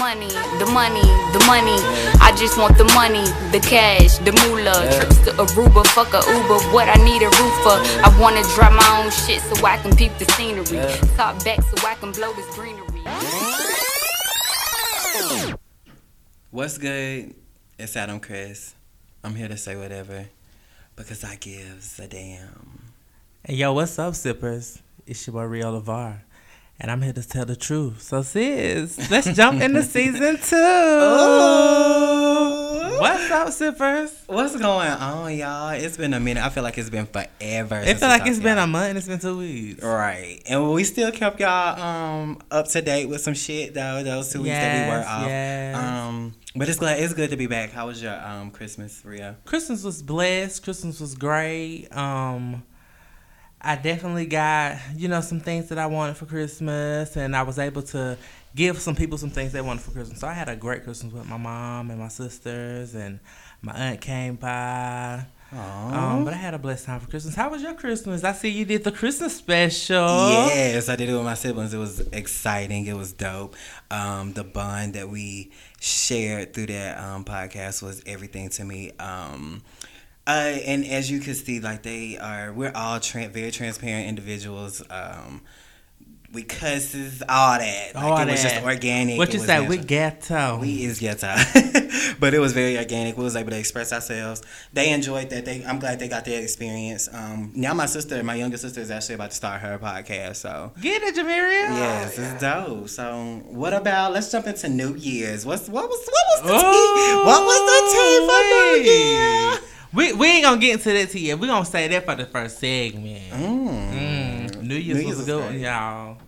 money, the money, the money. I just want the money, the cash, the moolah. Yeah. Trips to Aruba, fuck a Uber. What I need a roof for. I wanna drive my own shit so I can peep the scenery. Yeah. Top back so I can blow this greenery. What's good? It's Adam Chris. I'm here to say whatever because I gives a damn. Hey, yo, what's up, sippers? It's your boy Rio LeVar, and I'm here to tell the truth. So, sis, let's jump into season two. What's up, sippers? What's going on, y'all? It's been a minute. I feel like it's been forever. It feel like it's been a y'all. month and it's been two weeks. Right, and we still kept y'all um up to date with some shit though. Those two weeks that we were off. yes. Um, but it's glad it's good to be back. How was your um Christmas, Ria? Christmas was blessed. Christmas was great. Um, I definitely got you know some things that I wanted for Christmas, and I was able to give some people some things they wanted for Christmas. So I had a great Christmas with my mom and my sisters, and my aunt came by. Um, but I had a blessed time for Christmas. How was your Christmas? I see you did the Christmas special. Yes, I did it with my siblings. It was exciting. It was dope. Um, the bond that we shared through that um, podcast was everything to me. Um, uh, and as you can see, like they are, we're all tra- very transparent individuals. Um, we cusses, all that. Like, All it was just organic. What you say? We ghetto. We is ghetto, but it was very organic. We was able to express ourselves. They enjoyed that. They, I'm glad they got that experience. Um, now my sister, my younger sister, is actually about to start her podcast. So Get it, Jamiria? yes, it's dope. So what about? Let's jump into New Year's. What's what was what was the Oh, tea? What was the tea for New Year? We we ain't gonna get into that tea yet. We gonna say that for the first segment. Mm. Mm. New Year's New was a good one, y'all.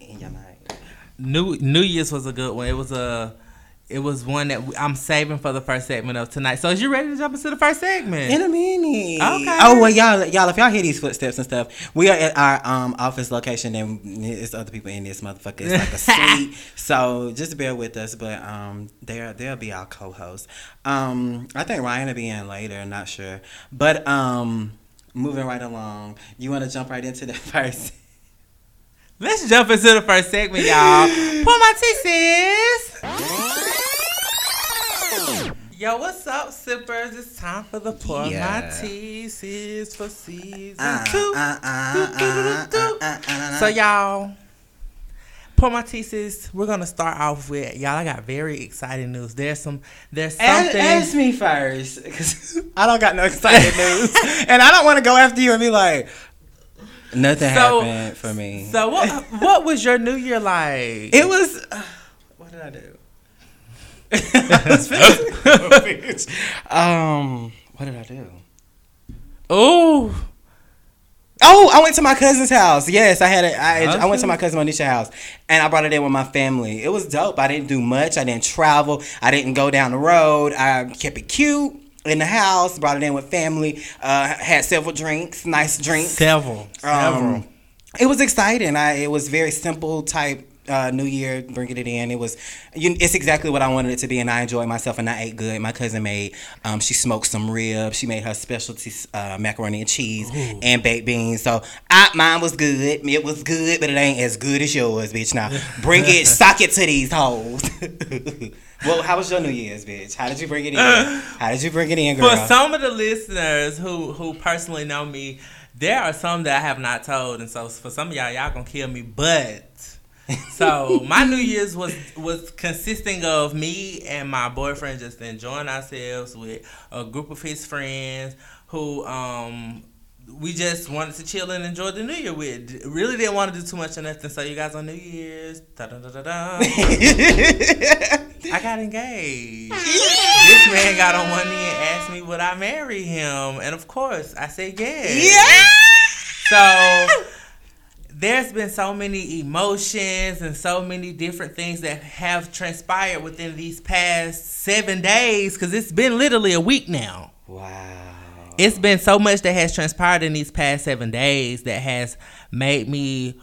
In your night. New New Year's was a good one. It was a it was one that I'm saving for the first segment of tonight. So is you ready to jump into the first segment? In a minute. Okay. Oh well, y'all, y'all. If y'all hear these footsteps and stuff, we are at our um office location, and it's other people in this motherfucker. It's like a suite, so just bear with us. But um, there they'll be our co-host. Um, I think Ryan will be in later. I'm not sure, but um, moving right along. You want to jump right into the first? Let's jump into the first segment, y'all. Pull my tea, sis. Yo, what's up, sippers? It's time for the pour Yeah. my tea, sis, for season Uh, two. uh, uh, So y'all, pour my tea, sis. We're gonna start off with y'all. I got very exciting news. There's some. There's Ask, something. ask me first, because I don't got no exciting news, and I don't want to go after you and be like, nothing So- happened for me. So what? what was your New Year like? it was. Uh, what did I do? I was finna- um, what did I do? Oh. Oh, I went to my cousin's house. Yes, I had a. I, I went to my cousin Monisha's house, and I brought it in with my family. It was dope. I didn't do much. I didn't travel. I didn't go down the road. I kept it cute in the house. Brought it in with family. Uh, had several drinks, nice drinks. Several. Several. Um, it was exciting. I it was very simple type uh, New Year, bringing it in. It was, you, it's exactly what I wanted it to be, and I enjoyed myself, and I ate good. My cousin made, um, she smoked some ribs. She made her specialty uh, macaroni and cheese and baked beans. So I, mine was good. It was good, but it ain't as good as yours, bitch. Now bring it, sock it to these hoes. well, how was your New Year's, bitch? How did you bring it in? How did you bring it in, girl? For some of the listeners who who personally know me, there are some that I have not told, and so for some of y'all, y'all gonna kill me. But so my New Year's was was consisting of me and my boyfriend just enjoying ourselves with a group of his friends who um we just wanted to chill and enjoy the New Year with. Really didn't want to do too much of nothing. So you guys on New Year's, da da da da da. I got engaged. This man got on one knee and asked me would I marry him, and of course I said yes. yeah. So there's been so many emotions and so many different things that have transpired within these past seven days because it's been literally a week now. Wow. It's been so much that has transpired in these past seven days that has made me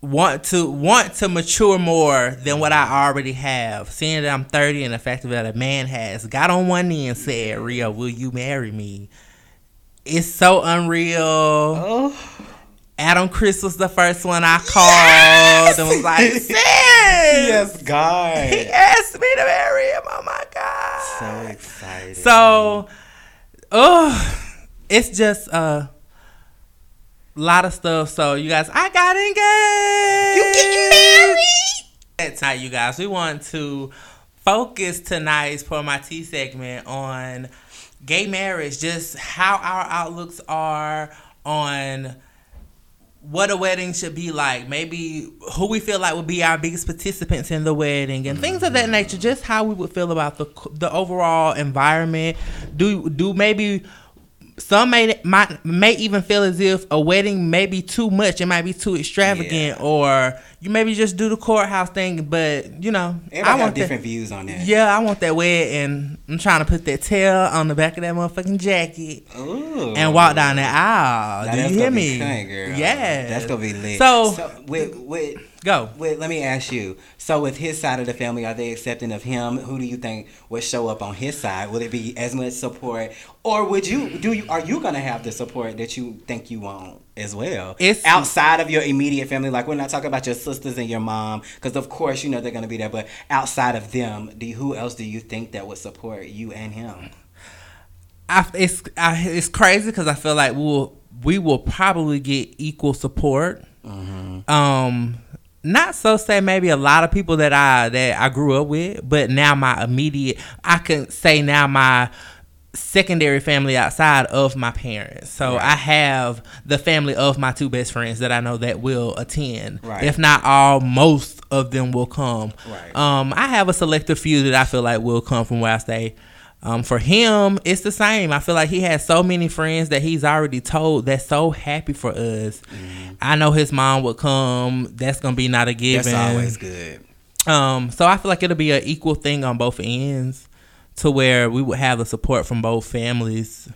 want to want to mature more than what I already have. Seeing that I'm 30 and the fact that a man has got on one knee and said, "Rio, will you marry me?" It's so unreal. Oh. Adam Chris was the first one I called and was like, sis. yes, God. He asked me to marry him. Oh my God. So excited. So, oh, it's just a lot of stuff. So, you guys, I got engaged. You getting married? Tonight, you guys, we want to focus tonight's for my T segment on gay marriage, just how our outlooks are on what a wedding should be like. Maybe who we feel like would be our biggest participants in the wedding and things of that mm-hmm. nature. Just how we would feel about the the overall environment. Do do maybe some may might may even feel as if a wedding may be too much. It might be too extravagant, Yeah. or you maybe just do the courthouse thing. But you know, Everybody I want that. different views on that. Yeah, I want that wet, and I'm trying to put that tail on the back of that motherfucking jacket Ooh. and walk down that aisle. Now Do you hear me? Be cunning, girl. Yeah, That's gonna be lit. So- with with Go. with let me ask you. So with his side of the family, are they accepting of him? Who do you think would show up on his side? Will it be as much support, or would you do you are you gonna have the support that you think you want as well? It's- outside of your immediate family. Like we're not talking about your sisters and your mom, because of course you know they're gonna be there. But outside of them, do who else do you think that would support you and him? I, it's I, it's crazy because I feel like we'll we will probably get equal support. Um, not so say maybe a lot of people that I that I grew up with, but now my immediate I can say now my secondary family outside of my parents. So Right. I have the family of my two best friends that I know that will attend. Right. If not all, most of them will come. Right. Um, I have a selective few that I feel like will come from where I stay. Um, for him, it's the same. I feel like he has so many friends that he's already told that's so happy for us. Mm-hmm. I know his mom would come. That's gonna be not a given. That's always good. Um, so I feel like it'll be an equal thing on both ends, to where we would have the support from both families,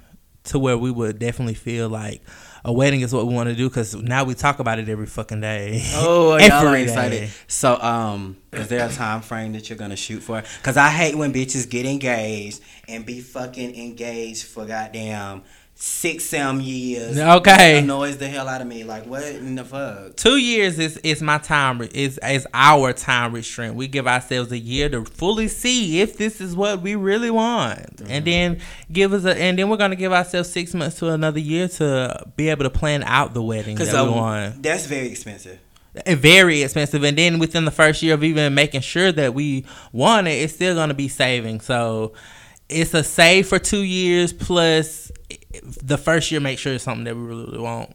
to where we would definitely feel like a wedding is what we want to do. Because now we talk about it every fucking day. Oh, y'all are excited. So, um, is there a time frame that you're gonna shoot for? Cause I hate when bitches get engaged and be fucking engaged for goddamn six, seven years. Okay. Annoys the hell out of me. Like, what in the fuck? Two years is is my time re- is is our time restraint. We give ourselves a year to fully see if this is what we really want, and then give us a and then we're gonna give ourselves six months to another year to be able to plan out the wedding that we want. that's very expensive. Uh, very expensive and then within the first year of even making sure that we want it it's still going to be saving so it's a save for two years plus the first year make sure it's something that we really, really want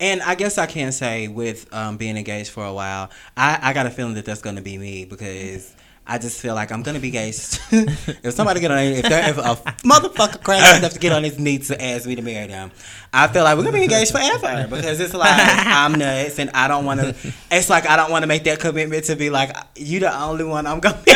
And I guess I can say with um, being engaged for a while, I, I got a feeling that that's gonna be me because I just feel like I'm gonna be engaged. if somebody get on, if if a motherfucker crazy enough to get on his knees to ask me to marry them, I feel like we're gonna be engaged forever because it's like I'm nuts and I don't want to. It's like I don't want to make that commitment to be like you the only one I'm gonna. be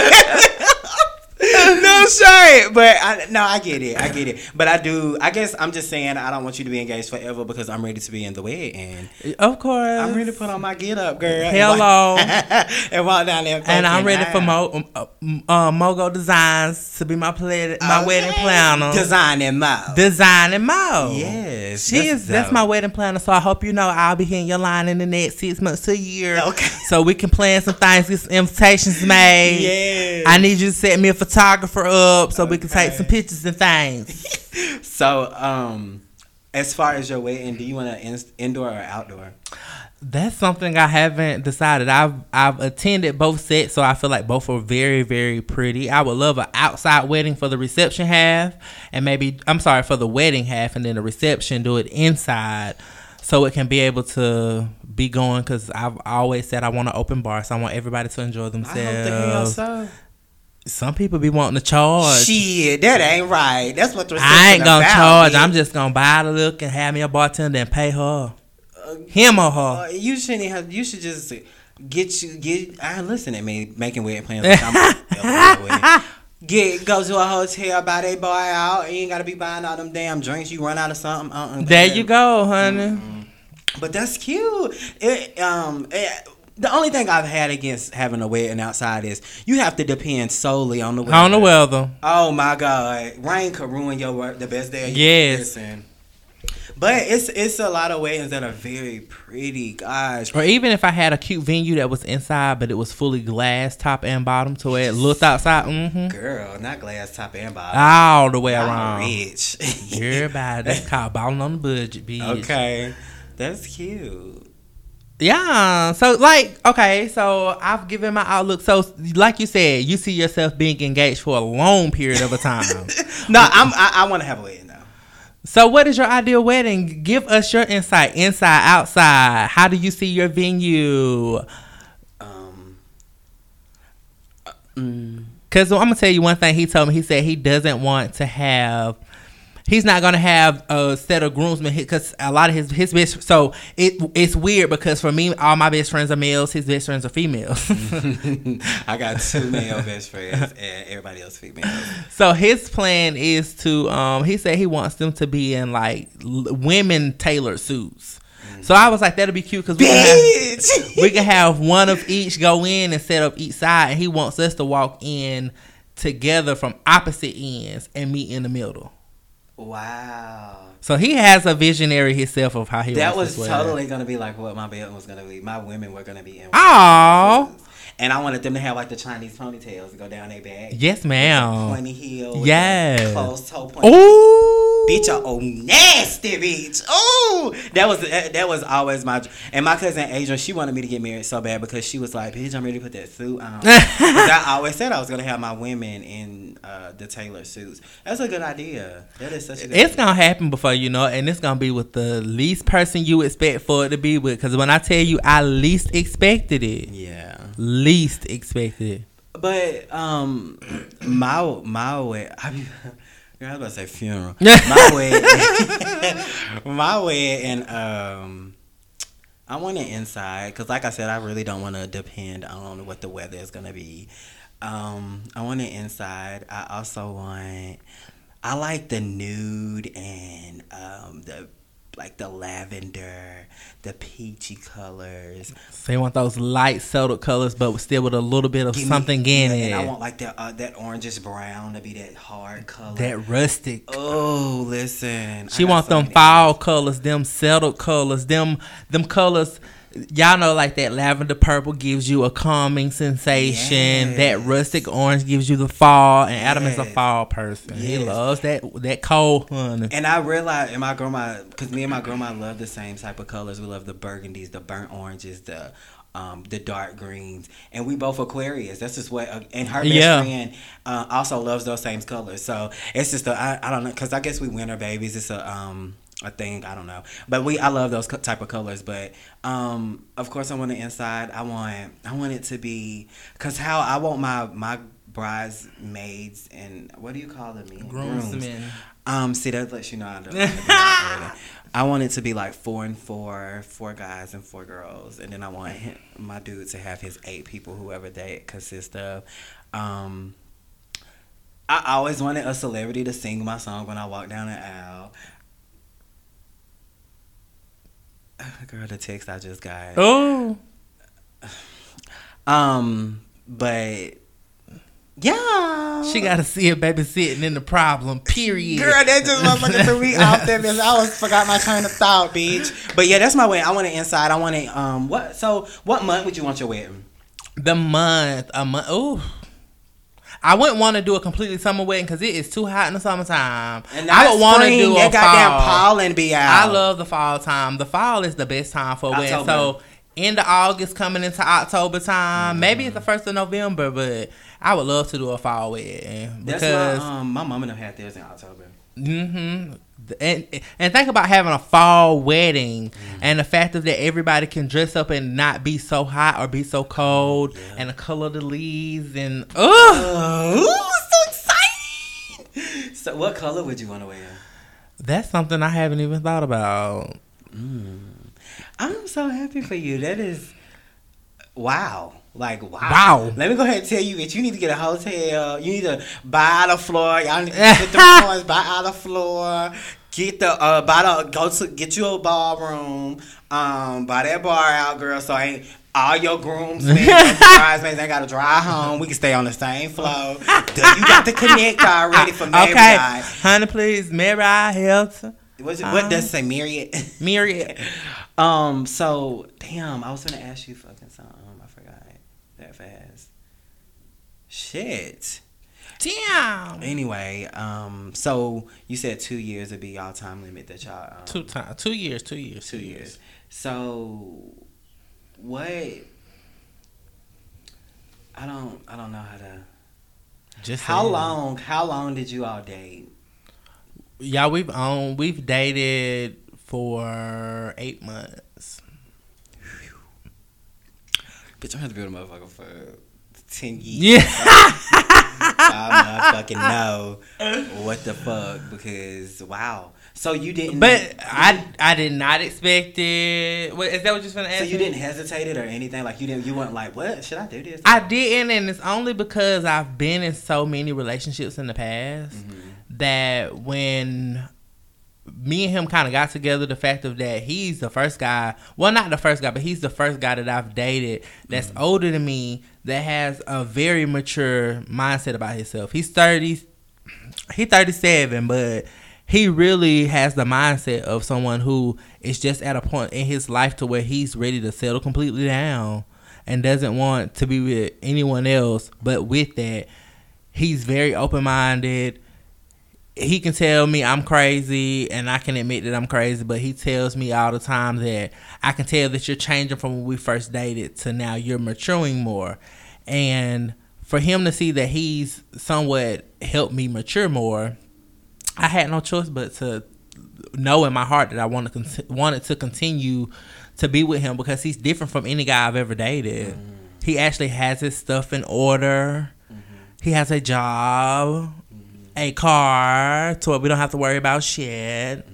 no shade, but I, no, I get it, I get it. But I do. I guess I'm just saying I don't want you to be engaged forever because I'm ready to be in the wedding. of course I'm ready to put on my get up, girl. Hello. and walk down there. and I'm ready for. Mo, uh, uh, Mogo Designs to be my play, my wedding planner. Design and mouth. Design and Mo. Yes, She that's is. That's my wedding planner. So I hope you know I'll be hitting your line in the next six months to a year. Okay. So we can plan some things, get some invitations made. Yes. I need you to set me a photographer up so we can take some pictures and things. So, um, as far as your wedding, do you want to in- indoor or outdoor? That's something I haven't decided. I've I've attended both sets, so I feel like both are very very pretty. I would love an outside wedding for the reception half, and maybe I'm sorry for the wedding half, and then the reception do it inside, so it can be able to be going. Because I've always said I want an open bar, so I want everybody to enjoy I hope the hell themselves. so. Some people be wanting to charge. Shit, that ain't right. That's what the I ain't gonna about, charge. bitch. I'm just gonna buy the look and have me a bartender and pay her, him or her. Uh, you shouldn't have. You should just get you get. I listen at me making wedding plans. Like I'm get go to a hotel, buy that boy out. You ain't gotta be buying all them damn drinks. You run out of something. Uh-uh, There you go, honey. But that's cute. It um. It, the only thing I've had against having a wedding outside is you have to depend solely on the weather. On the weather. Oh my God, rain could ruin your work, the best day of your Yes. Listen. But it's it's a lot of weddings that are very pretty, guys. Or even if I had a cute venue that was inside, but it was fully glass, top and bottom, to where it looked outside. Mm-hmm. Girl, not glass top and bottom. All the way I'm around. rich. Everybody, that's called balling on the budget, bitch. okay, that's cute. Yeah. So like, okay, so I've given my outlook. So like you said, you see yourself being engaged for a long period of a time. No, I'm I, I want to have a wedding though. so what is your ideal wedding? Give us your insight, inside, outside. How do you see your venue? Um. uh, mm, Cause I'm gonna tell you one thing. He told me. He said he doesn't want to have. He's not gonna have a set of groomsmen because a lot of his his best. So it it's weird because for me, all my best friends are males. His best friends are females. I got two male best friends and everybody else female. so his plan is to. Um, he said he wants them to be in like l- women tailored suits. So I was like, that'll be cute because we, can have- we can have one of each go in and set up each side, and he wants us to walk in together from opposite ends and meet in the middle. Wow. So he has a visionary himself of how he That was totally gonna be like what my wedding was gonna be. My women were gonna be in. Aw. And I wanted them to have like the Chinese ponytails to go down their back. Yes, ma'am. Pointy heel. with Yes. Closed toe pointy. Ooh. Bitch, a oh nasty bitch. Oh, that was that, was always my. And my cousin Adrian, she wanted me to get married so bad because she was like, "Bitch, I'm ready to put that suit on." I always said I was gonna have my women in uh, the tailor suits. That's a good idea. That is such a good. It's idea. gonna happen before you know it, and it's gonna be with the least person you expect for it to be with. Because when I tell you, I least expected it. Yeah. Least expected it. But um, my my way. I mean, I was about to say funeral. my way, my way, and um, I want it inside because, like I said, I really don't want to depend on what the weather is gonna be. Um, I want it inside. I also want. I like the nude and um the like the lavender, the peachy colors. So you want those light, subtle colors, but still with a little bit of Give me- something in yeah, it. And I want like that uh, that orangish brown to be that hard color. that rustic. oh, listen. She wants so them fall colors, them settled colors, them them colors. Y'all know, like that lavender purple gives you a calming sensation. That rustic orange gives you the fall. And Adam is a fall person. He loves that that cold honey. And I realized, and my grandma, because me and my grandma love the same type of colors. We love the burgundies, the burnt oranges, the um, the dark greens, and we both Aquarius. That's just what. Uh, and her best Yeah. friend uh, also loves those same colors. So it's just a, I, I don't know, because I guess we winter babies. It's a um a thing. I don't know, but we I love those type of colors. But um, of course, I want the inside. I want I want it to be because how I want my my bridesmaids and what do you call them? Groomsmen. Um, see that lets you know I don't. I want it to be like four and four, four guys and four girls, and then I want him, my dude to have his eight people, whoever they consist of. Um, I always wanted a celebrity to sing my song when I walk down the aisle. Girl, the text I just got. Oh, Um, but yeah, she got to see a baby sitting in the problem. Period. Girl, that just motherfucker threw me off there. I was forgot my train of thought, bitch. But yeah, that's my way. I want it inside. I want it. Um, what? So, what month would you want your wedding? The month, a month. Oh, I wouldn't want to do a completely summer wedding because it is too hot in the summertime. And I would want to do a that goddamn fall. pollen be out. I love the fall time. The fall is the best time for a wedding. So end of August coming into October time. Maybe Mm-hmm. it's the first of November, but I would love to do a fall wedding That's my um. My mom and them had theirs in October. hmm And and think about having a fall wedding Mm-hmm. and the fact of that everybody can dress up and not be so hot or be so cold and the color of the leaves and oh Oh, so exciting! So, what color would you want to wear? that's something I haven't even thought about. I'm so happy for you. That is wow. Like wow. Wow. Let me go ahead and tell you that you need to get a hotel. You need to buy out a floor. Y'all need to get the floors, buy out a floor. Get the uh buy the go to get you a ballroom. Um buy that bar out, girl. So ain't all your grooms, bridesmaids ain't gotta drive home. We can stay on the same floor. You got the connect already for Mary okay, honey, please, Mary I help. What's it, what does it say? Myriad. Myriad. um. So damn, I was gonna ask you fucking something. That fast. Shit. Damn. Anyway, um, so you said two years would be y'all time limit that y'all um, Two time. Two years. Two years. two years. So what? I don't. I don't know how to. Just How long? How long did you all date? Yeah, we've um we've dated for eight months. Bitch, I'm gonna be with a motherfucker for ten years. Yeah. I fucking know what the fuck because wow. So you didn't, But I I did not expect it. What, is that what you're gonna ask? so you me? didn't hesitate it or anything. Like you didn't. You weren't like, what should I do this? I didn't, and it's only because I've been in so many relationships in the past Mm-hmm. that when me and him kind of got together, the fact of that he's the first guy, well, not the first guy, but he's the first guy that I've dated that's Mm-hmm. older than me that has a very mature mindset about himself. He's thirty, he thirty seven, but he really has the mindset of someone who is just at a point in his life to where he's ready to settle completely down and doesn't want to be with anyone else. But with that, he's very open minded. He can tell me I'm crazy, and I can admit that I'm crazy. But he tells me all the time that I can tell that you're changing from when we first dated to now you're maturing more. And for him to see that he's somewhat helped me mature more, I had no choice but to know in my heart that I wanted to con- wanted to continue to be with him because he's different from any guy I've ever dated. Mm-hmm. He actually has his stuff in order. Mm-hmm. He has a job, a car, to where we don't have to worry about shit.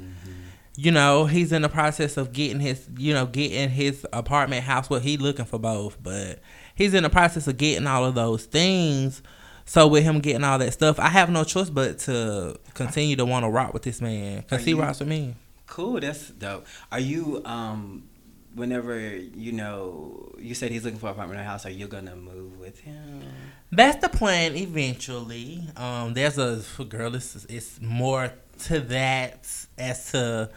You know, he's in the process of getting his, you know, getting his apartment house. Well, he looking for both, but he's in the process of getting all of those things. So with him getting all that stuff, I have no choice but to continue to want to rock with this man because he you- rocks with me. Cool, that's dope. Are you um whenever you know you said he's looking for an apartment or house, are you gonna move with him? That's the plan eventually. Um, there's a girl. It's, it's more to that as to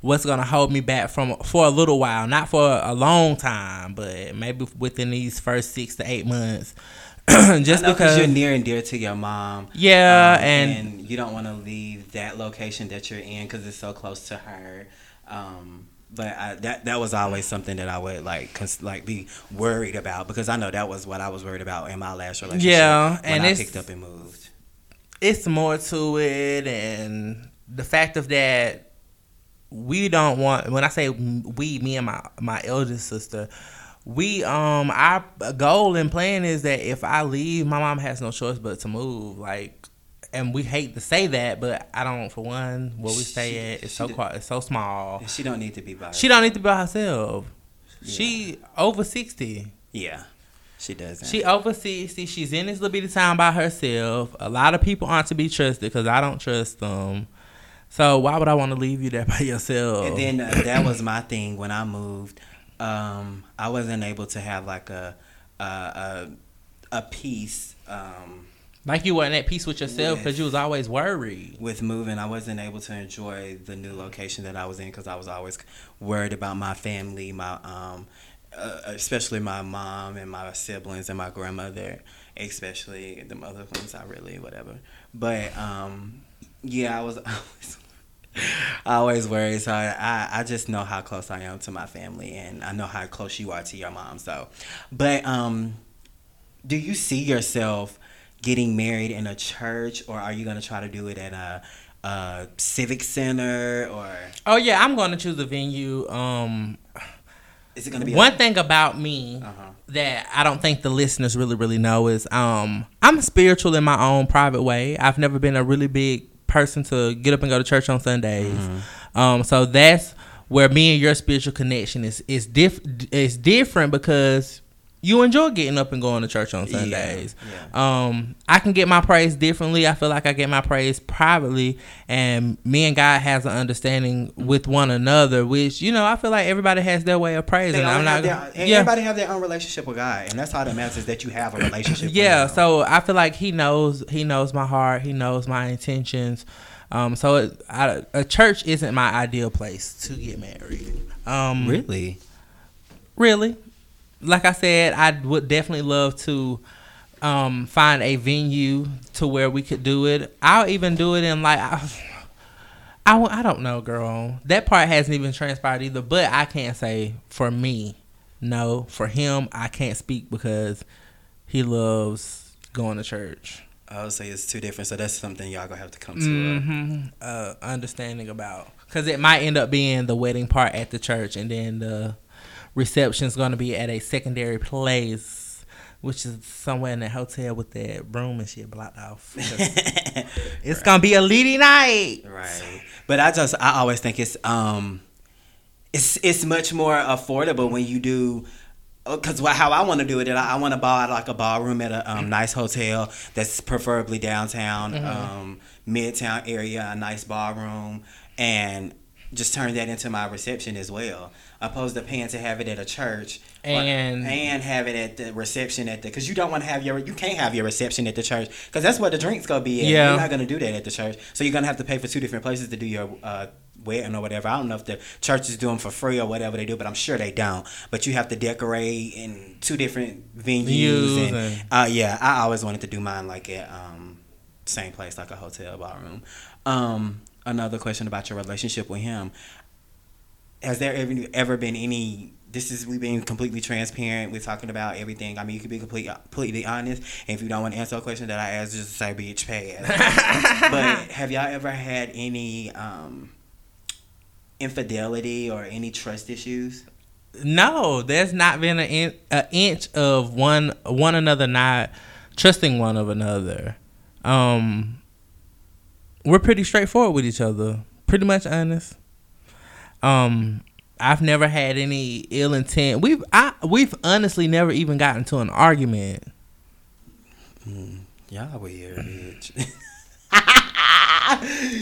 what's gonna hold me back from for a little while, not for a long time, but maybe within these first six to eight months. Just because you're near and dear to your mom. Yeah, um, and- you don't want to leave that location that you're in because it's so close to her. Um, but I, that that was always something that I would like cons- like be worried about because I know that was what I was worried about in my last relationship. Yeah, when and I it's- picked up and moved. it's more to it and the fact of that we don't want when i say we me and my my eldest sister we um our goal and plan is that if i leave my mom has no choice but to move like and we hate to say that but i don't for one where we stay She- at it's so quiet it's so small she don't need to be by. she don't need to be by herself she over 60 Yeah, she doesn't. she over 60. She's in this little bitty town by herself. A lot of people aren't to be trusted because I don't trust them. So why would I want to leave you there by yourself? And then uh, that was my thing when I moved. Um, I wasn't able to have like a a a, a peace um, like you weren't at peace with yourself because you was always worried. with moving. I wasn't able to enjoy the new location that I was in because I was always worried about my family, my um, uh, especially my mom and my siblings and my grandmother, especially the other ones. I really whatever. But um, yeah, I was always. I always worry, so I, I, I just know how close I am to my family, and I know how close you are to your mom. So, but um, do you see yourself getting married in a church, or are you gonna try to do it at a, a civic center, or Oh yeah, I'm going to choose a venue. Um, is it gonna be one thing about me Uh-huh. that I don't think the listeners really really know is um I'm spiritual in my own private way. I've never been a really big person to get up and go to church on Sundays. Um so that's where me and your spiritual connection is is diff is different because you enjoy getting up and going to church on Sundays. Yeah, Um, I can get my praise differently. I feel like I get my praise privately, and me and God has an understanding with one another. Which you know, I feel like everybody has their way of praising. I'm not. Their, yeah. Everybody have their own relationship with God, and that's all that matters is that you have a relationship. yeah. So I feel like He knows. He knows my heart. He knows my intentions. Um, so it, I, a church isn't my ideal place to get married. Um, really, really like I said, I would definitely love to um, find a venue to where we could do it. I'll even do it in like. I, I, I don't know, girl. That part hasn't even transpired either. But I can't say for me, no. For him, I can't speak because he loves going to church. I would say it's two different. So that's something y'all gonna have to come to. Mm-hmm. Uh, understanding about because it might end up being the wedding part at the church and then the reception is going to be at a secondary place, which is somewhere in the hotel with that room and shit blocked off. it's right. gonna be a leading night, right? But I just I always think it's um, it's it's much more affordable when you do because how I want to do it, I, I want to buy like a ballroom at a um, nice hotel that's preferably downtown, mm-hmm. um, midtown area, a nice ballroom, and just turn that into my reception as well opposed to paying to have it at a church and or, and have it at the reception at the because you don't want to have your you can't have your reception at the church because that's where the drinks gonna be at. Yeah, you're not gonna do that at the church, so you're gonna have to pay for two different places to do your. Uh, wedding or whatever. I don't know if the church is doing for free or whatever they do, but I'm sure they don't. But you have to decorate in two different venues, and, and uh, yeah, I always wanted to do mine like at um, same place, like a hotel ballroom. Um, another question about your relationship with him has there ever ever been any this is we've been completely transparent. We're talking about everything. I mean, you can be completely completely honest. And if you don't want to answer a question that I asked, just say bitch pass. but have y'all ever had any um, infidelity or any trust issues? No, there's not been an, in, an inch of one one another not trusting one of another. Um, we're pretty straightforward with each other. Pretty much honest. Um, I've never had any ill intent. We've I we've honestly never even gotten to an argument. Mm, y'all weird, bitch.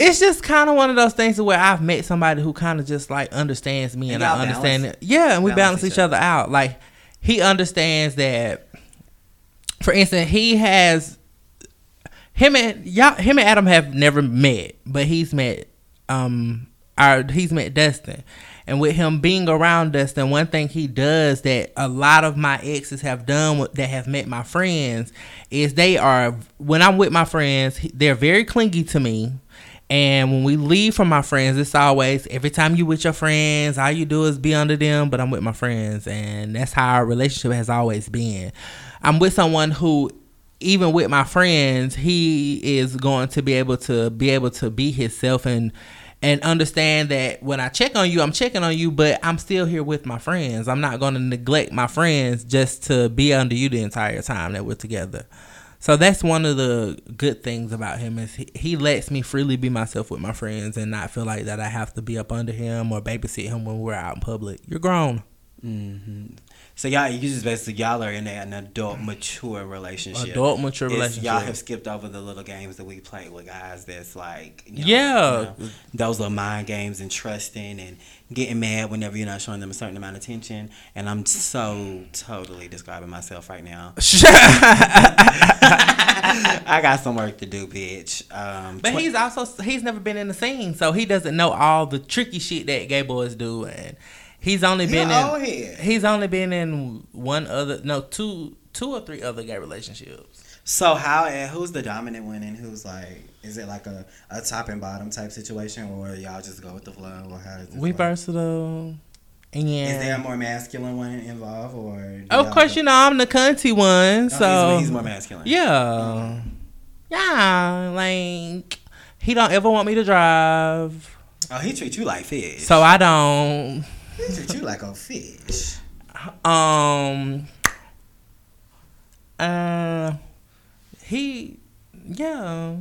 it's just kind of one of those things where I've met somebody who kind of just like understands me and, and I understand it. Yeah, and we balance, balance each, other. other out. Like he understands that. For instance, he has him and y'all, him and Adam have never met, but he's met um he's met Dustin. And with him being around Dustin, one thing he does that a lot of my exes have done that have met my friends is they are when I'm with my friends, they're very clingy to me. And when we leave from my friends, it's always every time you with your friends, all you do is be under them, but I'm with my friends, and that's how our relationship has always been. I'm with someone who even with my friends, he is going to be able to be able to be himself and and understand that when I check on you, I'm checking on you, but I'm still here with my friends. I'm not going to neglect my friends just to be under you the entire time that we're together. So that's one of the good things about him is he, he lets me freely be myself with my friends and not feel like that I have to be up under him or babysit him when we're out in public. You're grown. Mm-hmm. So y'all, you just basically y'all are in an adult, mature relationship. Adult, mature it's, relationship. Y'all have skipped over the little games that we play with guys. That's like, you know, yeah, you know, those little mind games and trusting and getting mad whenever you're not showing them a certain amount of attention. And I'm so totally describing myself right now. I got some work to do, bitch. Um, but tw- he's also he's never been in the scene, so he doesn't know all the tricky shit that gay boys do and He's only been in. Head. He's only been in one other, no, two, two or three other gay relationships. So how and who's the dominant one and who's like? Is it like a, a top and bottom type situation, or y'all just go with the flow, or how? Does we versatile. Yeah. Is there a more masculine one involved, or? Of course, go? you know I'm the cunty one, oh, so he's, he's, more masculine. Yeah, yeah, like he don't ever want me to drive. Oh, he treats you like fish. So I don't. He treat you like a fish. Um. Uh. He. Yeah.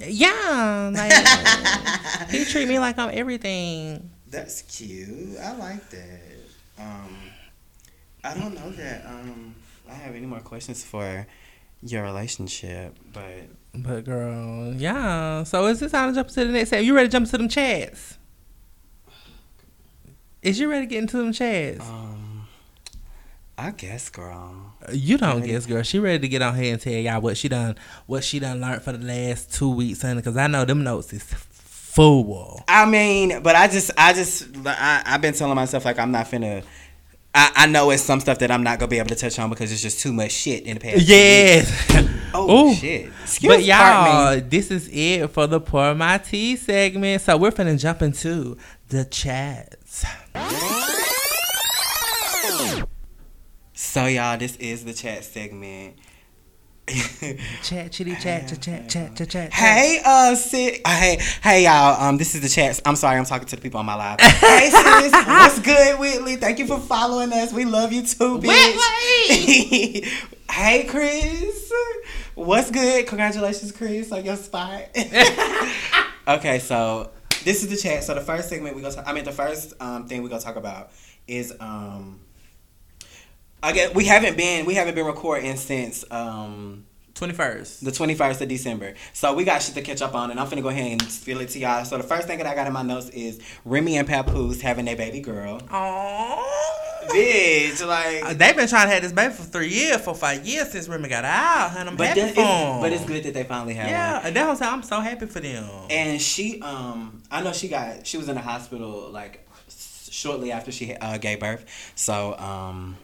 Yeah. Like he treat me like I'm everything. That's cute. I like that. Um. I don't know that. Um. I have any more questions for your relationship, but But girl, yeah. So is it time to jump to the next step? You ready to jump to them chats? Is you ready to get into them chats? um, I guess, girl. You don't guess, girl. She ready to get on here and tell y'all what she done, what she done learned for the last two weeks, honey. Because I know them notes is full. I mean, but I just, I just, I, I've been telling myself like I'm not finna. I, I know it's some stuff that I'm not gonna be able to touch on because it's just too much shit in the past. Yes. Oh Ooh. shit. Excuse But y'all, this is it for the pour my tea segment. So we're finna jump into the chats. So y'all, this is the chat segment. Chat, chitty, chat, chat, chat, chat, chat, chat. Hey, uh, sis. Uh, hey, hey, y'all. Um, this is the chat. I'm sorry, I'm talking to the people on my live. hey, sis. What's good, Whitley? Thank you for following us. We love you too, bitch. hey, Chris. What's good? Congratulations, Chris, on your spot. okay, so this is the chat. So the first segment we go. I mean, the first um thing we are gonna talk about is um. I guess we haven't been we haven't been recording since um 21st. the 21st of December. So we got shit to catch up on, and I'm finna go ahead and spill it to y'all. So the first thing that I got in my notes is Remy and Papoose having their baby girl. Aww. Bitch, like. They've been trying to have this baby for three years, for five years since Remy got out, and I'm But, happy for it's, 'em. but it's good that they finally have Yeah, one. and that was I'm so happy for them. And she, um, I know she got, she was in the hospital like shortly after she uh, gave birth. So, um,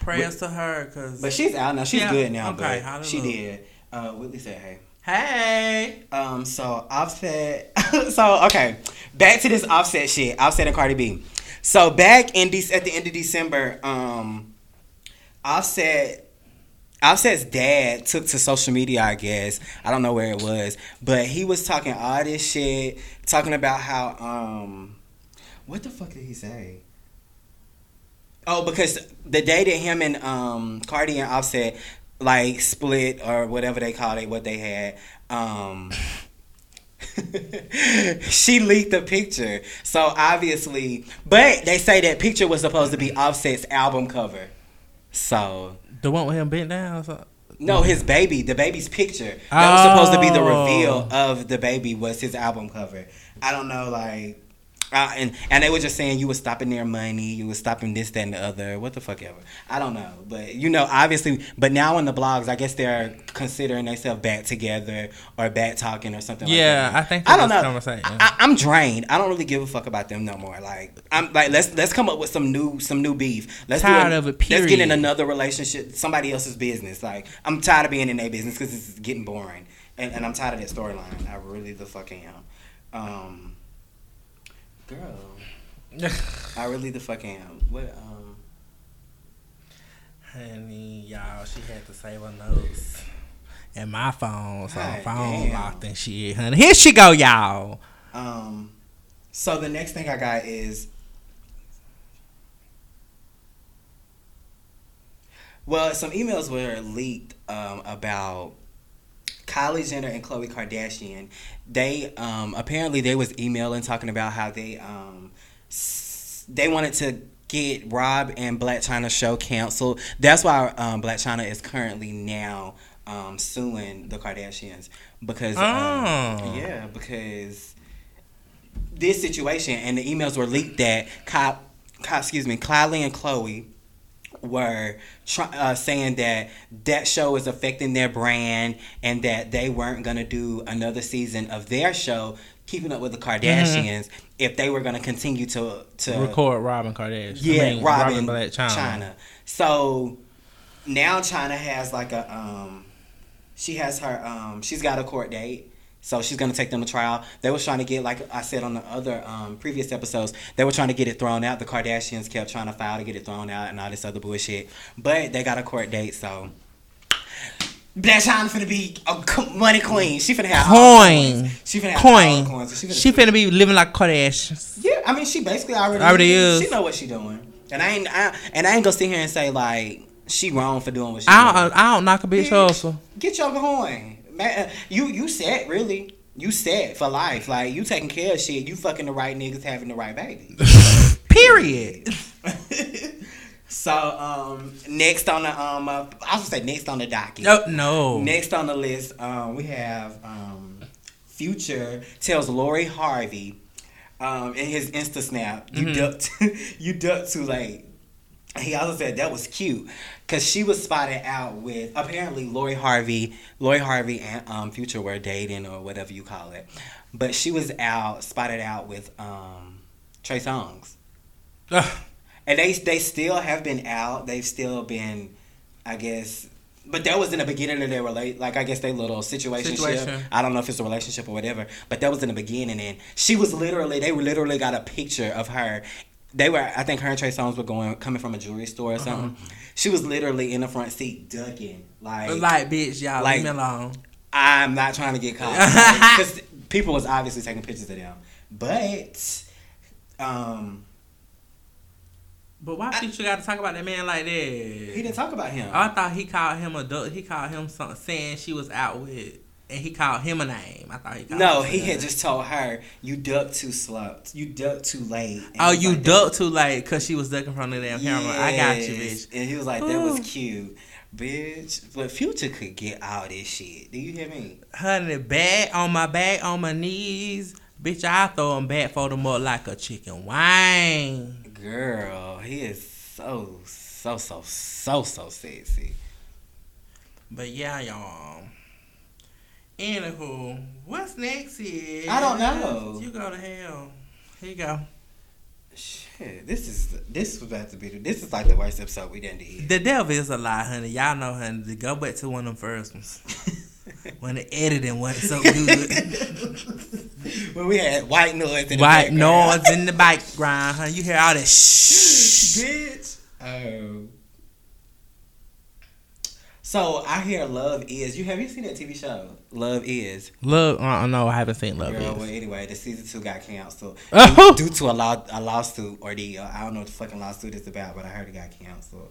Prayers to her, cause but she's out now. She's Yeah, good now. okay, but she did. Uh, Whitley said, "Hey." hey, Um, so Offset. so okay, back to this Offset shit. Offset and Cardi B. So back in De- at the end of December, um, Offset. Offset's dad took to social media, I guess. I don't know where it was, but he was talking all this shit, talking about how um, what the fuck did he say? Oh, because the day that him and um Cardi and Offset like split or whatever they called it, what they had, um she leaked the picture. So obviously but they say that picture was supposed to be Offset's album cover. So the one with him bent down. So. no, his baby, the baby's picture. That was supposed to be the Oh. reveal of the baby was his album cover. I don't know, like, uh, and and they were just saying you were stopping their money, you were stopping this, that, and the other. What the fuck ever. I don't know, but you know, obviously, but now in the blogs, I guess they're considering themselves back together or back talking or something. Yeah, like that. I think I don't that's know. conversation. I, am drained. I don't really give a fuck about them no more. Like I'm like let's let's come up with some new some new beef. Let's Tired do of it, Let's get in another relationship, somebody else's business. Like I'm tired of being in their business because it's getting boring, and, and I'm tired of that storyline. I really the fuck am. Um, girl, I really the fucking am. What um. Honey, y'all, she had to save her notes. And my phone, so God phone damn. locked and shit, honey. Here she go, y'all. Um, so the next thing I got is, well, some emails were leaked um, about Kylie Jenner and Khloe Kardashian. They um, apparently they was emailing talking about how they um, s- they wanted to get Rob and Blac Chyna show canceled. That's why um, Blac Chyna is currently now um, suing the Kardashians because um, Oh. yeah because this situation and the emails were leaked that Ky, Ky, excuse me Kylie and Khloe were try, uh, saying that that show is affecting their brand and that they weren't going to do another season of their show keeping up with the kardashians if they were going to continue to to Record Robin Kardashian. yeah, I mean, Robin, Blac Chyna. Chyna. So now Chyna has like a um, she has her um, she's got a court date. So she's gonna take them to trial. They was trying to get, like I said on the other um, previous episodes, they were trying to get it thrown out. The Kardashians kept trying to file to get it thrown out and all this other bullshit. But they got a court date, so Blac Chyna finna be a money queen. She finna have all the Coin. coins. She finna have Coin. coins. She finna, She finna be living like Kardashians. yeah, I mean, she basically already, Already is. She know what she doing, and I ain't, I, and I ain't gonna sit here and say like she wrong for doing what she I doing. don't, I don't knock a bitch hustle. Get your coin. You you set really. You set for life. Like you taking care of shit. You fucking the right niggas, having the right baby. Period. So um, next on the um, uh, I was gonna say next on the docket. No, no. Next on the list, um, we have um, Future tells Lori Harvey um, in his Insta snap, you Mhm. ducked, you ducked too late. He also said that was cute because she was spotted out with apparently Lori Harvey, Lori Harvey and um, Future were dating or whatever you call it, but she was out spotted out with um, Trey Songz. Ugh. And they they still have been out. They've still been, I guess. But that was in the beginning of their relate, like I guess their little situation. Situation. I don't know if it's a relationship or whatever, but that was in the beginning. And she was literally, they literally got a picture of her. They were, I think her and Trey Songz were going coming from a jewelry store or something. She was literally in the front seat ducking, like, Like, bitch, y'all Like- leave me alone. I'm not trying to get caught because people was obviously taking pictures of them. But, um, But why Future got to talk about that man like that? he didn't talk about him. I thought he called him a duck. He called him something saying she was out with, and he called him a name. I thought he called. No, him a he name. had just told her, "You ducked too slow. You ducked too late." And Oh, you like, ducked too late because she was ducking from the damn camera. I got you, bitch. And he was like, "That was cute, bitch." But Future could get all this shit. Do you hear me? Honey, back on my back, on my knees. Bitch, I throw him back for them up like a chicken wing. Girl, he is so so so so so sexy. But yeah, y'all. Anywho, what's next is I don't know. You go to hell. Here you go. Shit, this is this was about to be the, this is like the worst episode we done did. The devil is a lie, honey. Y'all know, honey. To go back to one of them first ones. when the editing wasn't so good. when we had white noise in the White background. noise in the background, honey. You hear all that shh. bitch. Oh. So I hear Love Is. You have you seen that TV show? Love Is. Look, uh, no, I haven't seen Love Girl, well, anyway, the season two got canceled Oh. due, to a law a lawsuit ordeal. I don't know what the fucking lawsuit is about, but I heard it got canceled.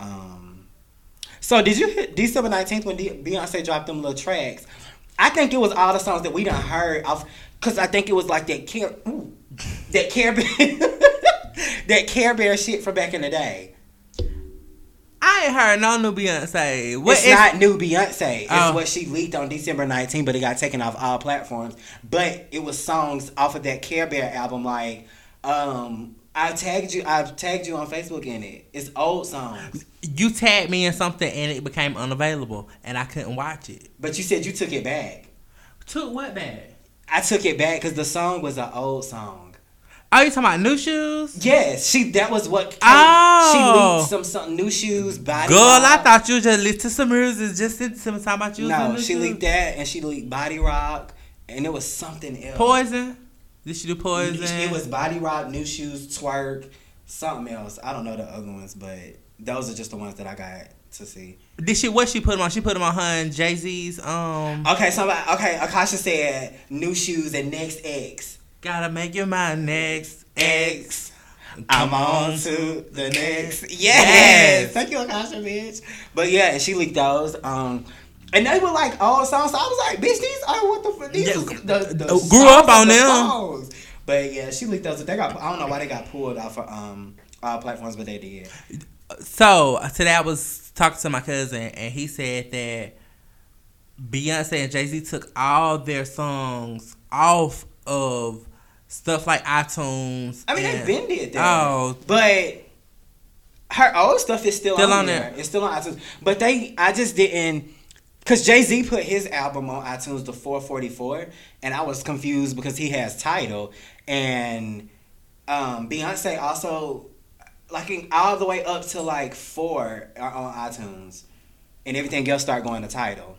Um. So did you hit December nineteenth when Beyonce dropped them little tracks? I think it was all the songs that we done heard off, cause I think it was like that care, ooh, that Care Bear, that Care Bear shit from back in the day. I ain't heard no new Beyonce. What it's is- not new Beyonce. It's Oh. what she leaked on December 19, but it got taken off all platforms. But it was songs off of that Care Bear album, like um, I tagged you. I tagged you on Facebook in it. It's old songs, you tagged me in something and it became unavailable and I couldn't watch it. but you said you took it back. Took what back? I took it back because the song was an old song. Oh, you talking about new shoes? Yes, she. That was what. Oh. she leaked some some new shoes. Body. Girl, I thought you just leaked to some music, just into some talking about you. No, she leaked that, and she leaked Body Rock, and it was something else. Poison. Did she do poison? It was Body Rock, New Shoes, Twerk, something else. I don't know the other ones, but those are just the ones that I got to see. Did she? What she put them on? She put them on her and Jay Z's. Um, Okay, somebody. Okay, Akasha said New Shoes and Next X. gotta make your my next X. Come I'm on to the next. Yes. Yes. Thank you, Akasha, bitch. But yeah, she leaked those. Um, and they were like old songs. So I was like, bitch, these are what the fuck? These Yeah, the, the grew songs up on the them. songs. But yeah, she leaked those. They got. I don't know why they got pulled off of um all platforms, but they did. So today I was talking to my cousin and he said that Beyonce and Jay Z took all their songs off of stuff like iTunes. I mean, and- they've been did that. Oh, But her old stuff is still, Still on, on there. there. It's still on iTunes. But they, I just didn't, cause Jay Z put his album on iTunes, the 444, and I was confused because he has Tidal, and um, Beyonce also, like all the way up to like four are on iTunes, and everything else start going to Tidal.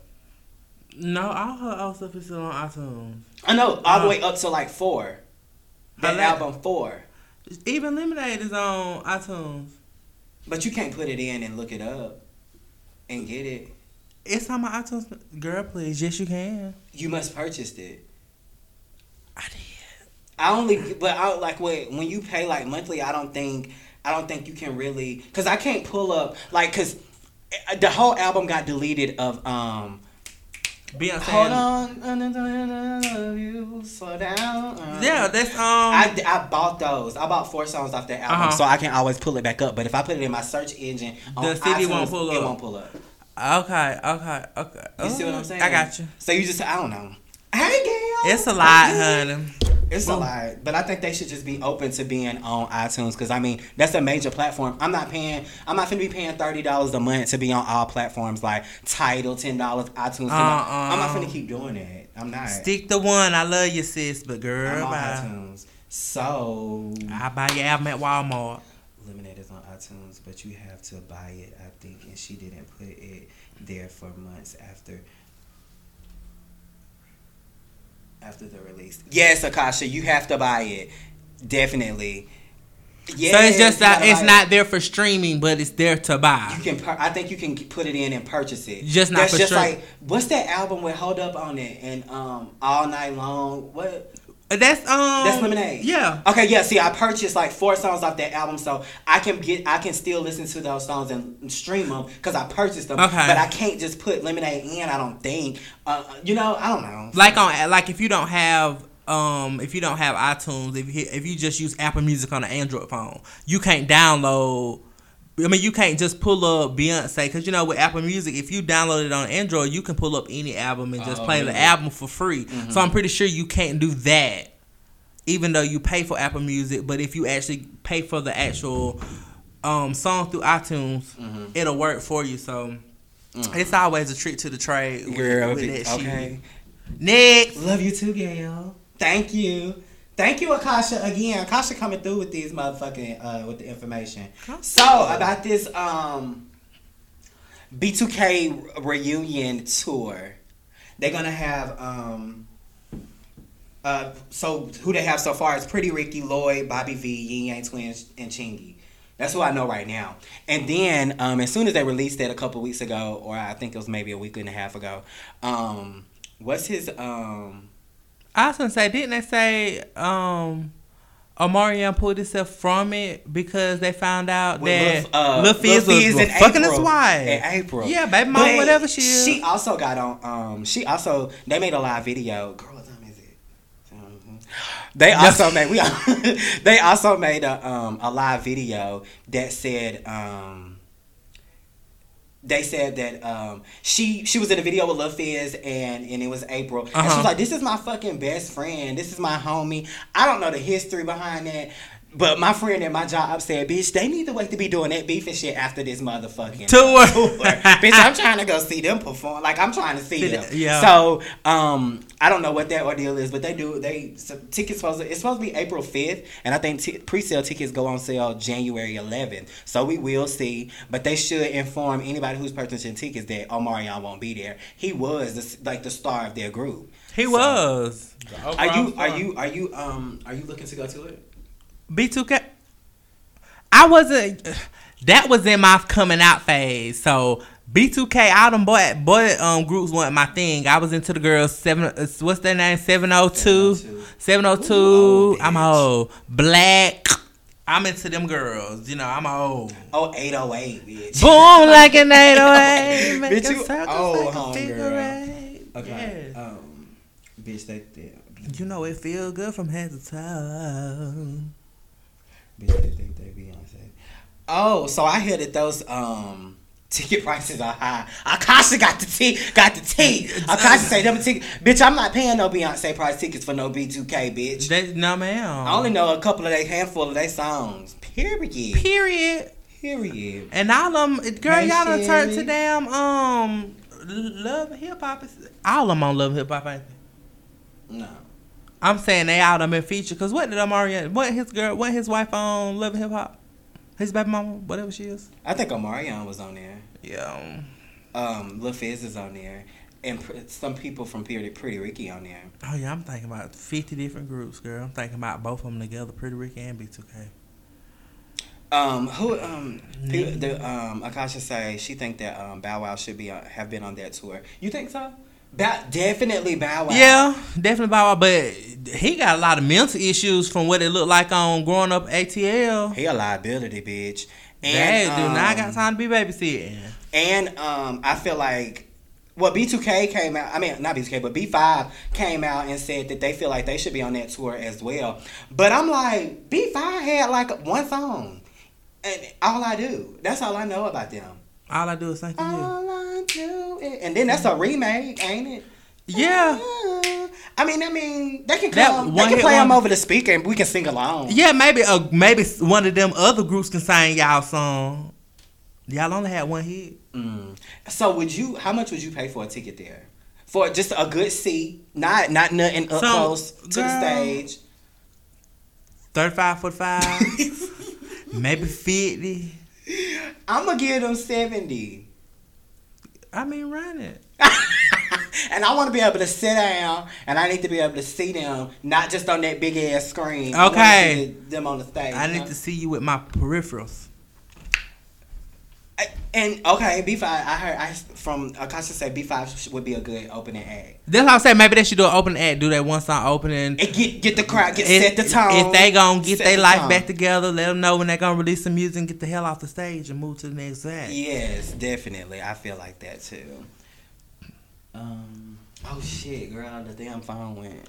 No, all her old stuff is still on iTunes. I know all the Uh, way up to like four. That like- album four. Even Lemonade is on iTunes. But you can't put it in and look it up and get it. It's on my iTunes. Girl, please. Yes, you can. You must purchase it. I did. I only, but I like when when you pay like monthly. I don't think I don't think you can really because I can't pull up like because the whole album got deleted of um Beyonce. Hold on, I love you, slow down. Uh, Yeah, that's um. I, I bought those. I bought four songs off that album, Uh-huh. so I can always pull it back up. But if I put it in my search engine, on The CD won't iTunes, pull It up. won't pull up. okay, okay, okay. You see what Oh, I'm saying? I got you. So you just, I don't know. Hey, Gail. It's a lot, honey. It's a lot, but I think they should just be open to being on iTunes because I mean that's a major platform. I'm not paying. I'm not gonna be paying thirty dollars a month to be on all platforms like Tidal, ten dollars, iTunes. $10. I'm not Uh-uh. gonna keep doing that. I'm not. Stick the one. I love you, sis, but girl, I'm on bye. iTunes. So I buy your album at Walmart. Lemonade is on iTunes, but you have to buy it. I think, and she didn't put it there for months after. After the release, yes, Akasha, you have to buy it. Definitely. Yes, so it's just that it's buy it. not there for streaming, but it's there to buy. You can. I think you can put it in and purchase it. Just not That's for just like what's that album with Hold Up on it and um All Night Long. What? That's um. That's Lemonade. Yeah. Okay, yeah. See, I purchased like four songs off that album, so I can get, I can still listen to those songs and stream them because I purchased them. Okay. But I can't just put Lemonade in. I don't think. Uh, you know, I don't know. Like on like if you don't have um if you don't have iTunes if you if you just use Apple Music on an Android phone you can't download. I mean, you can't just pull up Beyonce because you know with Apple Music, if you download it on Android, you can pull up any album and just Oh, play really? the album for free. So I'm pretty sure you can't do that, even though you pay for Apple Music. But if you actually pay for the actual um, song through iTunes, Mm-hmm. it'll work for you. So it's always a trick to the trade. With, Girl, with that okay. Next. Love you too, Gail. Thank you. Thank you, Akasha. Again, Akasha coming through with these motherfucking uh with the information. So about this um B2K reunion tour, they're gonna have um uh so who they have so far is Pretty Ricky, Lloyd, Bobby V, Ying Yang Twins, and Chingy. That's who I know right now. And then um as soon as they released that a couple weeks ago, or I think it was maybe a week and a half ago, um what's his um I was gonna say, didn't they say um Omarion pulled himself from it because they found out With that Lil- uh, Lil Fizz was, Lil was in fucking his Apryl. wife. In Apryl. Yeah, baby mama, But whatever she is. She also got on. Um, she also they made a live video. Girl, what time is it? Mhm. They also made we. they also made a um a live video that said um. They said that um, she she was in a video with Lil Fizz and and it was Apryl and she Uh-huh. was like, "This is my fucking best friend. This is my homie. I don't know the history behind that, but my friend at my job said, bitch, they need to wait to be doing that beef and shit after this motherfucking Tour. bitch, I'm trying to go see them perform. Like I'm trying to see See them. yeah. So um, I don't know what that ordeal is, but they do. They so tickets supposed to, it's supposed to be April 5th, and I think t- pre-sale tickets go on sale January 11th. So we will see, but they should inform anybody who's purchasing tickets that Omarion won't be there. He was the, like the star of their group. he So, was. Are you are you are you um are you looking to go to it? B2K? I wasn't. That was in my coming out phase. So B2K, all them boy boy um groups weren't my thing. I was into the girls seven. uh, What's their name? Seven oh two. 702. Seven oh two. I'm old. Black. I'm into them girls. You know, I'm old. Oh 808, bitch. Boom like an 808. Make Bitch, you old, like homegirl. Okay. Yes. Um, bitch, that that You know it feel good from head to toe. Bitch, they think they Beyonce. Oh, so I hear that those um ticket prices are high. Akasha got the tea, got the tea. Akasha say them ticket, bitch. I'm not paying no Beyonce price tickets for no B2K, bitch. That, no ma'am. I only know a couple of they handful of their songs. Period. Period. Period. And all them girl, Hey, y'all done turned to damn um love hip hop. All of them on love hip hop. they? No. I'm saying they out done been featured. Cause what did Omarion? What his girl? What his wife on love hip hop? His baby mama, whatever she is. I think Omarion was on there. Yeah. Um, Lil Fizz is on there, and pr- some people from Pretty Pretty Ricky on there. Oh yeah, I'm thinking about 50 different groups, girl. I'm thinking about both of them together, Pretty Ricky and B2K. Um, who um pe- the um Akasha say she think that um Bow Wow should be on, have been on that tour. You think so? Bow, definitely Bow Wow. Yeah, definitely Bow Wow, but he got a lot of mental issues from what it looked like on growing up ATL. he a liability, bitch. And, And do not um, got time to be babysitting. And um, I feel like Well, B2K came out. I mean, not B2K, but B5 came out and said that they feel like they should be on that tour as well. But I'm like, B5 had like one song, and all I do. That's all I know about them. All I do is thank you. All I do, is, and then that's a remake, ain't it? Yeah. I mean, I mean, they can That come, they can play them over the speaker and we can sing along. Yeah, maybe uh, maybe one of them other groups can sing y'all song. Y'all only had one hit. Mm. So would you? How much would you pay for a ticket there? For just a good seat, not not nothing up close to the stage. 35, 45, maybe 50. I'm gonna give them seventy, I mean, run it. and I want to be able to sit down, and I need to be able to see them, not just on that big ass screen. I Okay. see them on the stage. I need to see you with my peripherals. I- And okay, B five. I heard I from Akasha said B five would be a good opening act. That's what I'm saying. Maybe they should do an opening act, do that one song opening. And get get the crowd, get If, set the tone. if they gonna get their the life tone. back together, let them know when they gonna release some music and get the hell off the stage and move to the next act. Yes, definitely. I feel like that too. Um. Oh shit, girl, the damn phone went.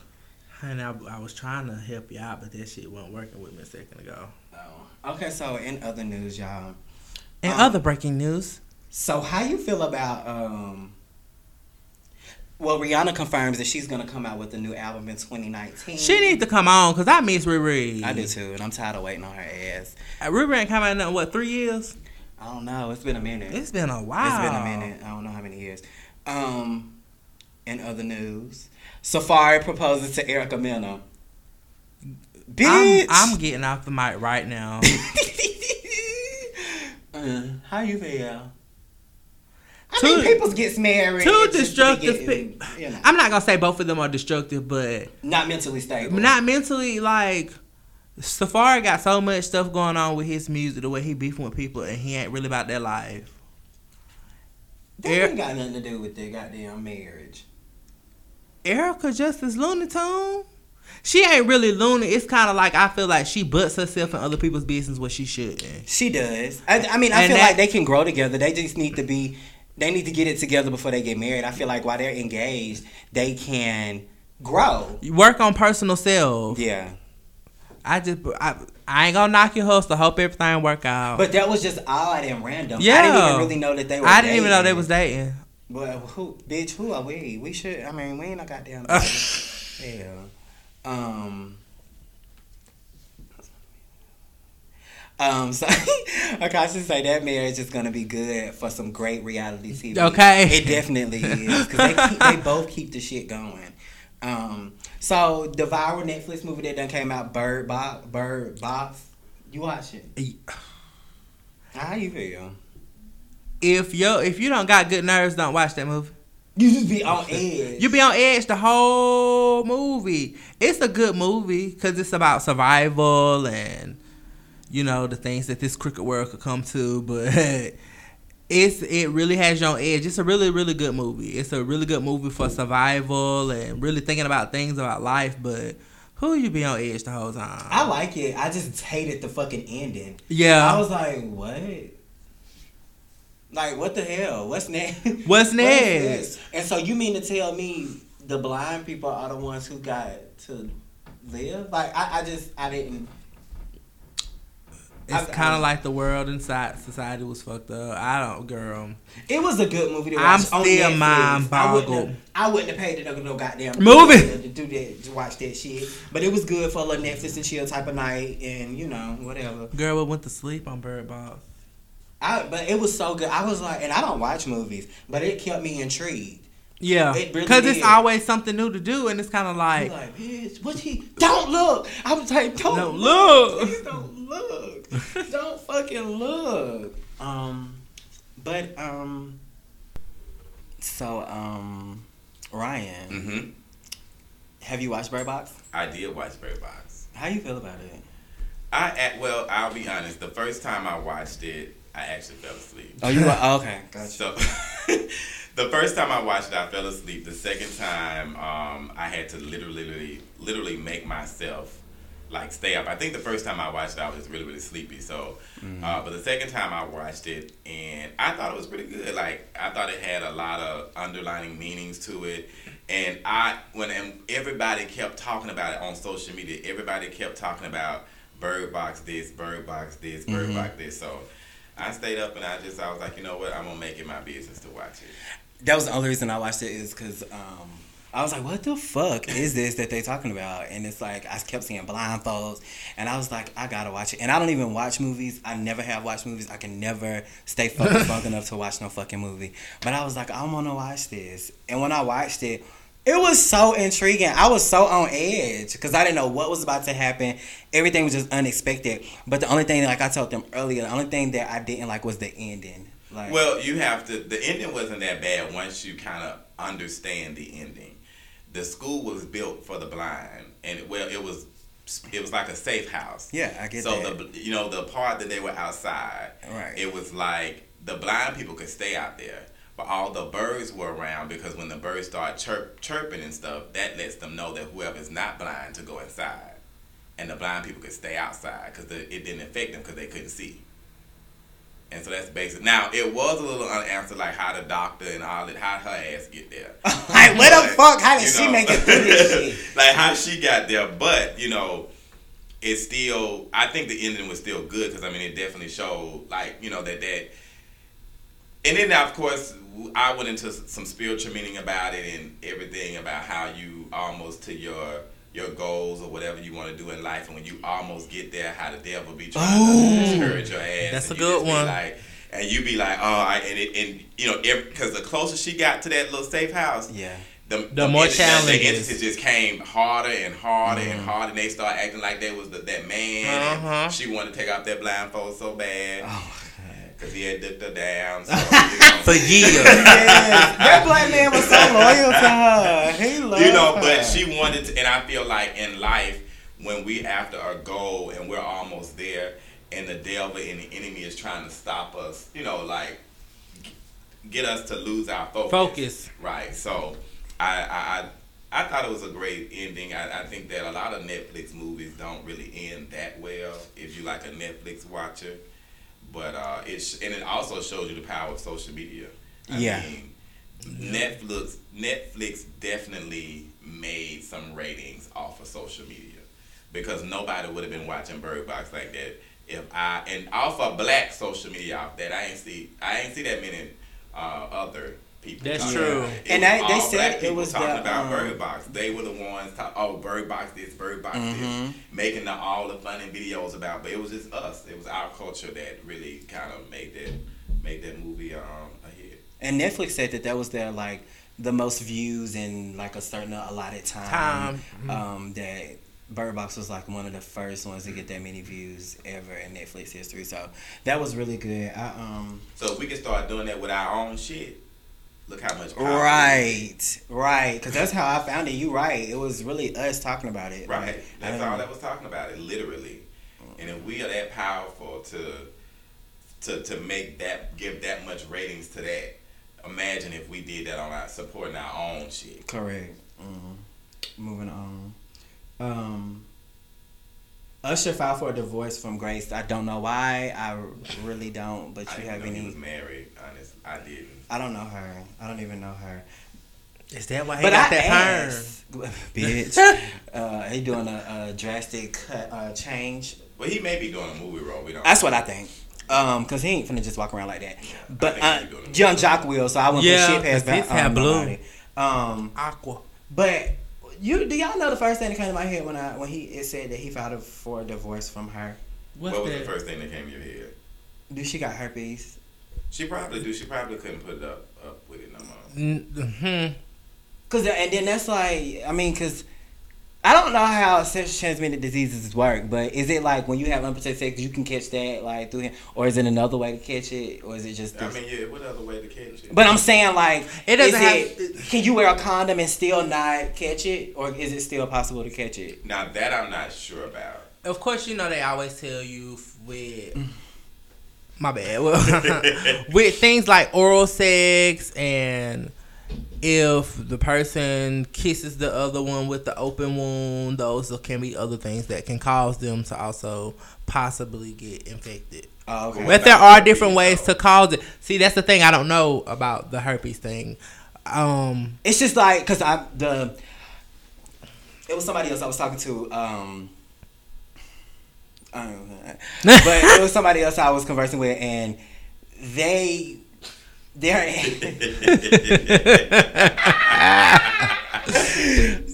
And I, I was trying to help you out, but that shit wasn't working with me a second ago. Oh. Okay, so in other news, y'all. And Um, other breaking news. So how you feel about um? Well, Rihanna confirms that she's gonna come out with a new album in 2019. She needs to come on because I miss Riri. I do too, and I'm tired of waiting on her ass. Uh, Riri ain't come out in what three years? I don't know. It's been a minute. It's been a while. It's been a minute. I don't know how many years. Um, in other news, Safaree proposes to Erica Mena. Bitch. I'm, I'm getting off the mic right now. Uh, how you feel? I Two- mean, people gets married. two just to be destructive getting, pe- You know, I'm not gonna say both of them are destructive, but not mentally stable. not mentally. Like Safaree got so much stuff going on with his music, the way he beefing with people, and he ain't really about that life. That Eric- ain't got nothing to do with their goddamn marriage. Erica Justice Looney Tune. She ain't really loony. It's kind of like I feel like she butts herself in other people's business where she shouldn't. She does. I, I mean, I And feel that- like they can grow together. They just need to be. They need to get it together before they get married. I feel like while they're engaged, they can grow. Work on personal self. Yeah. I just I, I ain't gonna knock your hustle. Hope everything work out. But that was just odd and random. Yeah. I didn't even really know that they were. I didn't even know they dating. was dating. Well, who, bitch? Who are we? We should. I mean, we ain't no goddamn. yeah. Um. Um. So, okay, I should say that marriage is gonna be good for some great reality TV. Okay. It definitely is because they keep, they both keep the shit going. Um. So the viral Netflix movie that done came out, Bird Box. Bird Box. You watch it? How you feel? If yo if you don't got good nerves, don't watch that movie. You just be on edge. You be on edge the whole movie. It's a good movie because it's about survival and you know the things that this cricket world could come to. But it's it really has you on edge. It's a really really good movie. It's a really good movie for survival and really thinking about things about life. But who you be on edge the whole time? I like it. I just hated the fucking ending. yeah. I was like, what? Like, what the hell? What's next? What's What next? this? And so you mean to tell me the blind people are the ones who got to live? Like, I, I just, I didn't. It's kind of like the world inside society was fucked up. I don't, girl. It was a good movie to watch. I'm still mind I wouldn't, boggled. have, I wouldn't have paid no, no goddamn Movie. to, to do that to watch that shit. But it was good for a little Netflix and chill type of night, and you know whatever. Girl, we went to sleep on Bird Box. I but it was so good. I was like, and I don't watch movies, but it kept me intrigued. Yeah, It really because it's always something new to do, and it's kind of Like, like, like, bitch, what he? Don't look. I was like, don't, Don't look. look. Please don't look. don't fucking look. Um, but um, so um, Ryan, hmm have you watched Bird Box? I did watch Bird Box. How you feel about it? I at well, I'll be honest. The first time I watched it, I actually fell asleep. Oh, you were okay. Gotcha. So the first time I watched it, I fell asleep. The second time, um, I had to literally, literally literally make myself like stay up. I think the first time I watched it, I was really really sleepy. So, uh, but the second time I watched it, and I thought it was pretty good. Like I thought it had a lot of underlining meanings to it. And I when and everybody kept talking about it on social media, everybody kept talking about Bird Box this, Bird Box this, Bird Box this. So. I stayed up and I just I was like, you know what, I'm gonna make it my business to watch it. that was the only reason I watched it is because um, I was like, what the fuck is this that they talking about? And it's like I kept seeing blindfolds, and I was like, I gotta watch it. And I don't even watch movies. I never have watched movies. I can never stay fucking long enough to watch no fucking movie. But I was like, I want to watch this. And when I watched it. It was so intriguing. I was so on edge because I didn't know what was about to happen. Everything was just unexpected. But the only thing, like I told them earlier, the only thing that I didn't like was the ending. Like, Well, you have to. The ending wasn't that bad once you kind of understand the ending. The school was built for the blind, and well, it was it was like a safe house. yeah, I get so that. the you know the part that they were outside, Right. it was like the blind people could stay out there, but all the birds were around because when the birds start chirp, chirping and stuff, that lets them know that whoever's not blind to go inside, and the blind people could stay outside because it didn't affect them because they couldn't see. And so that's basic. Now it was a little unanswered, like how the doctor and all that, how her ass get there. like, where the fuck? How did you she know, make it through this shit? like how she got there, but you know, it's still. I think the ending was still good because I mean, it definitely showed like you know that that. And then of course I went into some spiritual meaning about it and everything about how you almost to your your goals or whatever you want to do in life, and when you almost get there, how the devil be trying to discourage your ass. That's a you good one. Like, and you be like, oh, I, and it, and you know, because the closer she got to that little safe house, Yeah. the, The more enti- challenges. the entities just came harder and harder and Mm-hmm. harder, and they start acting like they was the, that man. Uh-huh. She wanted to take off that blindfold so bad Oh, because he had dipped her down. So, you know. For years. yes. That black man was so loyal to her. He loved you know, her. but she wanted to, and I feel like in life, when we after a goal and we're almost there, and the devil and the enemy is trying to stop us, you know, like get us to lose our focus. Focus. Right. So, I I. I I thought it was a great ending. I, I think that a lot of Netflix movies don't really end that well if you like a Netflix watcher. But uh, it sh- and it also shows you the power of social media. I Yeah. mean, Netflix Netflix definitely made some ratings off of social media because nobody would have been watching Bird Box like that if I and off of black social media off that I ain't see I ain't see that many uh, other people. That's talking true. about it. It And was they- they all said black it people was talking the, about um, Bird Box. They were the ones talk, oh Bird Box this Bird Box Mhm. this making the, all the funny videos about. But it was just us. It was our culture that really kind of made that made that movie um, a hit. And Netflix said that that was their like the most views in like a certain allotted time. Time. Mm-hmm. Um, that Bird Box was like one of the first ones to get that many views ever in Netflix history. So that was really good. I um So if we can start doing that with our own shit, look how much. right, right, because that's how I found it. You right. It was really us talking about it. Right. Like, That's all that was talking about it, literally. And if we are that powerful to to to make that give that much ratings to that, imagine if we did that on our supporting our own shit. Correct. Mhm. Moving on. Um, Usher filed for a divorce from Grace. I don't know why. I really don't. But I you didn't have know he any? was married. Honest, I didn't. I don't know her. I don't even know her. Is that why he but got I that perm? bitch. uh, he doing a, a drastic cut, uh, change. Well, he may be doing a movie role. We don't. That's what I think. Um, cause he ain't finna just walk around like that. But think uh, he doing it. Young Jock will, so I wouldn't Yeah, put shit past his um, hair blue. nobody. Um, Aqua. But you do y'all know the first thing that came to my head when I when he it said that he filed for a divorce from her? What's what was that? the first thing that came to your head? Do she got herpes? She probably do. She probably couldn't put it up up with it no more. Mm-hmm. Cause and then that's like I mean, cause I don't know how sexually transmitted diseases work, but is it like when you have unprotected sex, you can catch that like through him, or is it another way to catch it, or is it just? I This? mean, yeah. What other way to catch it? but I'm saying like, It doesn't is have- can you wear a condom and still not catch it, or is it still possible to catch it? now that I'm not sure about. Of course, you know they always tell you with my bad. Well, with things like oral sex and if the person kisses the other one with the open wound, those can be other things that can cause them to also possibly get infected. Oh, okay. But there are different ways to cause it. See, that's the thing I don't know about the herpes thing. Um, It's just like because I the it was somebody else I was talking to. Um, I don't know, but it was somebody else I was conversing with, and they they're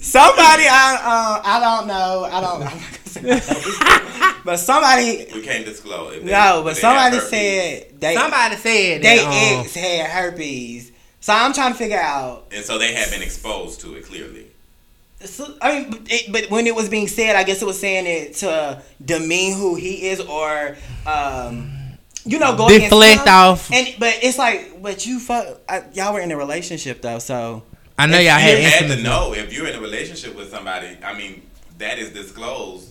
somebody I uh, I don't know I don't. I'm not gonna say that. but somebody We can't disclose. if they- no, but somebody said they somebody said they that, um, ex had herpes. So I'm trying to figure out and so they have been exposed to it clearly. So, I mean, but, it, but when it was being said, I guess it was saying it to demean who he is, or um, you know, go against Deflect him. off. And but it's like, but you fuck, I, y'all were in a relationship though, so I know y'all had you had to know if you're in a relationship with somebody. I mean, that is disclosed.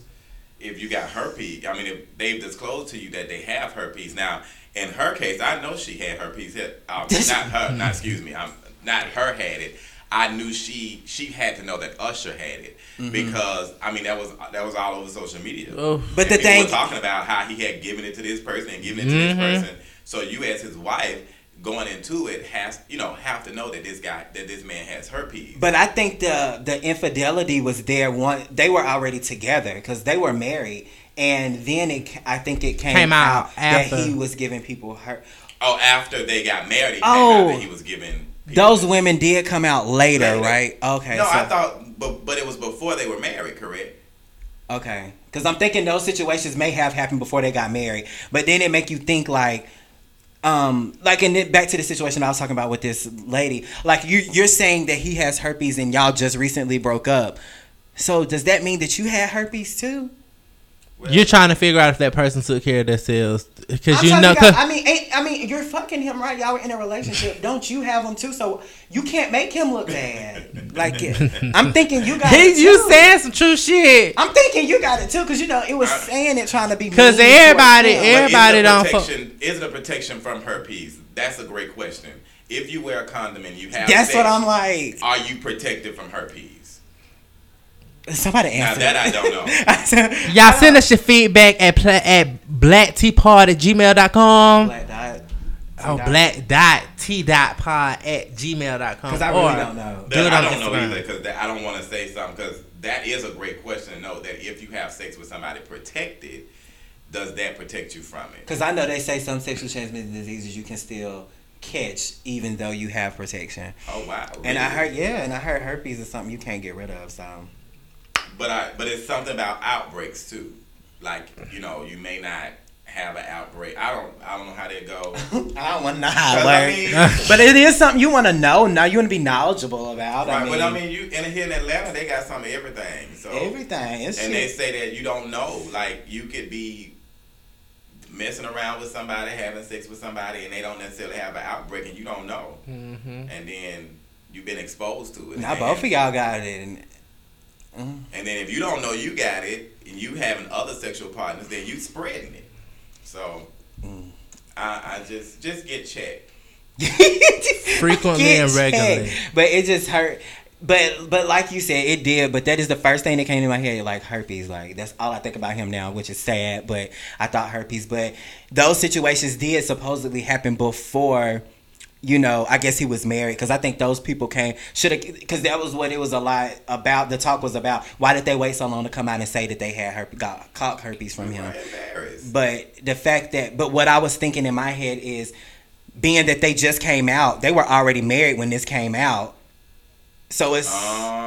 If you got herpes, I mean, if they've disclosed to you that they have herpes. Now, in her case, I know she had herpes. Uh, This- not her. Not excuse me. I'm not her had it. I knew she she had to know that Usher had it Mm-hmm. because I mean that was that was all over social media. Oh. But And the people thing- were talking about how he had given it to this person and given it to Mhm. this person. So you, as his wife, going into it, has you know have to know that this guy that this man has herpes. But I think the the infidelity was there. One, they were already together because they were married, and then it I think it came, Came out after. that he was giving people her. Oh, after they got married, it came Oh. out that he was giving. Those women did come out later, Later. right? Okay, No, so, I thought, but but it was before they were married, correct? Okay, because I'm thinking those situations may have happened before they got married, but then it make you think like, um, like in the, back to the situation I was talking about with this lady. Like you, you're saying that he has herpes and y'all just recently broke up. So does that mean that you had herpes too? You're trying to figure out if that person took care of themselves because you know. to figure out- 'cause- I mean, I mean, you're fucking him, right? Y'all were in a relationship. Don't you have him too? So you can't make him look bad. Like, I'm thinking you got. it He, you too. saying some true shit. I'm thinking you got it too, because you know it was saying it trying to be. Because everybody- towards him. But Everybody is don't fuck- protection. Is it a protection from herpes? That's a great question. If you wear a condom and you have, That's sex, what I'm like. Are you protected from herpes? Somebody Now answer. that I don't know. Y'all send us your feedback at pla- at blackteapod at gmail.com. Black dot. Oh, black dot t dot pod at gmail.com. Because I really don't know. Do That, I don't know Instagram. either because I don't want to say something because that is a great question to know that if you have sex with somebody protected, does that protect you from it? Because I know they say some sexually transmitted diseases you can still catch even though you have protection. Oh wow! And I heard, yeah, and I heard herpes is something you can't get rid of. So But I but it's something about outbreaks too. Like you know, you may not have an outbreak. I don't I don't know how that goes. I don't want to know how it 'Cause I mean- but it is something you want to know. Now you want to be knowledgeable about. Right, I mean, but I mean, you in here in Atlanta, they got some of everything. So everything. It's and they say that you don't know. Like you could be messing around with somebody, having sex with somebody, and they don't necessarily have an outbreak, and you don't know. Mm-hmm. And then you've been exposed to it. Now both of y'all got it. And, mm. And then if you don't know you got it, and you having other sexual partners, then you spreading it. So Mm. I, I just just get checked. Frequently Get and regularly. checked. But it just hurt. But but like you said, it did. But that is the first thing that came to my head, like herpes. Like that's all I think about him now, which is sad. But I thought herpes. But those situations did supposedly happen before. You know, I guess he was married because I think those people came should have because that was what it was a lot about. The talk was about why did they wait so long to come out and say that they had her got caught herpes from him. But the fact that, but what I was thinking in my head is, being that they just came out, they were already married when this came out. So it's,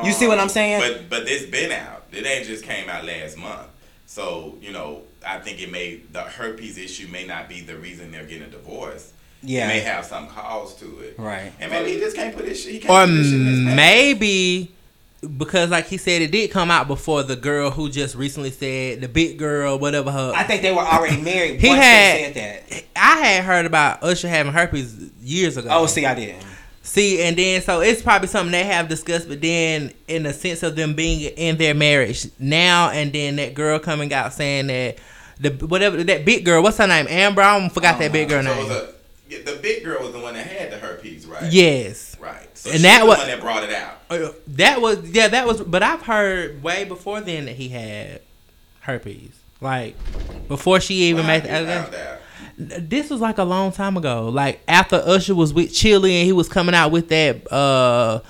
you see what I'm oh, saying? But but this been out. It ain't just came out last month. So you know, I think it may the herpes issue may not be the reason they're getting a divorce. Yeah, It may have some cause to it. right. And maybe he just can't put his shit. He Or put his shit in maybe because, like he said, it did come out before the girl who just recently said the big girl, whatever her. I think they were already married. He once had- they said that. I had heard about Usher having herpes years ago. Oh, see, I didn't. See, and then so it's probably something they have discussed, but then in the sense of them being in their marriage now, and then that girl coming out saying that the whatever that big girl, what's her name? Amber. I forgot that big girl So it name. Was yeah, the big girl was the one that had the herpes, right? Yes. Right. So And that the was- one that brought it out. Uh, That was yeah, that was. But I've heard way before then that he had herpes. Like before she even Wow, made the allegation. This was like a long time ago. Like after Usher was with Chili and he was coming out with that. uh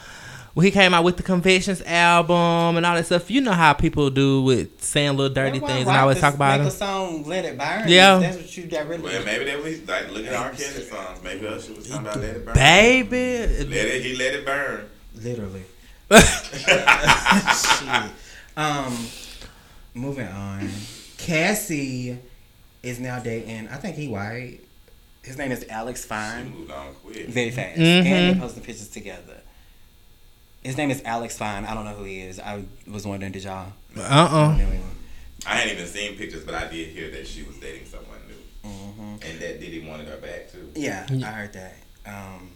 when he came out with the Confessions album and all that stuff, you know how people do with saying little dirty Everyone things and rock always talk about make them. a song, let it burn. Yeah. that's what you that really. Well, maybe they was like look at R. Kelly songs. Maybe Usher was talking about let it burn. Baby, Let it. He let it burn. Literally. Shit. Um, moving on. Cassie is now dating. I think he white. His name is Alex She Fine. moved on quick. Very fast. Mhm. And they posted pictures together. His name is Alex Fine. I don't know who he is. I was wondering, did y'all? uh uh know him? I hadn't even seen pictures, but I did hear that she was dating someone new, Mhm. and that Diddy wanted her back too. Yeah, I heard that. Um,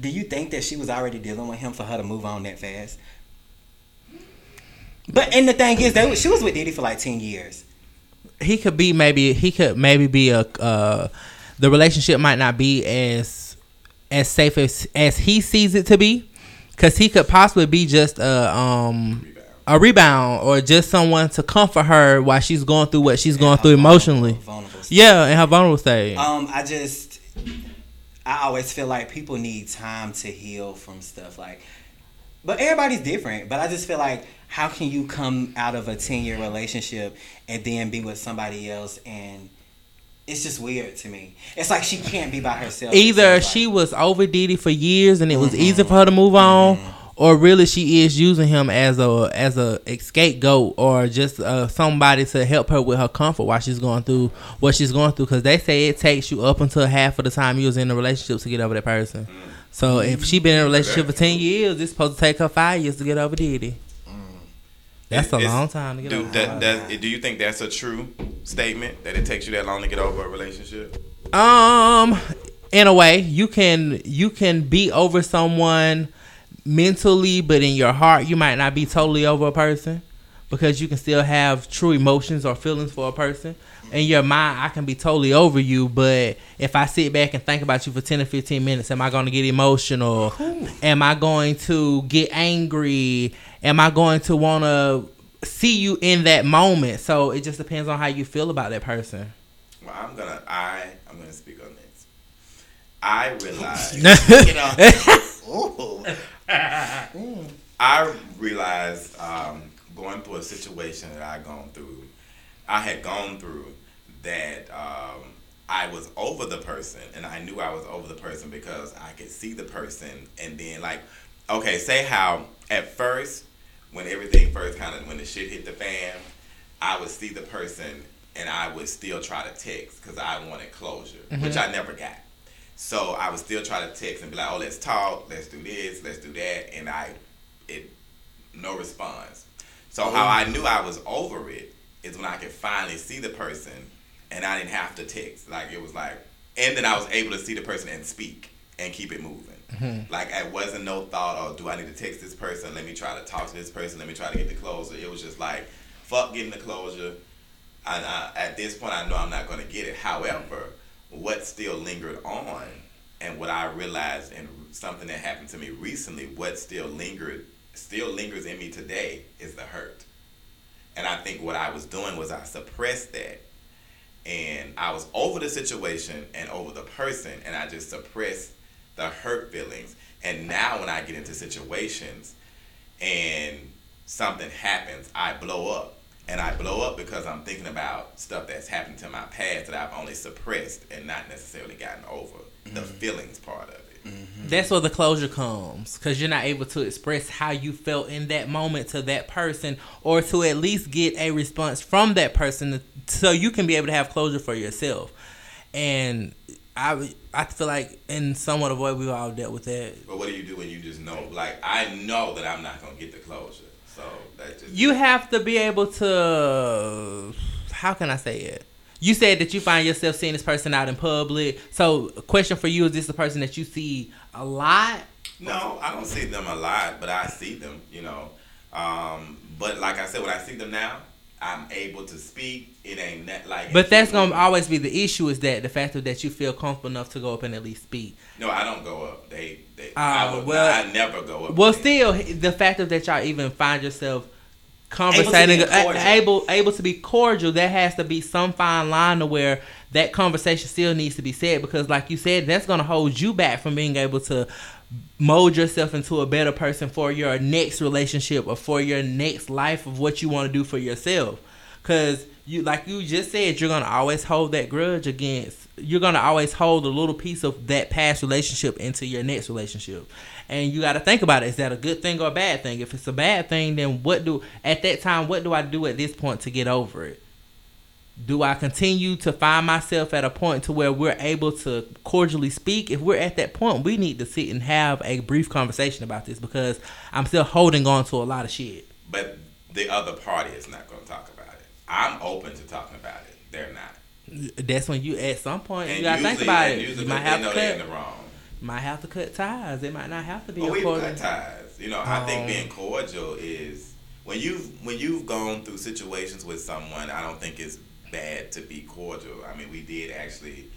do you think that she was already dealing with him for her to move on that fast? But and the thing is, that she was with Diddy for like ten years. he could be maybe he could maybe be a uh the relationship might not be as as safe as as he sees it to be because he could possibly be just a um Rebound. a rebound or just someone to comfort her while she's going through what she's going through emotionally Vulnerable, vulnerable yeah in her vulnerable stage Um, I just, I always feel like people need time to heal from stuff. Like, but everybody's different. But I just feel like, how can you come out of a ten year relationship and then be with somebody else and it's just weird to me. It's like she can't be by herself. either she was over Diddy for years and it was Mhm. easy for her to move on, or really she is using him as a as a scapegoat or just uh, somebody to help her with her comfort while she's going through what she's going through. Because they say it takes you up until half of the time you was in a relationship to get over that person. So if she been in a relationship for ten years, it's supposed to take her five years to get over Diddy. That's a long time to get Do, over. that, does, do you think that's a true statement that it takes you that long to get over a relationship? Um, in a way, you can you can be over someone mentally, but in your heart, you might not be totally over a person because you can still have true emotions or feelings for a person. In your mind, I can be totally over you, but if I sit back and think about you for ten or fifteen minutes, am I going to get emotional? Am I going to get angry? Am I going to want to see you in that moment? So it just depends on how you feel about that person. Well, I'm gonna I I'm gonna speak on this. I realize you know. Ooh. I realized um, going through a situation that I gone through, I had gone through that um, I was over the person, and I knew I was over the person because I could see the person, and then like, okay, say how at first when everything first kind of when the shit hit the fan, I would see the person and I would still try to text because I wanted closure, which mm-hmm. I never got. So I would still try to text and be like, "Oh, let's talk, let's do this, let's do that," and I, it, no response. So how oh. I knew I was over it is when I could finally see the person, and I didn't have to text. Like it was like, and then I was able to see the person and speak and keep it moving. Mm-hmm. Like it wasn't no thought, "Oh, do I need to text this person? Let me try to talk to this person. Let me try to get the closure." It was just like, "Fuck getting the closure." And I, at this point, I know I'm not going to get it. However, what still lingered on, and what I realized, and something that happened to me recently, what still lingered, still lingers in me today, is the hurt. And I think what I was doing was I suppressed that, and I was over the situation and over the person, and I just suppressed the hurt feelings. And now when I get into situations, and something happens, I blow up. And I blow up because I'm thinking about stuff that's happened to my past that I've only suppressed and not necessarily gotten over. The mm-hmm. feelings part of it. Mm-hmm. That's where the closure comes because you're not able to express how you felt in that moment to that person or to at least get a response from that person so you can be able to have closure for yourself. And I, I feel like in somewhat of a way we've all dealt with that. But what do you do when you just know, like, I know that I'm not going to get the closure. So that just. You have to be able to, how can I say it? You said that you find yourself seeing this person out in public. So, question for you: Is this the person that you see a lot? No, I don't see them a lot, but I see them, you know. Um, but like I said, when I see them now, I'm able to speak. It ain't that like. But that's gonna always be the issue is that the fact of that you feel comfortable enough to go up and at least speak. No, I don't go up. They, they. Oh, I would, well- I never go up. Well, still, the fact of that y'all even find yourself conversating, uh, cordial. a- able able to be cordial, there has to be some fine line to where that conversation still needs to be said because, like you said, that's gonna hold you back from being able to mold yourself into a better person for your next relationship or for your next life of what you want to do for yourself. Cause you, like you just said, you're gonna always hold that grudge against. You're gonna always hold a little piece of that past relationship into your next relationship, and you got to think about it. Is that a good thing or a bad thing? If it's a bad thing, then what do at that time? What do I do at this point to get over it? Do I continue to find myself at a point to where we're able to cordially speak? If we're at that point, we need to sit and have a brief conversation about this because I'm still holding on to a lot of shit. But the other party is not going to talk about it. I'm open to talking about it. They're not. That's when you at some point And you gotta think about it. You might have to they're in cut. the wrong. Might have to cut ties. It might not have to be But a we've cordial. cut ties. You know, I Oh. think being um, cordial is when you've when you've gone through situations with someone. I don't think it's bad to be cordial. I mean, we did actually.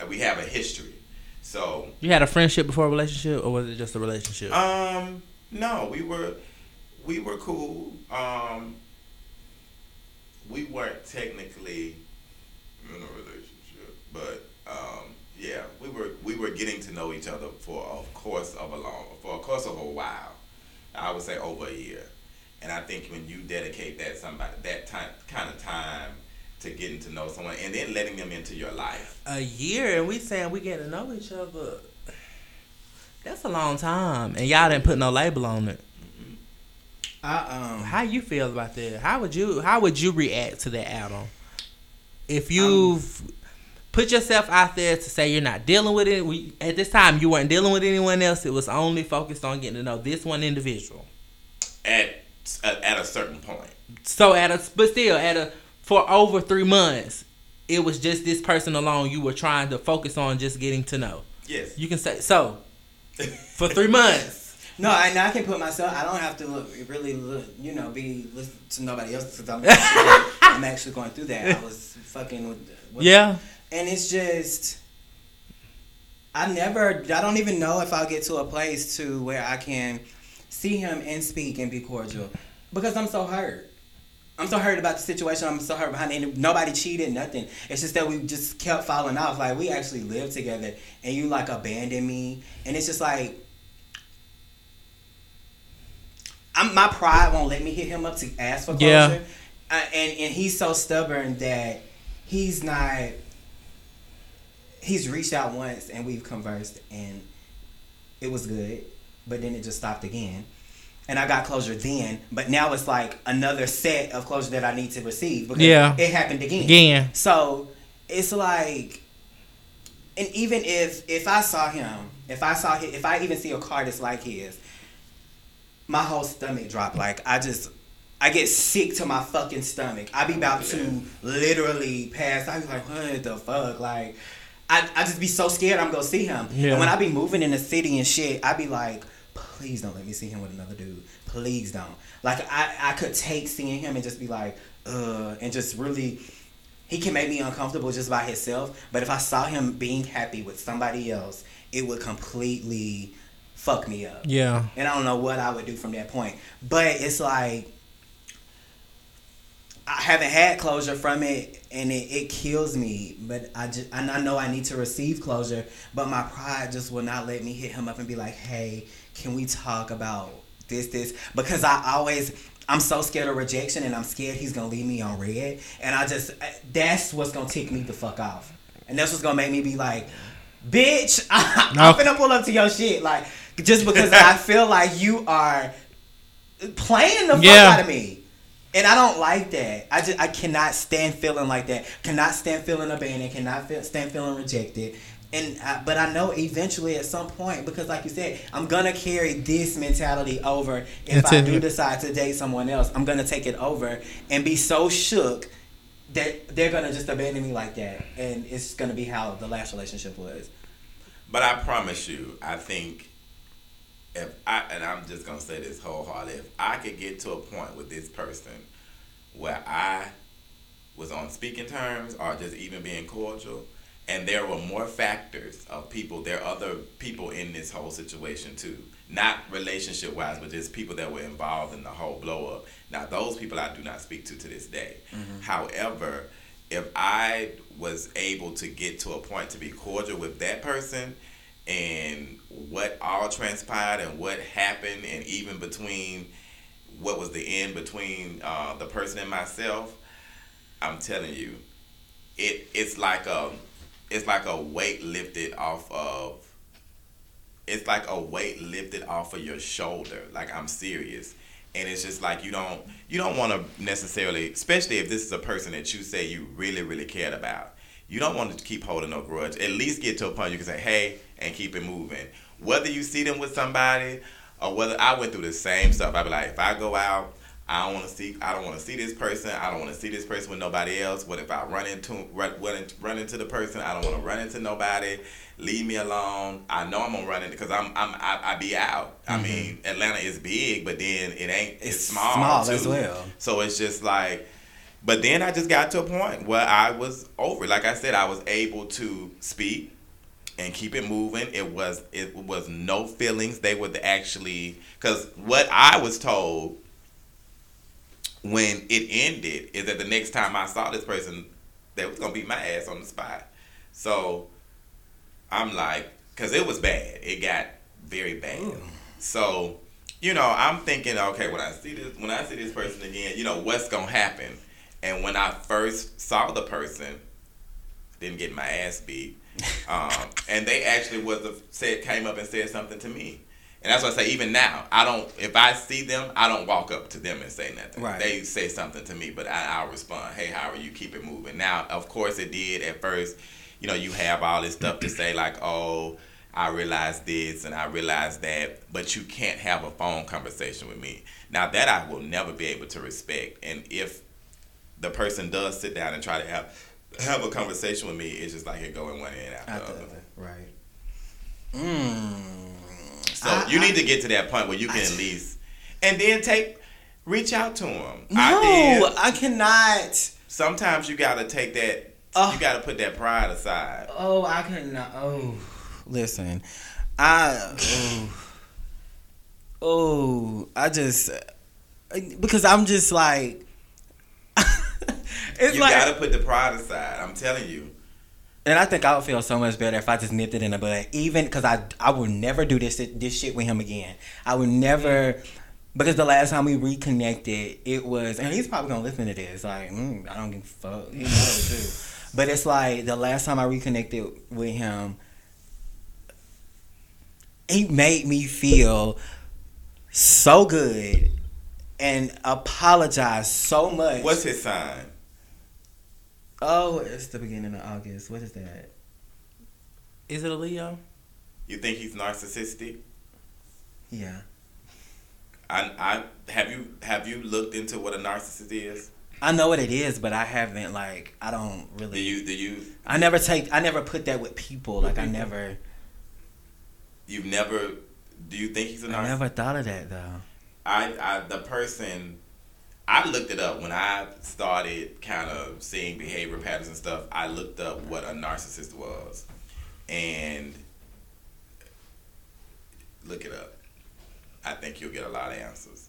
uh, We have a history, so You had a friendship before a relationship, or was it just a relationship? um, no, we were we were cool. Um, we weren't technically in a relationship, but um, yeah, we were we were getting to know each other for a course of a long for a course of a while. I would say over a year, and I think when you dedicate that somebody that time kind of time to getting to know someone and then letting them into your life, a year, and we saying we getting to know each other. That's a long time, and y'all didn't put no label on it. I um. How you feel about that? How would you how would you react to that Adam? If you've put yourself out there to say you're not dealing with it, we, at this time you weren't dealing with anyone else. It was only focused on getting to know this one individual. at at a certain point. So at a but still at a for over three months, it was just this person alone. You were trying to focus on just getting to know. Yes. You can say so for three months. No, I, I can put myself. I don't have to look, really, look, you know, be listen to nobody else because I'm, actually- I'm actually going through that. I was fucking with, with Yeah. and it's just I never I don't even know if I'll get to a place to where I can see him and speak and be cordial because I'm so hurt. I'm so hurt about the situation. I'm so hurt behind it. Nobody cheated, nothing. It's just that we just kept falling off. Like we actually lived together, and you like abandoned me, and it's just like. I'm, my pride won't let me hit him up to ask for closure, Yeah. uh, and and he's so stubborn that he's not he's reached out once and we've conversed and it was good, but then it just stopped again. And I got closure then, but now it's like another set of closure that I need to receive because Yeah. it happened again. Again. So it's like, and even if if I saw him, if I saw him, if I even see a car that's like his, my whole stomach drop. Like I just, I get sick to my fucking stomach. I be about to literally pass. I be like, what the fuck, like. I, I just be so scared I'm gonna see him. Yeah. And when I be moving in the city and shit, I be like, please don't let me see him with another dude. Please don't. Like I, I could take seeing him and just be like, uh, and just really he can make me uncomfortable just by himself. But if I saw him being happy with somebody else, it would completely fuck me up. Yeah. And I don't know what I would do from that point. But it's like I haven't had closure from it and it, it kills me. But I just I know I need to receive closure, but my pride just will not let me hit him up and be like, Hey, can we talk about this, this? Because I always I'm so scared of rejection and I'm scared he's gonna leave me on red. And I just that's what's gonna tick me the fuck off. And that's what's gonna make me be like, bitch, I'm Okay. finna pull up to your shit. Like, just because I feel like you are playing the fuck Yeah. out of me. And I don't like that. I just I cannot stand feeling like that. Cannot stand feeling abandoned. Cannot feel, stand feeling rejected. And I, but I know eventually at some point because like you said, I'm gonna carry this mentality over if I Until- do decide to date someone else. I'm gonna take it over and be so shook that they're gonna just abandon me like that, and it's gonna be how the last relationship was. But I promise you, I think if I and I'm just gonna say this wholeheartedly, if I could get to a point with this person where I was on speaking terms or just even being cordial. And there were more factors of people. There are other people in this whole situation too, not relationship wise, but just people that were involved in the whole blow up. Now those people I do not speak to to this day. However, if I was able to get to a point to be cordial with that person, and what all transpired and what happened, and even between what was the end between uh, the person and myself, I'm telling you, it it's like a it's like a weight lifted off of it's like a weight lifted off of your shoulder. Like I'm serious. And it's just like you don't you don't want to necessarily, especially if this is a person that you say you really really cared about. You don't want to keep holding no grudge. At least get to a point you can say, "Hey," and keep it moving. Whether you see them with somebody or whether I went through the same stuff. i'd be like, if I go out, I don't want to see. I don't want to see this person. I don't want to see this person with nobody else. What if I run into run, run, into- the person? I don't want to run into nobody. Leave me alone. I know I'm gonna run into because I'm I'm I, I be out. I mm-hmm. mean, Atlanta is big, but then it ain't. It's, It's small, small too. as well. So it's just like. But then I just got to a point where I was over. Like I said, I was able to speak and keep it moving. It was it was no feelings. They would actually because what I was told when it ended is that the next time I saw this person, they was gonna beat my ass on the spot. So I'm like, because it was bad. It got very bad. So you know, I'm thinking, okay, when I see this, when I see this person again, you know, what's gonna happen? And when I first saw the person, didn't get my ass beat. Um, and they actually was the, said came up and said something to me. And that's why I say even now, I don't if I see them, I don't walk up to them and say nothing. Right. They say something to me, but I, I'll respond, Hey, how are you? Keep it moving. Now, of course it did at first, you know, you have all this stuff to say like, Oh, I realized this and I realized that, but you can't have a phone conversation with me. Now that I will never be able to respect. And if the person does sit down and try to have have a conversation with me, it's just like it going one end after the After other. other. Right. Mm. So I- you I- need to get to that point where you can I- at least, and then take, reach out to them. No, I cannot. Sometimes you gotta take that. Ugh. you gotta put that pride aside. Oh, I cannot. Oh, listen, I. Oh, oh I just because I'm just like. it's you like, gotta put the pride aside. I'm telling you. And I think I would feel so much better if I just nipped it in the bud. Even because I, I would never do this this shit with him again. I would never. Because the last time we reconnected, it was, and he's probably gonna listen to this. Like, mm, I don't give a fuck. He knows too. But it's like the last time I reconnected with him, he made me feel so good and apologized so much. What's his sign? Oh, it's the beginning of August. What is that? Is it a Leo? You think he's narcissistic? Yeah. I, I have you have you looked into what a narcissist is? I know what it is, but I haven't like I don't really. Do really. you do you I never take. I never put that with people. Like I mm-hmm. never. you've never do you think he's a I narcissist? I never thought of that though. I, I the person I looked it up when I started kind of seeing behavior patterns and stuff. I looked up what a narcissist was, and look it up. I think you'll get a lot of answers,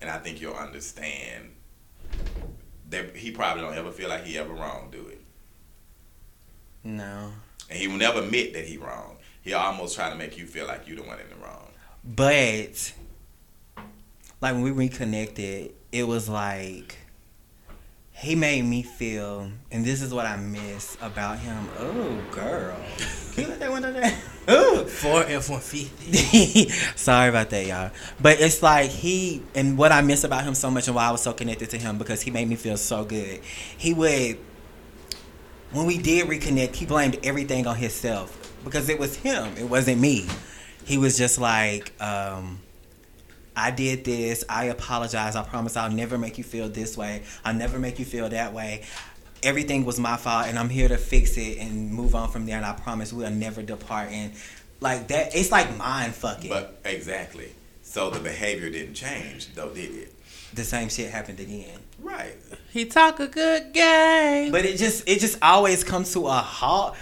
and I think you'll understand that he probably don't ever feel like he ever wronged do it, No. and he will never admit that he wrong. He almost try to make you feel like you the one in the wrong. But like when we reconnected, it was like he made me feel, and this is what I miss about him. Oh, girl, can you let that window down? Ooh. Four F one fifty. Sorry about that, y'all. But it's like he and what I miss about him so much and why I was so connected to him because he made me feel so good. He would when we did reconnect, he blamed everything on himself because it was him. It wasn't me. He was just like, um, I did this. I apologize. I promise I'll never make you feel this way. I'll never make you feel that way. Everything was my fault, and I'm here to fix it and move on from there. And I promise we'll never depart. And like that, it's like mind fucking. But exactly. So the behavior didn't change, though, did it? The same shit happened again. Right. He talk a good game. But it just it just always comes to a halt.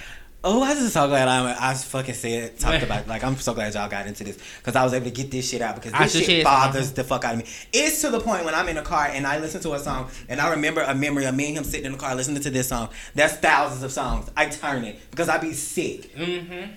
Oh, I just so glad I'm I fucking said talked about like I'm so glad y'all got into this because I was able to get this shit out because this should shit bothers the fuck out of me. It's to the point when I'm in a car and I listen to a song and I remember a memory of me and him sitting in the car listening to this song. That's thousands of songs. I turn it because I be sick. Mm-hmm.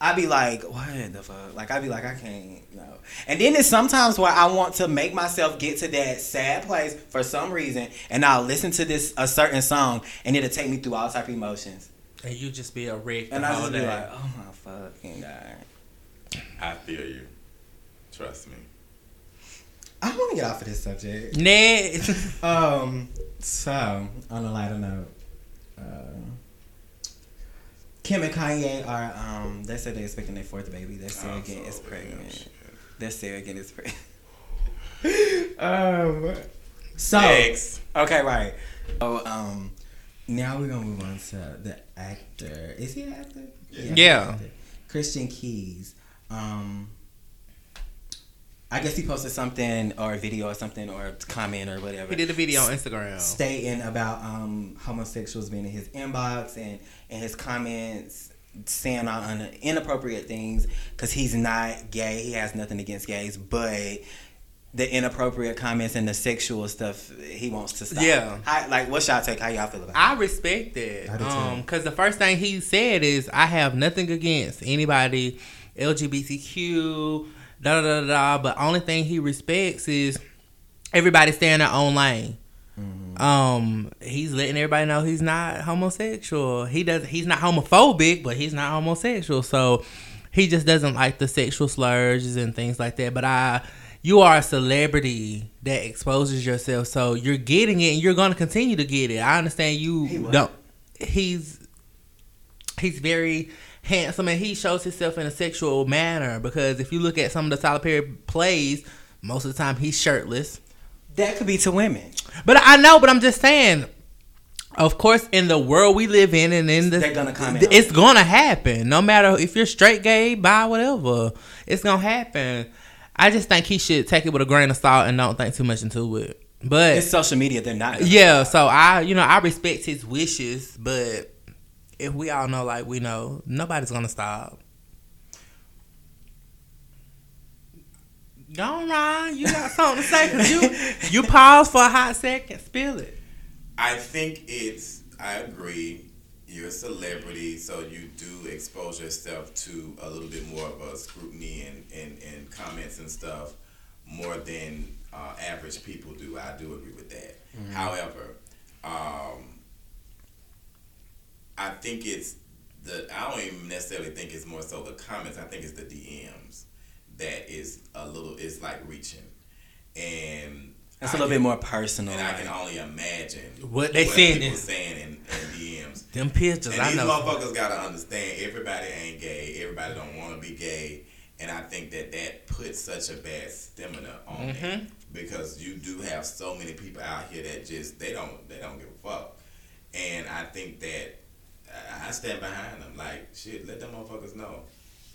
I be like, what the fuck? Like I be like, I can't no. And then it's sometimes where I want to make myself get to that sad place for some reason, and I'll listen to this a certain song, and it'll take me through all type of emotions. And you just be a wreck And the I whole just be like, oh my fucking god. I feel you. Trust me. I want to get off of this subject. Next. Um, so on a lighter note, uh, Kim and Kanye are um, they said they're expecting their fourth baby. They're Sarah I'm again is pregnant. them shit. They're Sarah again is pregnant. um, so Next. okay, right. So um, now we're gonna move on to the actor. Is he an actor? Yeah. he's Yeah. actor. Christian Keyes. Um, I guess he posted something or a video or something or a comment or whatever. he did a video on Instagram. stating about um, homosexuals being in his inbox and, and his comments saying all inappropriate things because he's not gay. He has nothing against gays, but the inappropriate comments and the sexual stuff he wants to stop. Yeah. How, like, what's y'all take? How y'all feel about it? I respect that. I do too. Um, cause the first thing he said is, "I have nothing against anybody LGBTQ, da da da da." But only thing he respects is everybody stay in their own lane. Mm-hmm. Um, he's letting everybody know he's not homosexual. He does. He's not homophobic, but he's not homosexual. So he just doesn't like the sexual slurs and things like that. But I, you are a celebrity that exposes yourself, so you're getting it, and you're gonna continue to get it. I understand you He don't. He's he's very handsome, and he shows himself in a sexual manner. Because if you look at some of the Tyler Perry plays, most of the time he's shirtless. That could be to women. But I know, but I'm just saying. Of course, in the world we live in, and in the They're gonna comment it's gonna happen. No matter if you're straight, gay, bi, whatever, it's gonna happen. I just think he should take it with a grain of salt and don't think too much into it. But It's social media. They're not. yeah, so I, you know, I respect his wishes, but if we all know, like we know, nobody's gonna stop. Go on, Ryan. You got something to say? Cause you you pause for a hot second. Spill it. I think it's. I agree. You're a celebrity, so you do expose yourself to a little bit more of a scrutiny and, and, and comments and stuff more than uh, average people do. I do agree with that. However, um, I think it's the. I don't even necessarily think it's more so the comments. I think it's the DMs that is a little. It's like reaching, and It's I a little can- bit more personal. and I can only imagine What they what saying people saying in, in DMs. Them pictures, And I these know. motherfuckers gotta understand everybody ain't gay. Everybody don't want to be gay, and I think that that puts such a bad stamina on Mm-hmm. it because you do have so many people out here that just they don't they don't give a fuck, and I think that I- I stand behind them. Like shit, let them motherfuckers know.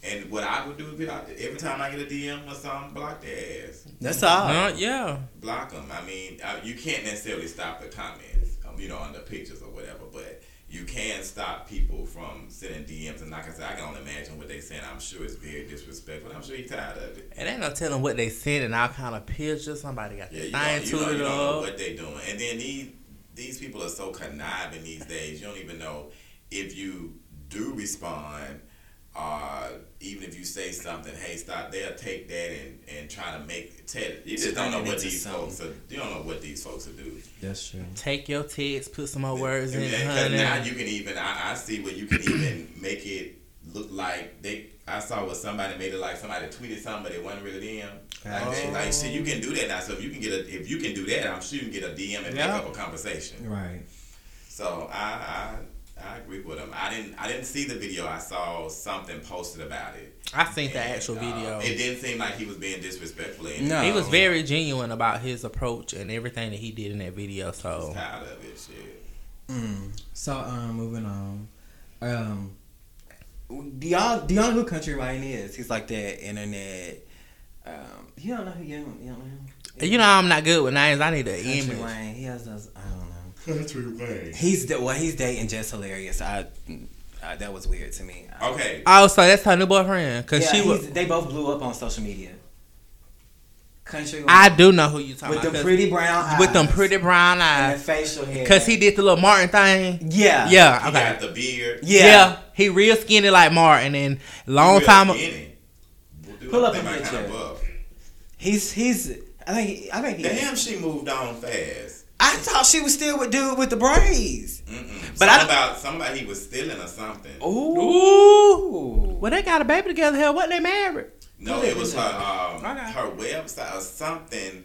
And what I would do if I, every time I get a DM or something, block their ass That's all. Uh, yeah. block them. I mean, uh, you can't necessarily stop the comments, um, you know, on the pictures or whatever, but you can stop people from sending DMs. And like I said, I can only imagine what they saying. I'm sure it's very disrespectful. I'm sure he's tired of it. It ain't no telling what they sent and all kind of pictures. Somebody got Yeah, the you thing don't, you, don't, you don't know what they doing. And then these these people are so conniving these days. You don't even know if you do respond. Uh, even if you say something, hey, stop. They'll take that and, and try to make. Tell, you just don't know what these something. folks are. You don't know what these folks will do. That's true. Take your text, put some more words in, Because honey. now you can even I, I see where you can even make it look like they. I saw where somebody made it like somebody tweeted something, but it wasn't really them. Like, they, like shit, you can do that now. So if you can get a, if you can do that, I'm sure you can get a DM and Yeah. make up a conversation. Right. So I, I I agree with him. I didn't I didn't see the video. I saw something posted about it. I seen the actual uh, video. it didn't seem like he was being disrespectful. Or anything. No. he was very genuine about his approach and everything that he did in that video. So tired of it. Shit. Mm. So um, moving on. Um, do y'all do y'all know who Country Ryan is? He's like that internet Um, you don't know who you don't, you don't know him. You know I'm not good with names. I need an Country image. Wayne. He has those. I don't know. Country Wayne. He's the, well. He's dating Jess Hilarious. I, I that was weird to me. I- Okay. Oh, so that's her new boyfriend? Cause Yeah, she was. they both blew up on social media. Country Wayne. I do know who you talking about. with the pretty brown eyes. with them pretty brown and the eyes. facial hair. Cause he did the little Martin thing. Yeah. Yeah, He okay. got the beard. Yeah. yeah. he real skinny like Martin, and long Real time. skinny. Pull up They a picture. kinda. He's he's. I think. he- I think he. Damn, she moved on fast. I thought she was still with dude with the braids. Mm-mm. But But I- about somebody he was stealing or something. Ooh. Ooh. Well, they got a baby together. Hell, what they married? No, Who it was did her this? um, Okay. her website or something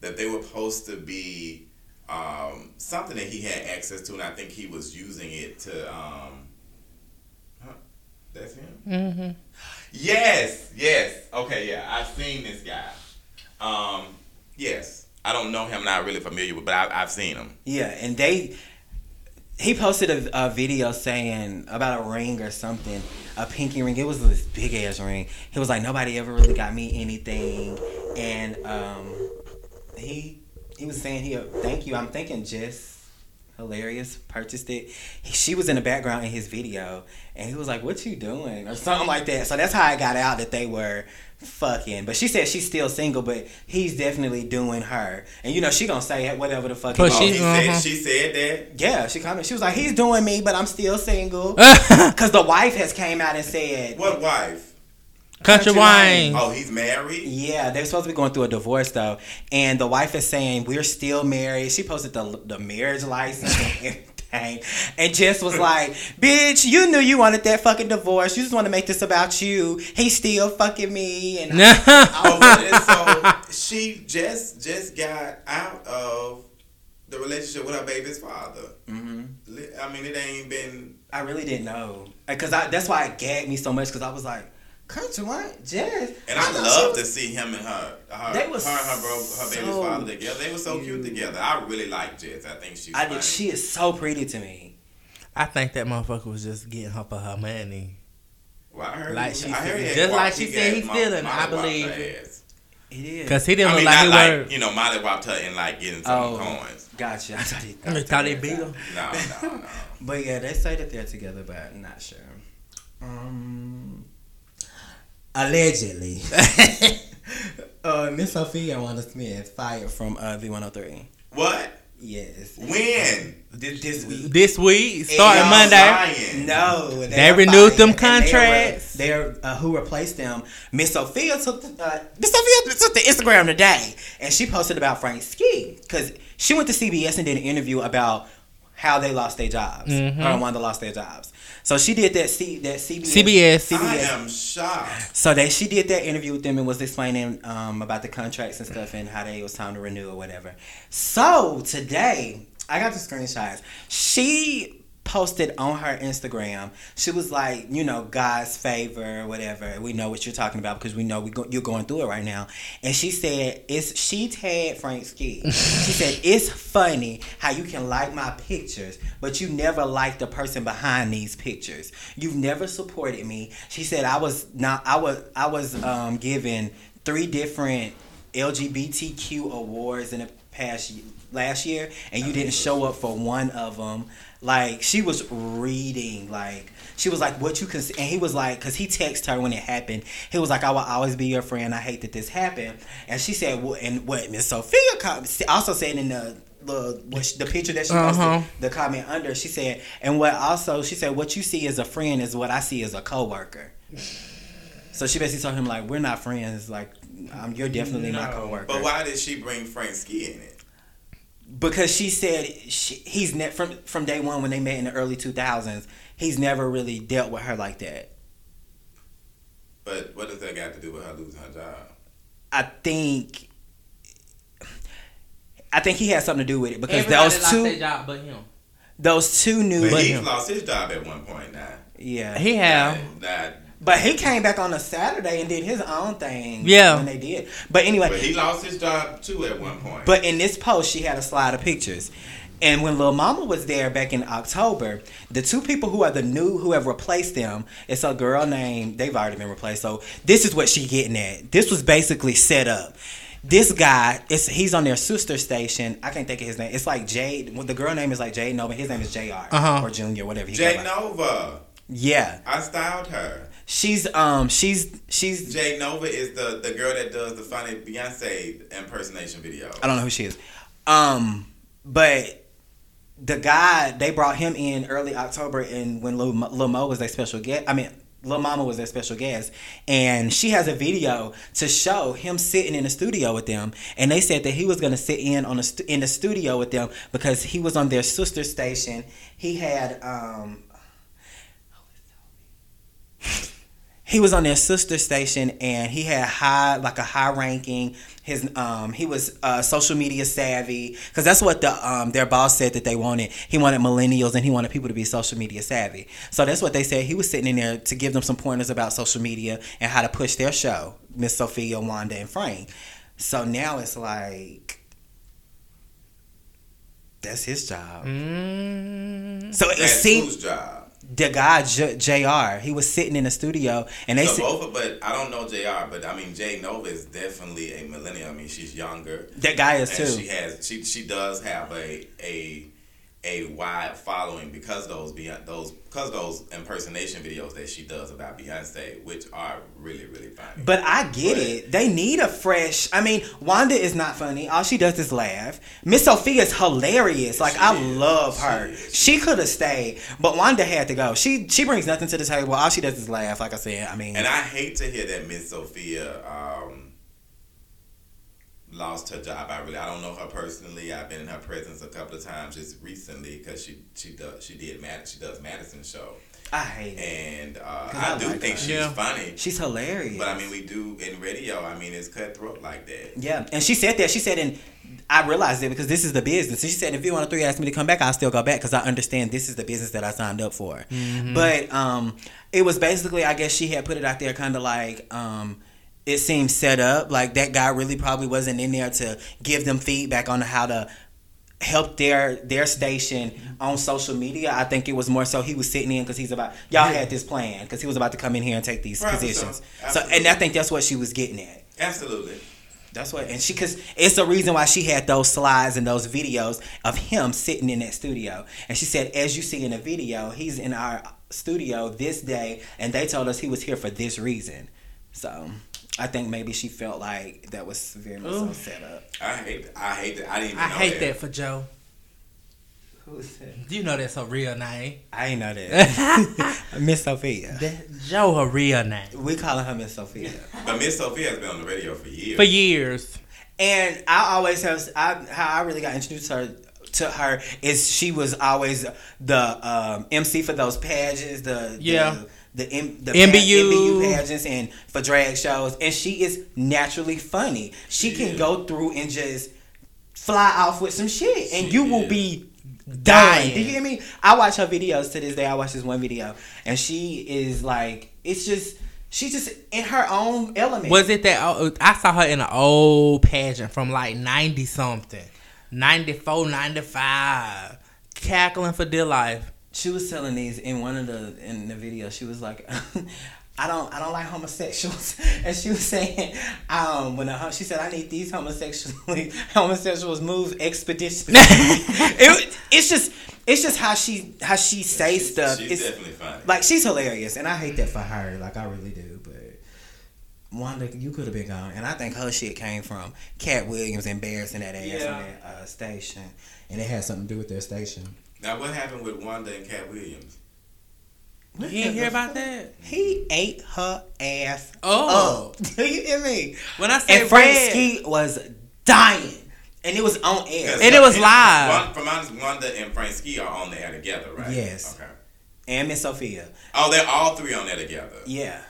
that they were supposed to be um, something that he had access to, and I think he was using it to. Um, huh, that's him. Mm-hmm. Yes, yes. Okay, yeah, I've seen this guy. Um, yes, I don't know him. Not really familiar with, but I, I've seen him. Yeah, and they he posted a, a video saying about a ring or something, a pinky ring. It was this big ass ring. He was like, nobody ever really got me anything, and um, he he was saying he thank you. I'm thinking Jess hilarious purchased it. He, she was in the background in his video, and he was like, "What you doing?" or something like that. So that's how I got out that they were fucking. But she said she's still single, but he's definitely doing her. And you know she gonna say whatever the fuck. he But she- he uh-huh. said she said that. yeah, she commented. She was like, "He's doing me, but I'm still single." Because the wife has came out and said, What wife? Country Country Wayne. Oh, he's married. "Yeah, they're supposed to be going through a divorce though," and the wife is saying, "We're still married." She posted the the marriage license and everything, and Jess was like, "Bitch, you knew you wanted that fucking divorce. You just want to make this about you. He's still fucking me." And Oh, but it's so she just just got out of the relationship with her baby's father. hmm I mean, it ain't been. I really didn't know because that's why it gagged me so much because I was like, "Country Wayne, Jess," And I thought love she to see him and her, her, They her, and her, bro, her baby's father together. They were so cute cute. together. I really like Jess. I think she's. I funny. did. She is so pretty to me. I think that motherfucker was just getting her for her money. Well, I heard. Like he- she I heard said- just like she said got he's Mo- stealing, Molly I believe her it. ass. It is. Cause he didn't I look mean, like not he like were. you know, Molly whopped her and like getting some Oh, coins. gotcha. I thought he I thought he beat her. No, no, no. But yeah, they say that they're together, but I'm not sure. Um, allegedly, uh, Miss Sophia Wanda Smith fired from uh, V103. What? Yes, When? this, this week. This week, starting Monday. lying. No, They are renewed them fired, and contracts. They're, they're uh, who replaced them. Miss Sophia took the, uh, Miss Sophia took the Instagram today, and she posted about Frank Ski because she went to CBS and did an interview about how they lost their jobs. Mhm. Her and Wanda lost their jobs. So she did that. C that CBS. CBS. I am shocked. So they she did that interview with them and was explaining um, about the contracts and stuff and how they it was time to renew or whatever. So today I got the screenshots. She posted on her Instagram. She was like, you know, God's favor, whatever. We know what you're talking about because we know we go, you're going through it right now. And she said, "It's she tagged Frank Ski. she said it's funny how you can like my pictures, but you never like the person behind these pictures. You've never supported me." She said, "I was not. I was. I was um, given three different LGBTQ awards in the past last year, and you didn't show up for one of them." Like she was reading, like she was like, "What you can," and he was like, because he texted her when it happened. He was like, "I will always be your friend. I hate that this happened." And she said, "Well," and what Miss Sophia com- also said in the the the picture that she posted, Uh-huh. the comment under, she said, "And what also she said, what you see as a friend is what I see as a coworker." So she basically told him like, "We're not friends. Like, um, you're definitely my coworker." But why did she bring Frank Ski in it? Because she said she, he's ne- from from day one when they met in the early 2000s he's never really dealt with her like that But what does that got to do with her losing her job? i think i think he had something to do with it because Everybody those lost their two job but him. those two knew But But he him. lost his job at one point now. yeah He have. That, but he came back on a saturday and did his own thing Yeah. when they did but anyway but he lost his job too at one point. But in this post, she had a slide of pictures, And when Lil Mama was there back in October, the two people who are the new who have replaced them, it's a girl named they've already been replaced. So this is what she getting at. This was basically set up. This guy, it's he's on their sister station. I can't think of his name. It's like Jade. Well, the girl name is like Jade Novah. His name is Jr. Uh-huh. or Junior, whatever. He Jay go by. Nova. Yeah, I styled her. She's um she's she's Jade Novah is the, the girl that does the funny Beyonce impersonation video. I don't know who she is. Um, but the guy they brought him in early October, and when Lil, Mo- Lil Mo was their special guest, I mean. Lil Mama was their special guest, and she has a video to show him sitting in the studio with them. And they said that he was gonna sit in on the stu- in the studio with them because he was on their sister station. He had um, he was on their sister station and he had high like a high ranking. His um he was uh social media savvy because that's what the um their boss said that they wanted. He wanted millennials and he wanted people to be social media savvy. So that's what they said. He was sitting in there to give them some pointers about social media and how to push their show miss sophia wanda and frank. So now it's like that's his job. Mm. so it seems whose job? The guy J- jr he was sitting in the studio and they So said both, but I don't know Jr. But I mean, Jade Novah is definitely a millennial. I mean, she's younger, that guy is and too she has she she does have a a a wide following because those beyond those because those impersonation videos that she does about Beyonce, which are really really funny. But I get But- it. They need a fresh. I mean, Wanda is not funny. All she does is laugh. Miss Sophia is hilarious. Like She I is. love her. is. She could have stayed, but Wanda had to go. She she brings nothing to the table. All she does is laugh. Like I said, I mean, And I hate to hear that Miss Sophia um, lost her job. I really I don't know her personally. I've been in her presence a couple of times just recently because she she does she did Mad she does Madison show I hate it. and uh, 'Cause I, I do like think her. she's Yeah. funny. She's hilarious. But I mean, we do in radio. I mean, it's cutthroat like that. Yeah, and she said that. She said, and I realized it because this is the business. And she said, if you want to three ask me to come back, I'll still go back because I understand this is the business that I signed up for. But um, it was basically, I guess she had put it out there, kind of like um, it seems set up. Like that guy really probably wasn't in there to give them feedback on how to help their their station mm-hmm. on social media. I think it was more so he was sitting in because he's about y'all had this plan because he was about to come in here and take these Right, positions. So, and. I think that's what she was getting at. Absolutely. That's what, and she, cause it's the reason why she had those slides and those videos of him sitting in that studio. And she said, as you see in the video, he's in our studio this day, and they told us he was here for this reason. So I think maybe she felt like that was very much so set up. I hate. I hate that. I didn't. Even I know hate that for Joe. Who's that? Do you know that's her real name. I ain't know that. Miss Sophia. That Joe her real name. We calling her Miss Sophia. But Miss Sophia has been on the radio for years. For years. And I always have I how I really got introduced to her to her is she was always the um, MC for those pageants, the Yeah. the, the, M, the MBU. MBU pageants and for drag shows, and she is naturally funny. She can go through and just fly off with some shit, and She you will be dying. Dying. Do you hear me? I watch her videos to this day. I watch this one video, and she is like, it's just. She's just in her own element. Was it that uh, I saw her in an old pageant from like 90 something. 94, 95. Cackling for dear life. She was telling these in one of the in the video she was like I don't I don't like homosexuals and she was saying um when a, she said I need these homosexually homosexuals move expeditiously it, it's just it's just how she how she says she's, stuff She's it's definitely funny. like she's hilarious and I hate that for her like I really do but Wanda, you could have been gone, and I think her shit came from Katt Williams embarrassing that ass Yeah. on that uh, station, and it had something to do with their station. Now, what happened with Wanda and Katt Williams? You didn't hear about that? He ate her ass Oh. up. Do you hear me? When I say And Frank red, Ski was dying. And it was on air. And it was live. One, from honest, Wanda and Frank Ski are on there together, right? Yes. Okay. And Miss Sophia. Oh, they're all three on there together. Yeah.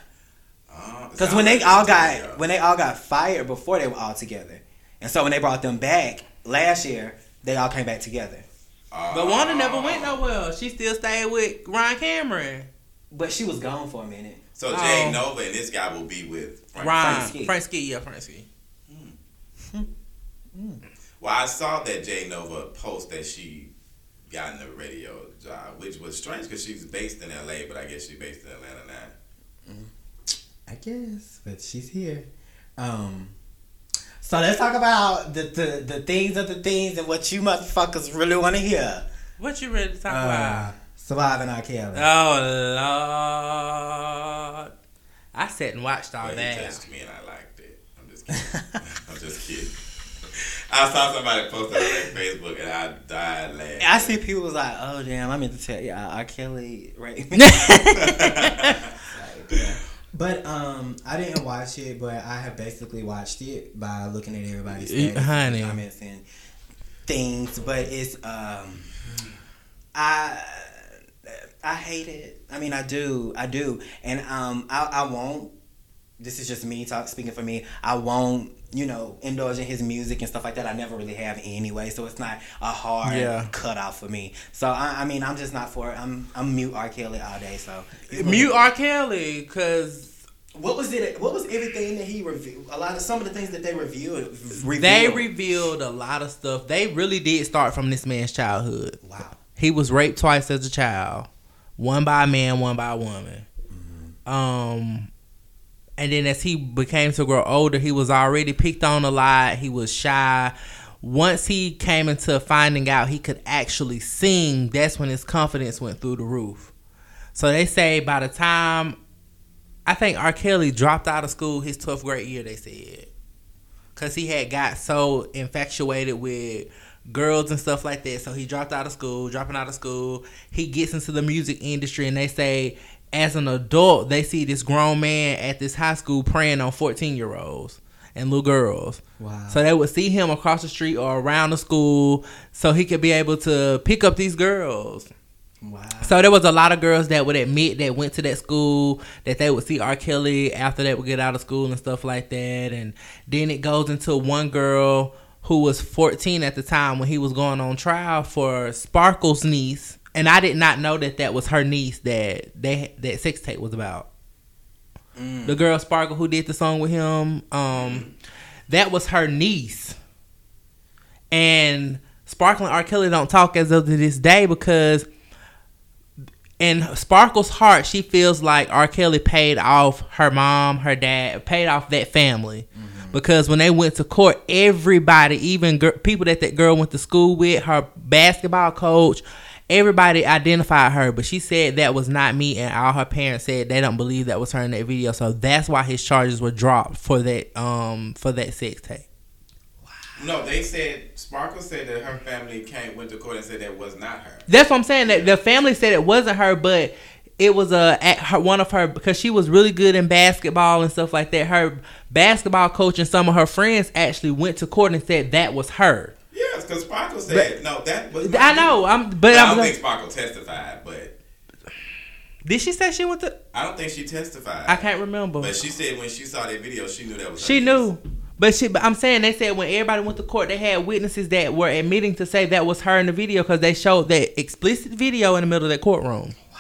Oh, Because sound when they all it's a trio. got when they all got fired before they were all together. And so when they brought them back last year, they all came back together. Oh. But Wanda never went nowhere. She still stayed with Ryan Cameron. But she was gone for a minute. So Jay Oh. Nova and this guy will be with Frank. Ryan. Ski. Frank Ski, yeah, Frank Ski. Hmm. Hmm. Well, I saw that Jade Novah post that she got in the radio job, which was strange because she's based in L.A., but I guess she's based in Atlanta now. Mm-hmm. I guess, but she's here. Um, so let's talk about the, the the things of the things and what you motherfuckers really want to hear. What you ready to talk Uh, about? surviving R. Kelly. Oh Lord! I sat and watched all But he that. touched me and I liked it. I'm just kidding. I'm just kidding. I saw somebody post it on their Facebook and I died laughing. I see people was like, "Oh damn, I meant to tell you, R. Kelly raped me." But um, I didn't watch it, but I have basically watched it by looking at everybody's honey. comments and things. But it's um, I I hate it. I mean, I do, I do, and um, I I won't. This is just me talk speaking for me. I won't, you know, indulge in his music and stuff like that. I never really have anyway, so it's not a hard Yeah. cutoff for me. So I, I mean, I'm just not for it. I'm I'm mute R. Kelly all day. So Mute R. Kelly, cause What was it? What was everything that he reviewed? A lot of some of the things that they reviewed. revealed. they revealed a lot of stuff. They really did start from this man's childhood. wow. He was raped twice as a child, one by a man, one by a woman. Um, and then as he became to grow older, he was already picked on a lot. He was shy. Once he came into finding out he could actually sing, that's when his confidence went through the roof. So they say by the time I think R. Kelly dropped out of school his 12th grade year, they said. Because he had got so infatuated with girls and stuff like that. So he dropped out of school, dropping out of school. He gets into the music industry, and they say, as an adult, they see this grown man at this high school preying on 14 year olds and little girls. Wow. So they would see him across the street or around the school so he could be able to pick up these girls. Wow. So there was a lot of girls that would admit that went to that school that they would see R. Kelly after they would get out of school and stuff like that. And then it goes into one girl who was 14 at the time when he was going on trial for Sparkle's niece. And I did not know that that was her niece that they that sex tape was about. The girl Sparkle who did the song with him, um, that was her niece. And Sparkle and R. Kelly don't talk as of to this day because in Sparkle's heart, she feels like R. Kelly paid off her mom, her dad, paid off that family. Because when they went to court, everybody, even gir- people that that girl went to school with, her basketball coach, everybody identified her. But she said that was not me, and all her parents said they don't believe that was her in that video. So that's why his charges were dropped for that um for that sex tape. No, they said Sparkle said that her family came went to court and said that was not her. That's what I'm saying. That the family said it wasn't her, but it was a at her, one of her because she was really good in basketball and stuff like that. Her basketball coach and some of her friends actually went to court and said that was her. Yes, because Sparkle said no. That was. I know. I'm, but But I I'm. don't think Sparkle testified, but did she say she went to? I don't think she testified. I can't remember. But she said when she saw that video, she knew that was. She knew. But she, but I'm saying they said when everybody went to court, they had witnesses that were admitting to say that was her in the video because they showed that explicit video in the middle of that courtroom. Wow.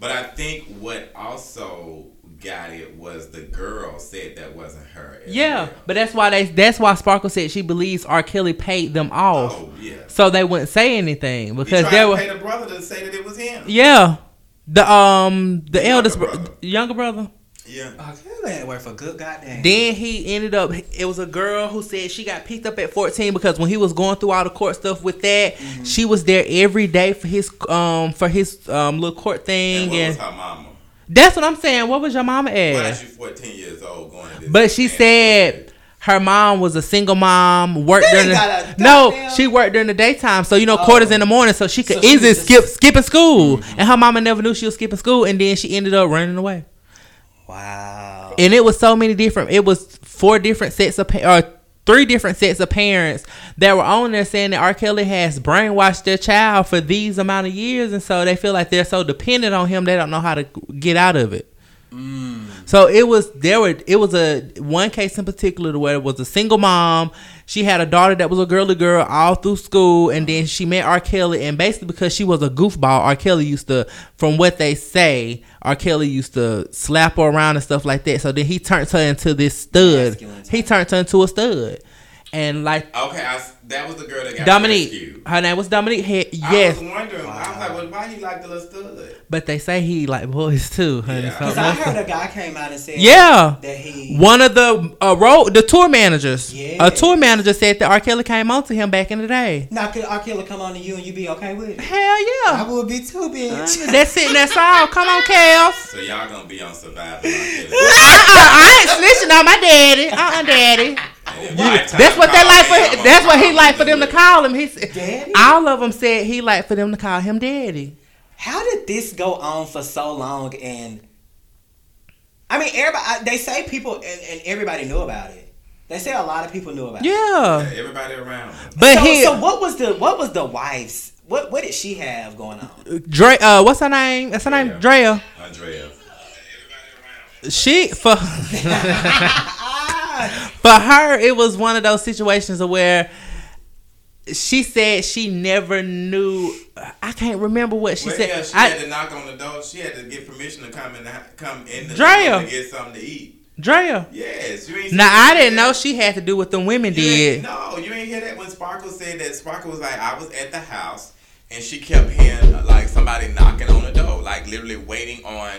But I think what also got it was the girl said that wasn't her. Yeah, well. but that's why they. That's why Sparkle said she believes R. Kelly paid them off. Oh yeah. so they wouldn't say anything because they were pay the brother to say that it was him. yeah the um the, The eldest younger bro- brother. younger brother Yeah. R. Kelly had worked for good goddamn. then he ended up it was a girl who said she got picked up at 14 because when he was going through all the court stuff with that Mm-hmm. she was there every day for his um for his um little court And thing what was and, her mama? That's what I'm saying what was your mama Why at is you 14 years old going to this? but she man? said her mom was a single mom worked They during the, no she worked during the daytime so you know Oh. court in the morning so she could So easily was just- skip skipping school mm-hmm. and her mama never knew she was skipping school and then she ended up running away Wow. and it was so many different it was four different sets of pa- or three different sets of parents that were on there saying that R. Kelly has brainwashed their child for these amount of years and so they feel like they're so dependent on him they don't know how to get out of it Mm. so it was there were it was a one case in particular where it was a single mom. She had a daughter that was a girly girl all through school, and then she met R. Kelly, and basically because she was a goofball, R. Kelly used to, from what they say, R. Kelly used to slap her around and stuff like that. So then he turned her into this stud. He turned her into a stud. and like Okay, I that was the girl that got Dominique, rescued. her name was Dominique. He, I yes, was wondering. I was like, well, why he like the little stud? But they say he like boys too, honey. Yeah. So Because I heard a guy came out and said yeah. that he One of the uh, road the tour managers, Yeah. a tour manager said that R. Kelly came on to him back in the day. now could R. Kelly come on to you and you be okay with it? Hell yeah, I would be too, bitch. that's it. That's all. Come on, Kels. So y'all gonna be on Survivor. Like Uh-uh, I ain't snitching on my daddy. Uh, uh daddy. That's what they like for. That's what he like for them to call him. He's Daddy? all of them said he like for them to call him daddy. How did this go on for so long? And I mean, everybody they say people and, and everybody knew about it. They say a lot of people knew about it. Yeah, Everybody around. but So, he so what was the what was the wife's what what did she have going on? Dre. Uh, what's her name? That's her name, Yeah. Drea. Andrea. She for for her it was one of those situations where she said she never knew. I can't remember what she well, said. yeah, she I, had to knock on the door. She had to get permission to come in. Come in the Drea. to get something to eat. Drea. Yes, you ain't. Now I didn't know she had to do what the women You did. No, you ain't hear that when Sparkle said that. Sparkle was like, I was at the house and she kept hearing like somebody knocking on the door, like literally waiting on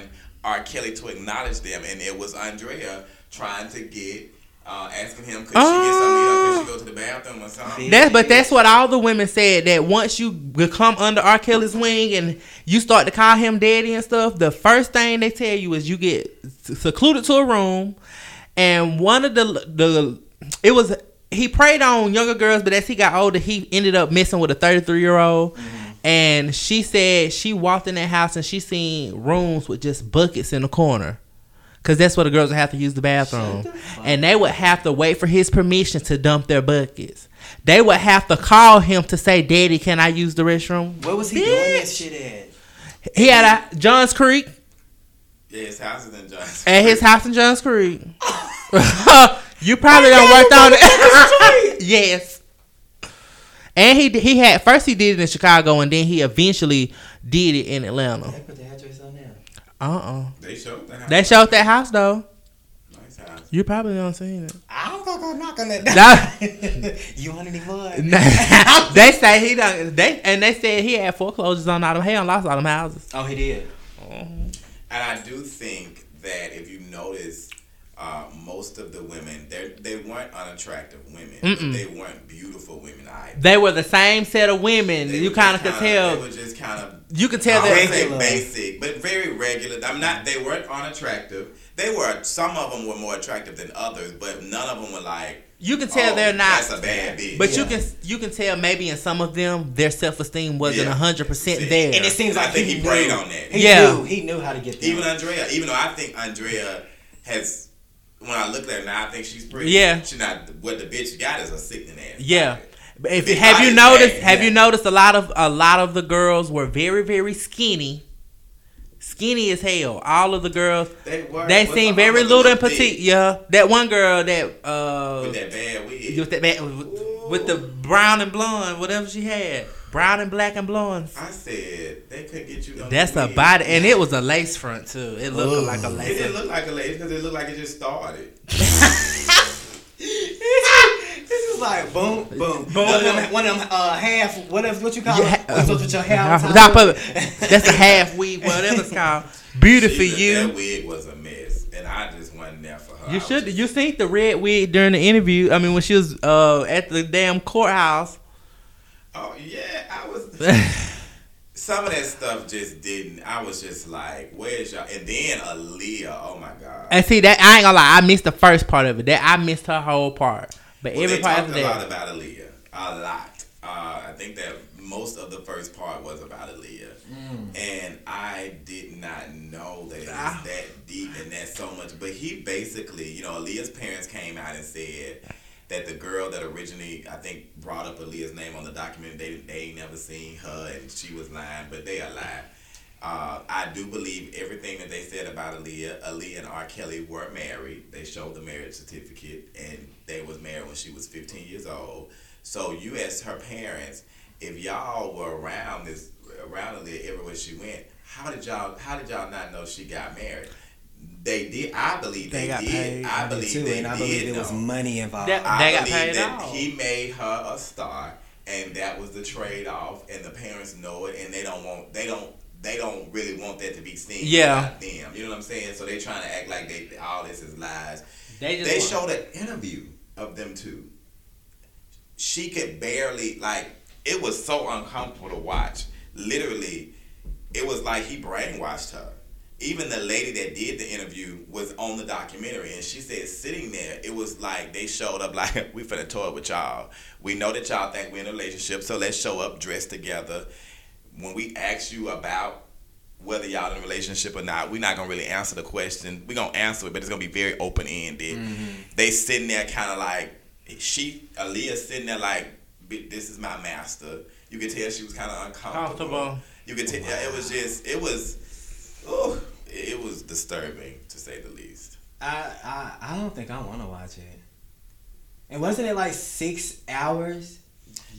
R. Kelly to acknowledge them, and it was Andrea trying to get. Uh, asking him could she get something eat or could she go to the bathroom or something. That's but that's what all the women said that once you become under R. Kelly's wing and you start to call him daddy and stuff, the first thing they tell you is you get secluded to a room, and one of the the it was he preyed on younger girls, but as he got older, he ended up messing with a thirty three year old. And she said she walked in that house and she seen rooms with just buckets in the corner. Cause that's where the girls would have to use the bathroom, and they would have to wait for his permission to dump their buckets. They would have to call him to say, "Daddy, can I use the restroom?" Where was he doing this shit at? He had a Johns Creek Yeah, his house is in Johnson. at his house in Johns Creek. you probably don't work on it. yes. And he he had first he did it in Chicago, and then he eventually did it in Atlanta. They put the address on there. Uh uh They showed the house. They showed that house though. nice house. You probably don't seen it. I don't go go knock on that Nah. door. you want any mud? they say he done. They and they said he had foreclosures on all them. He done lost all them houses. Oh, he did. And I do think that if you notice, uh, most of the women they they weren't unattractive women, but they weren't beautiful women either. They were the same set of women. They you kind of could tell. They were just kind of. You could tell I that. would say Regular. basic, but very regular. I'm not. They weren't unattractive. They were. Some of them were more attractive than others, but none of them were like. You can tell oh, they're not. That's a bad bitch. But you can you can tell maybe in some of them their self esteem wasn't Yeah. hundred percent there. And it seems I like think he knew. preyed on that. He Yeah. knew. He knew how to get there. Even Andrea, even though I think Andrea has, when I look at her now, I think she's pretty. Yeah. She not what the bitch got is a sickening ass. yeah. But If Big have you noticed? bad, Have yeah. you noticed a lot of a lot of the girls were very very skinny, skinny as hell. All of the girls They were. they seem very little and petite. Yeah, that one girl that uh With that bad wig. with that bad, with, with the brown and blonde whatever she had, brown and black and blonde. I said they couldn't get you. No That's a body, and it was a lace front too. It looked Ooh. like a lace. It lace. didn't look like a lace because it looked like it just started. this is like boom, boom, Boom. One of them, one of them uh, half, whatever what you call Yeah, it. What's with your hair on Top top of of it. That's a half weave, whatever it's called. Beauty for She- That wig was a mess, and I just wasn't there for her. You should. just- You seen the red wig during the interview? I mean, when she was uh, at the damn courthouse. Oh yeah, I was. Some of that stuff just didn't. I was just like, "Where's y'all?" And then Aaliyah. Oh my god. And see that I ain't gonna lie, I missed the first part of it. That I missed her whole part. But Well, every they part talked of a lot about Aaliyah. A lot. Uh, I think that most of the first part was about Aaliyah, and I did not know that it was Ah. that deep and that so much. But he basically, you know, Aaliyah's parents came out and said that the girl that originally I think brought up Aaliyah's name on the document, they they ain't never seen her and she was lying, but they are lying. Uh, I do believe everything that they said about Aaliyah. Aaliyah and R. Kelly were married. They showed the marriage certificate, and they was married when she was 15 years old. So you asked her parents if y'all were around this around Aaliyah everywhere she went. How did y'all How did y'all not know she got married? They did. I believe They they, got did. paid. I I believe too, they and I did. believe it was know. money involved. That- I They got believe paid that off. he made her a star, and that was the trade off. And the parents know it, and they don't want. They don't. They don't really want that to be seen. Yeah. them. You know what I'm saying? So they're trying to act like they all this is lies. They just They showed an interview of them two. She could barely like. It was so uncomfortable to watch. Literally, it was like he brainwashed her. Even the lady that did the interview was on the documentary, and she said sitting there, it was like they showed up like we finna toy with y'all. We know that y'all think we're in a relationship, so let's show up dressed together. When we ask you about whether y'all in a relationship or not, we're not gonna really answer the question. We're gonna answer it, but it's gonna be very open ended. Mm-hmm. They sitting there kind of like she, Aaliyah sitting there like, this is my master. You could tell she was kind of uncomfortable. Comfortable. You could tell it was just, it was, oh, it was disturbing to say the least. I, I I don't think I want to watch it. And wasn't it like six hours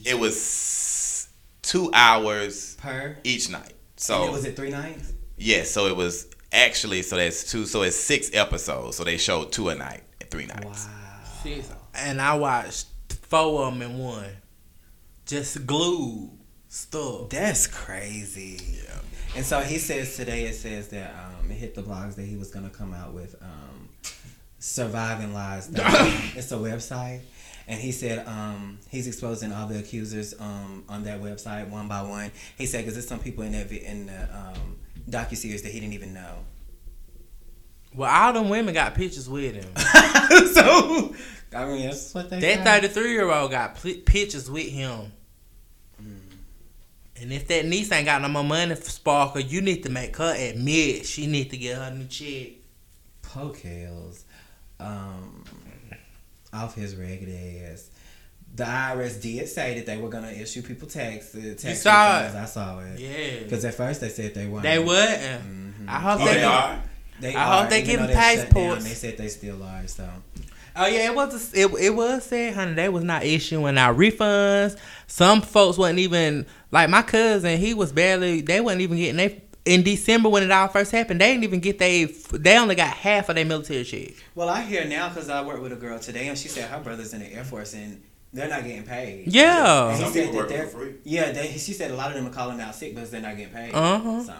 It was two hours per? each night. and So it was it three nights? yes, so it was actually so that's two. So it's six episodes. So they showed two a night, three nights. Wow. Six. And I watched four of them in one. Just glued stuff. That's crazy. Yeah. And so he says today it says that um, it hit the blogs that he was gonna come out with um, surviving lies. it's a website, and he said um, he's exposing all the accusers um, on that website one by one. He said because there's some people in that in the um, docu series that he didn't even know. Well, all them women got pictures with him. so I mean that's what they. That 33 year old got pictures with him. And if that niece ain't got no more money for Sparkle, you need to make her admit she need to get her new check. Pokels, um, off his ragged ass. The IRS did say that they were gonna issue people tax. Uh, tax saw refunds. it? I saw it. Yeah. Because at first they said they weren't. They wouldn't. Mhm. I hope Oh, they, they are. They I hope they even give them they shut passports. down, They said they still are. So Oh yeah, it was a, it, it was said, honey. They was not issuing our refunds. Some folks wasn't even like my cousin. He was barely. They wasn't even getting they in December when it all first happened. They didn't even get they. They only got half of their military check. well, I hear now because I worked with a girl today, and she said her brother's in the Air Force and they're not getting paid. Yeah. And he Some said that they're for free. Yeah, they, she said a lot of them are calling out sick because they're not getting paid. Uh-huh. So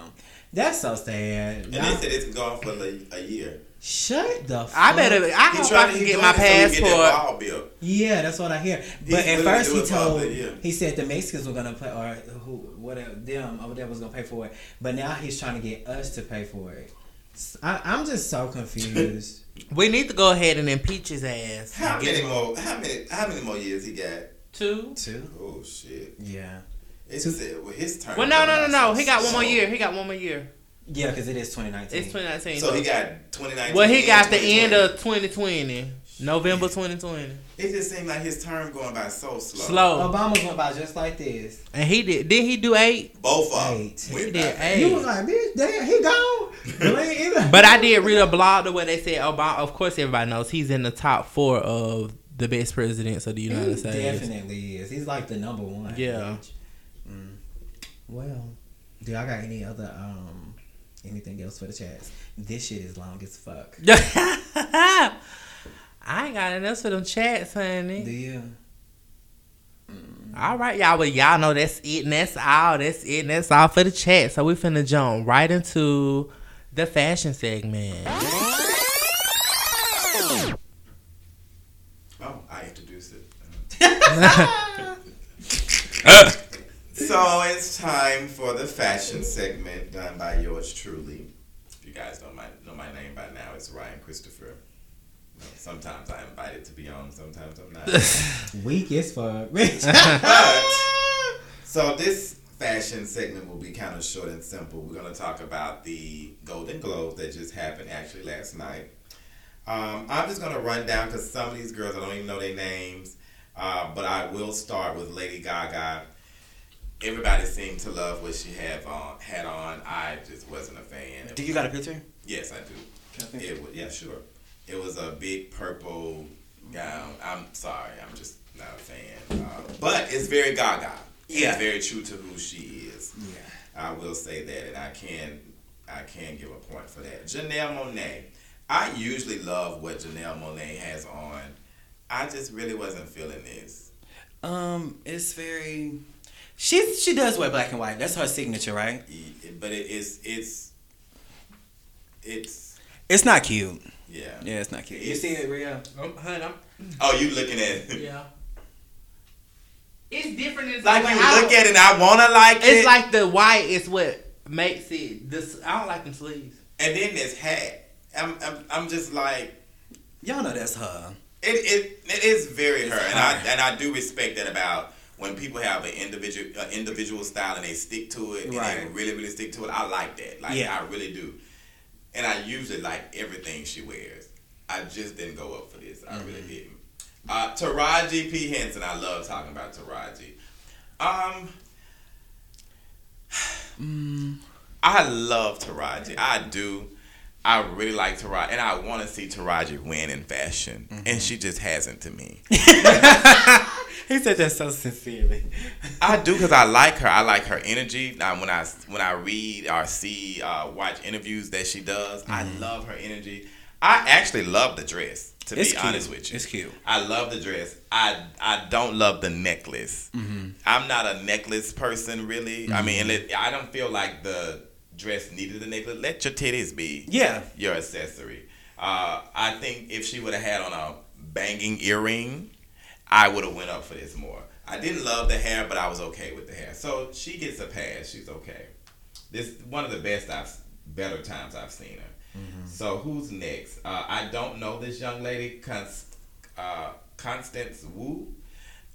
that's so sad. And they said it's gone for like a year. Shut the. Fuck. I better. I He hope tried I to can get my it get passport. that. Yeah, that's what I hear. He's But at first he do it for a told, he said the Mexicans were gonna pay, or who, whatever, them or whatever was gonna pay for it. But now he's trying to get us to pay for it. S- I, am just so confused. We need to go ahead and impeach his ass. How many more? How many? How many more years he got? Two. Two. Oh shit! Yeah. It's Two- said well, his turn. Well, no, no, no, no. He got one more year. He got one more year. Yeah, because it is 2019. It's 2019. So he got 2019. well, he got the end of 2020, November 2020. It just seemed like his term going by so slow. Slow. Obama went by just like this. And he did. Did he do eight? Both of them. Eight. went He did by. eight. You was like, bitch, damn, he gone. You ain't either. But I did read a blog the way they said Obama. Of course, everybody knows he's in the top four of the best presidents of the he United States. definitely is. He's like the number one. Yeah. Mm. Well, do y'all got any other um anything else for the chats? This shit is long as fuck. I ain't got nothing else for them chats, honey. Do honey. you? All right, y'all. Well, y'all know that's it, and that's all. That's it, and that's all for the chat. So we finna jump right into the fashion segment. Oh, I introduced it. Uh, so it's time for the fashion segment done by yours truly. If you guys know my know my name by now, it's Ryan Christopher. Sometimes I'm invited to be on, sometimes I'm not. Weak as fuck. But so this fashion segment will be kind of short and simple. We're going to talk about the Golden Globes that just happened actually last night. Um, I'm just going to run down because some of these girls I don't even know their names, uh, but I will start with Lady Gaga. Everybody seemed to love what she had on. Had on. I just wasn't a fan. do you got a picture? Yes, I do. It was, yeah, sure. It was a big purple gown. I'm sorry, I'm just not a fan. Uh, but it's very Gaga. Yeah. It's very true to who she is. Yeah. I will say that, and I can I can give a point for that. Janelle Monáe. I usually love what Janelle Monáe has on. I just really wasn't feeling this. Um, it's very. She she does wear black and white. That's her signature, right? But it is it's it's It's not cute. yeah. Yeah, it's not cute. You It's- see it, Ria? Um, hun, I'm, Oh, you looking at it. yeah. It's different. It's Like like you look at it and I wanna like it. It's like the white is what makes it. This I don't like them sleeves. and then this hat. I'm I'm, I'm just like Y'all know that's her. It, it it is very It's her, and I her. and I do respect that about when people have an individual uh, individual style and they stick to it and they really really stick to it. I like that, like Yeah. I really do, and I usually like everything she wears. I just didn't go up for this. I really Mm-hmm. didn't. Uh, Taraji P Henson, I love talking about Taraji. Um, Mm. I love Taraji. I do. I really like Taraji, and I want to see Taraji win in fashion, Mm-hmm. and she just hasn't to me. He said that so sincerely. I do because I like her. I like her energy. Now, when I when I read or see uh, watch interviews that she does, I love her energy. I actually love the dress. To It's be cute. honest with you, It's cute. I love the dress. I I don't love the necklace. I'm not a necklace person, really. I mean, let- I don't feel like the dress needed a necklace. Let your titties be Yeah. your accessory. Uh, I think if she would have had on a banging earring, I would have went up for this more. I didn't love the hair, but I was okay with the hair. So she gets a pass. She's okay. This one of the best I've better times I've seen her. So who's next? Uh, I don't know this young lady, Const- uh, Constance Wu.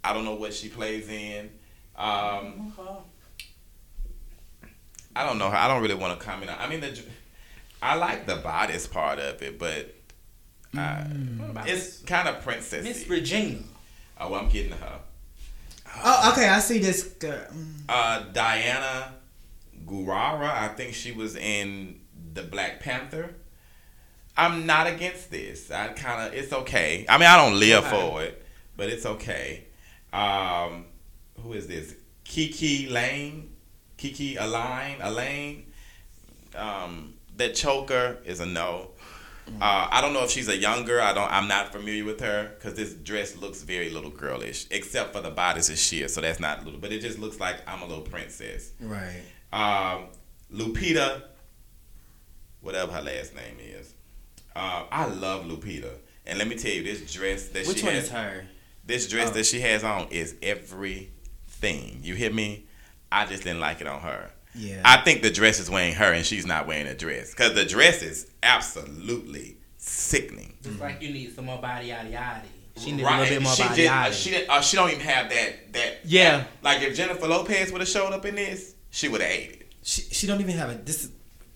I don't know what she plays in. Um, I don't know her. I don't really want to comment on. I mean, the, I like the bodice part of it, but uh, it's kind of princess. Miss princessy. Regina. Oh, I'm getting her. Oh, okay. I see this girl. Uh, Danai Gurira. I think she was in the Black Panther. I'm not against this. I kind of it's okay. I mean, I don't live Okay. for it, but it's okay. Um, who is this? KiKi Layne, Kiki Elaine, Elaine. Um, that choker is a no. Uh, I don't know if she's a young girl. I don't. I'm not familiar with her because this dress looks very little girlish, except for the bodice is sheer, so that's not little. But it just looks like I'm a little princess. Right. Um, Lupita, whatever her last name is. Uh, I love Lupita, and let me tell you, this dress that Which she one has, is her? this dress Oh. that she has on is everything. You hear me? I just didn't like it on her. Yeah. I think the dress is wearing her, and she's not wearing a dress because the dress is absolutely sickening. It's like you need some more body yada yada. She need Right. a little bit more she body just, yada. she didn't- uh, she don't even have that that Yeah. Like if Jennifer Lopez would have showed up in this, she would have ate it. She she don't even have a this is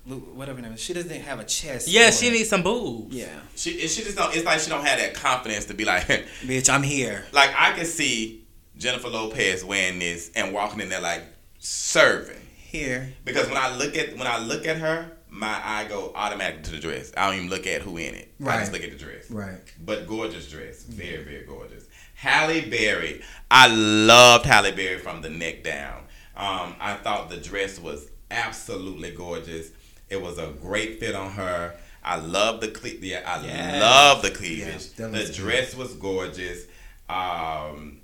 whatever name. She doesn't have a chest. yeah, for she it. needs some boobs. Yeah. She she just don't. It's like she don't have that confidence to be like, Bitch, I'm here. like I can see Jennifer Lopez wearing this and walking in there like serving. Here. Because when I look at when I look at her, my eye go automatically to the dress. I don't even look at who in it. I Right. just look at the dress. Right. But gorgeous dress, very very gorgeous. Halle Berry, I loved Halle Berry from the neck down. Um, I thought the dress was absolutely gorgeous. It was a great fit on her. I love the cle- yeah, I Yes. love the cleavage. Yes, that the was good. dress was gorgeous. Um,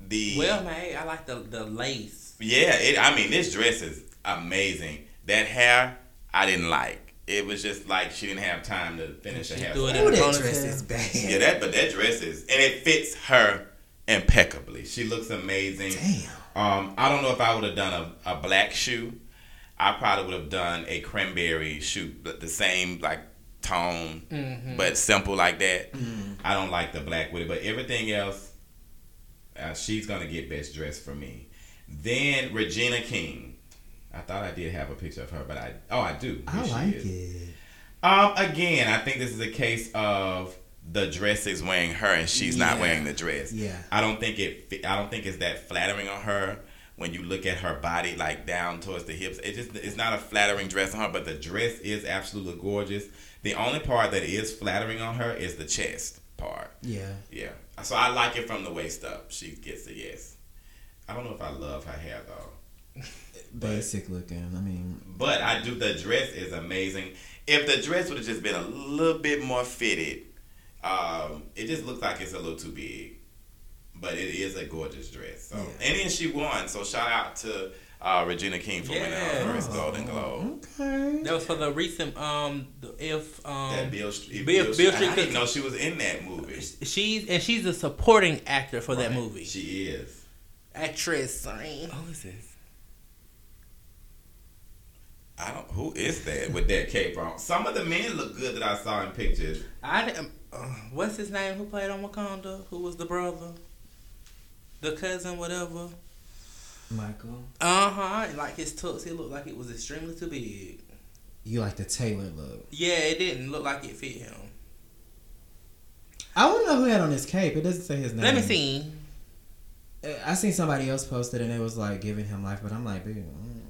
the Well made. I like the the lace. Yeah, it, I mean, this dress is amazing. That hair, I didn't like. It was just like she didn't have time to finish her hair. threw it Ooh, in the that ponytail. dress is bad. Yeah, that but that dress is and it fits her impeccably. She looks amazing. Damn. Um, I don't know if I would have done a, a black shoe. I probably would have done a cranberry shoe, but the same like tone, Mm-hmm. but simple like that. Mm-hmm. I don't like the black with it, but everything else, uh, she's gonna get best dressed for me. Then Regina King. I thought I did have a picture of her, but I oh I do. I Here like it. Um, again, I think this is a case of the dress is wearing her and she's not wearing the dress. Yeah. I don't think it. I don't think it's that flattering on her when you look at her body like down towards the hips. It just it's not a flattering dress on her, but the dress is absolutely gorgeous. The only part that is flattering on her is the chest part. Yeah. Yeah. So I like it from the waist up. She gets a yes. I don't know if I love her hair though. basic looking. I mean, But I do. The dress is amazing. If the dress would have just been a little bit more fitted, um, it just looks like it's a little too big. But it is a gorgeous dress. So Yeah. and then she won. So shout out to uh, Regina King for winning her first Golden Globe. okay. That was for the recent um the- if um That Bill, Street. Bill- Bill, Beale Street. I didn't know she was in that movie. she's and she's a supporting actor for that movie. She is. Actress. sorry. Who is this? I don't. Who is that with that cape on? Some of the men look good that I saw in pictures. I didn't. Uh, what's his name? Who played on Wakanda? Who was the brother? The cousin, whatever. Michael, Uh huh. Like his tux, it looked like it was extremely too big. you like the tailor look. Yeah, it didn't look like it fit him. I want to know who had on his cape. It doesn't say his name. Let me see. I seen somebody else posted and it was like giving him life, but I'm like, dude. mm.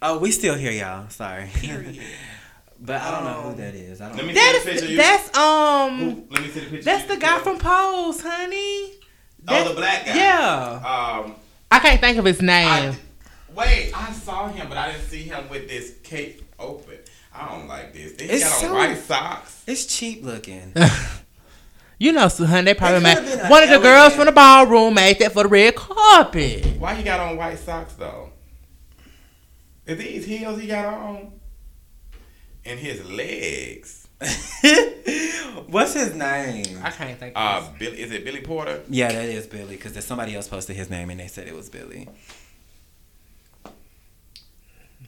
Oh, we still here, y'all. Sorry. Period. but I don't know Um, who that is. I don't. Let me That see the picture. that's um Who- Let me see the picture. that's the guy took. from Pose, honey. Oh, the black guy. Yeah, Um. I can't think of his name. I, wait, I saw him, but I didn't see him with this cape open. I don't like this. He It's got on white socks. It's cheap looking. you know, so, honey, they probably made could've been a one of the girls from the ballroom made that for the red carpet. Why he got on white socks though? Is these heels he got on? And his legs. What's his name? I can't think. Uh, of Billy, is it Billy Porter? Yeah, that is Billy because there's somebody else posted his name and they said it was Billy.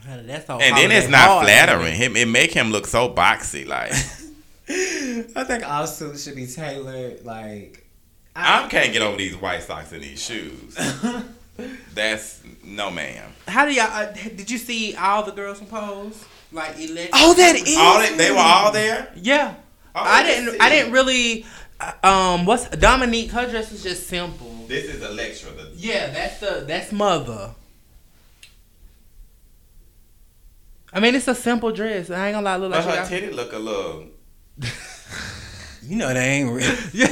His- honey, that's all. And then it's not flattering. Him, it make him look so boxy. Like I think all suits should be tailored like. I can't get over these white socks and these shoes. That's no, ma'am. How do y'all? Uh, did you see all the girls from Pose? Like Elektra? Oh, that is. All they, they were all there. Yeah. Oh, I didn't. see. I didn't really. uh, Um, what's Dominique? Her dress was just simple. This is Elektra. The, Yeah, that's the that's mother. I mean, it's a simple dress. I ain't gonna lie, look but like her she got- titty look a little. You know they ain't real. Yeah.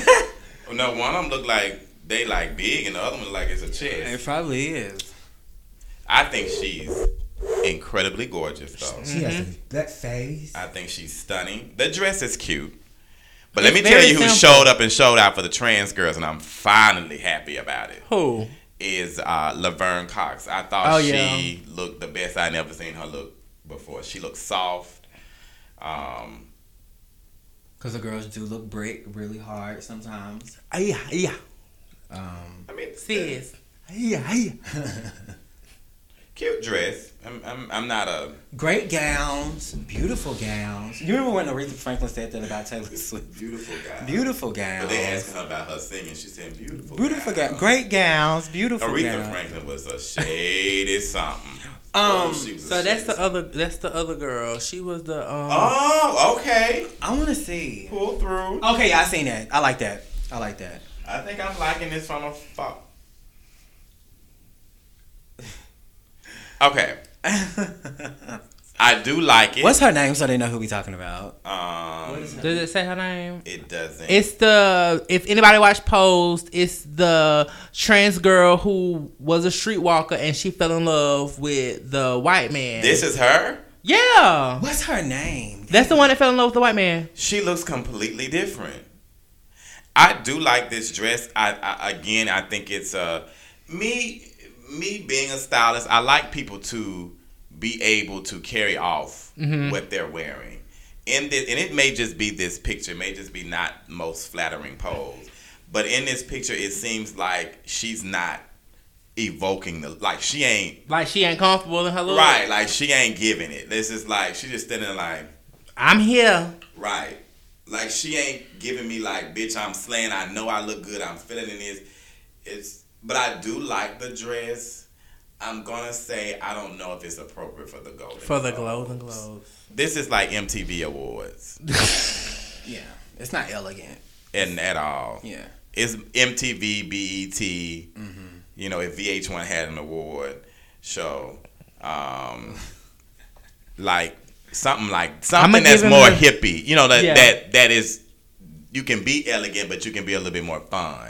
No, one of them look like they like big, and the other one like it's a chest. it probably is. I think she's incredibly gorgeous, though. She has a that face. I think she's stunning. The dress is cute. But let me tell very you who simple. showed up and showed out for the trans girls, and I'm finally happy about it. Who? Is uh, Laverne Cox. I thought Oh, she looked the best I never seen her look before. She looked soft. Um, Because the girls do look brick really hard sometimes. Ah, Yeah, yeah. Um, I mean, Sis. Yeah, yeah. cute dress. I'm, I'm, I'm not a. great gowns, beautiful gowns. You remember when Aretha Franklin said that about Taylor Swift? Beautiful gowns. Beautiful But gowns. they asked her about her singing. She said, "Beautiful, Beautiful guy." gowns. Great gowns. Beautiful Aretha gowns. Franklin was a shady something. Um, So that's the other. That's the other girl. She was the. Um, Oh, okay. I want to see. Pull through. Okay, I seen that. I like that. I like that. I think I'm liking this from a far. Okay, I do like it. What's her name so they know who we talking about? um? Does it say her name? It doesn't. It's the if anybody watched Posed, it's the trans girl who was a streetwalker and she fell in love with the white man. this is her. yeah, What's her name? that's the one that fell in love with the white man. She looks completely different. I do like this dress. I, I again, I think it's uh me me being a stylist. I like people to be able to carry off mm-hmm. what they're wearing. In this, and it may just be this picture, it may just be not most flattering pose, but in this picture, it seems like she's not evoking the like she ain't Like she ain't comfortable in her look. right, like she ain't giving it. This is like she just standing like. I'm here. Right. Like she ain't giving me like, bitch, I'm slaying. I know I look good. I'm feeling in this. It's but I do like the dress. I'm gonna say I don't know if it's appropriate for the golden For the Globes. Golden Globes. This is like MTV Awards, Yeah, it's not elegant. and at all. Yeah. It's MTV, BET. Mm-hmm. You know, if VH1 had an award show, um, like something like something that's more the- hippie. You know that Yeah. that that is you can be elegant, but you can be a little bit more fun.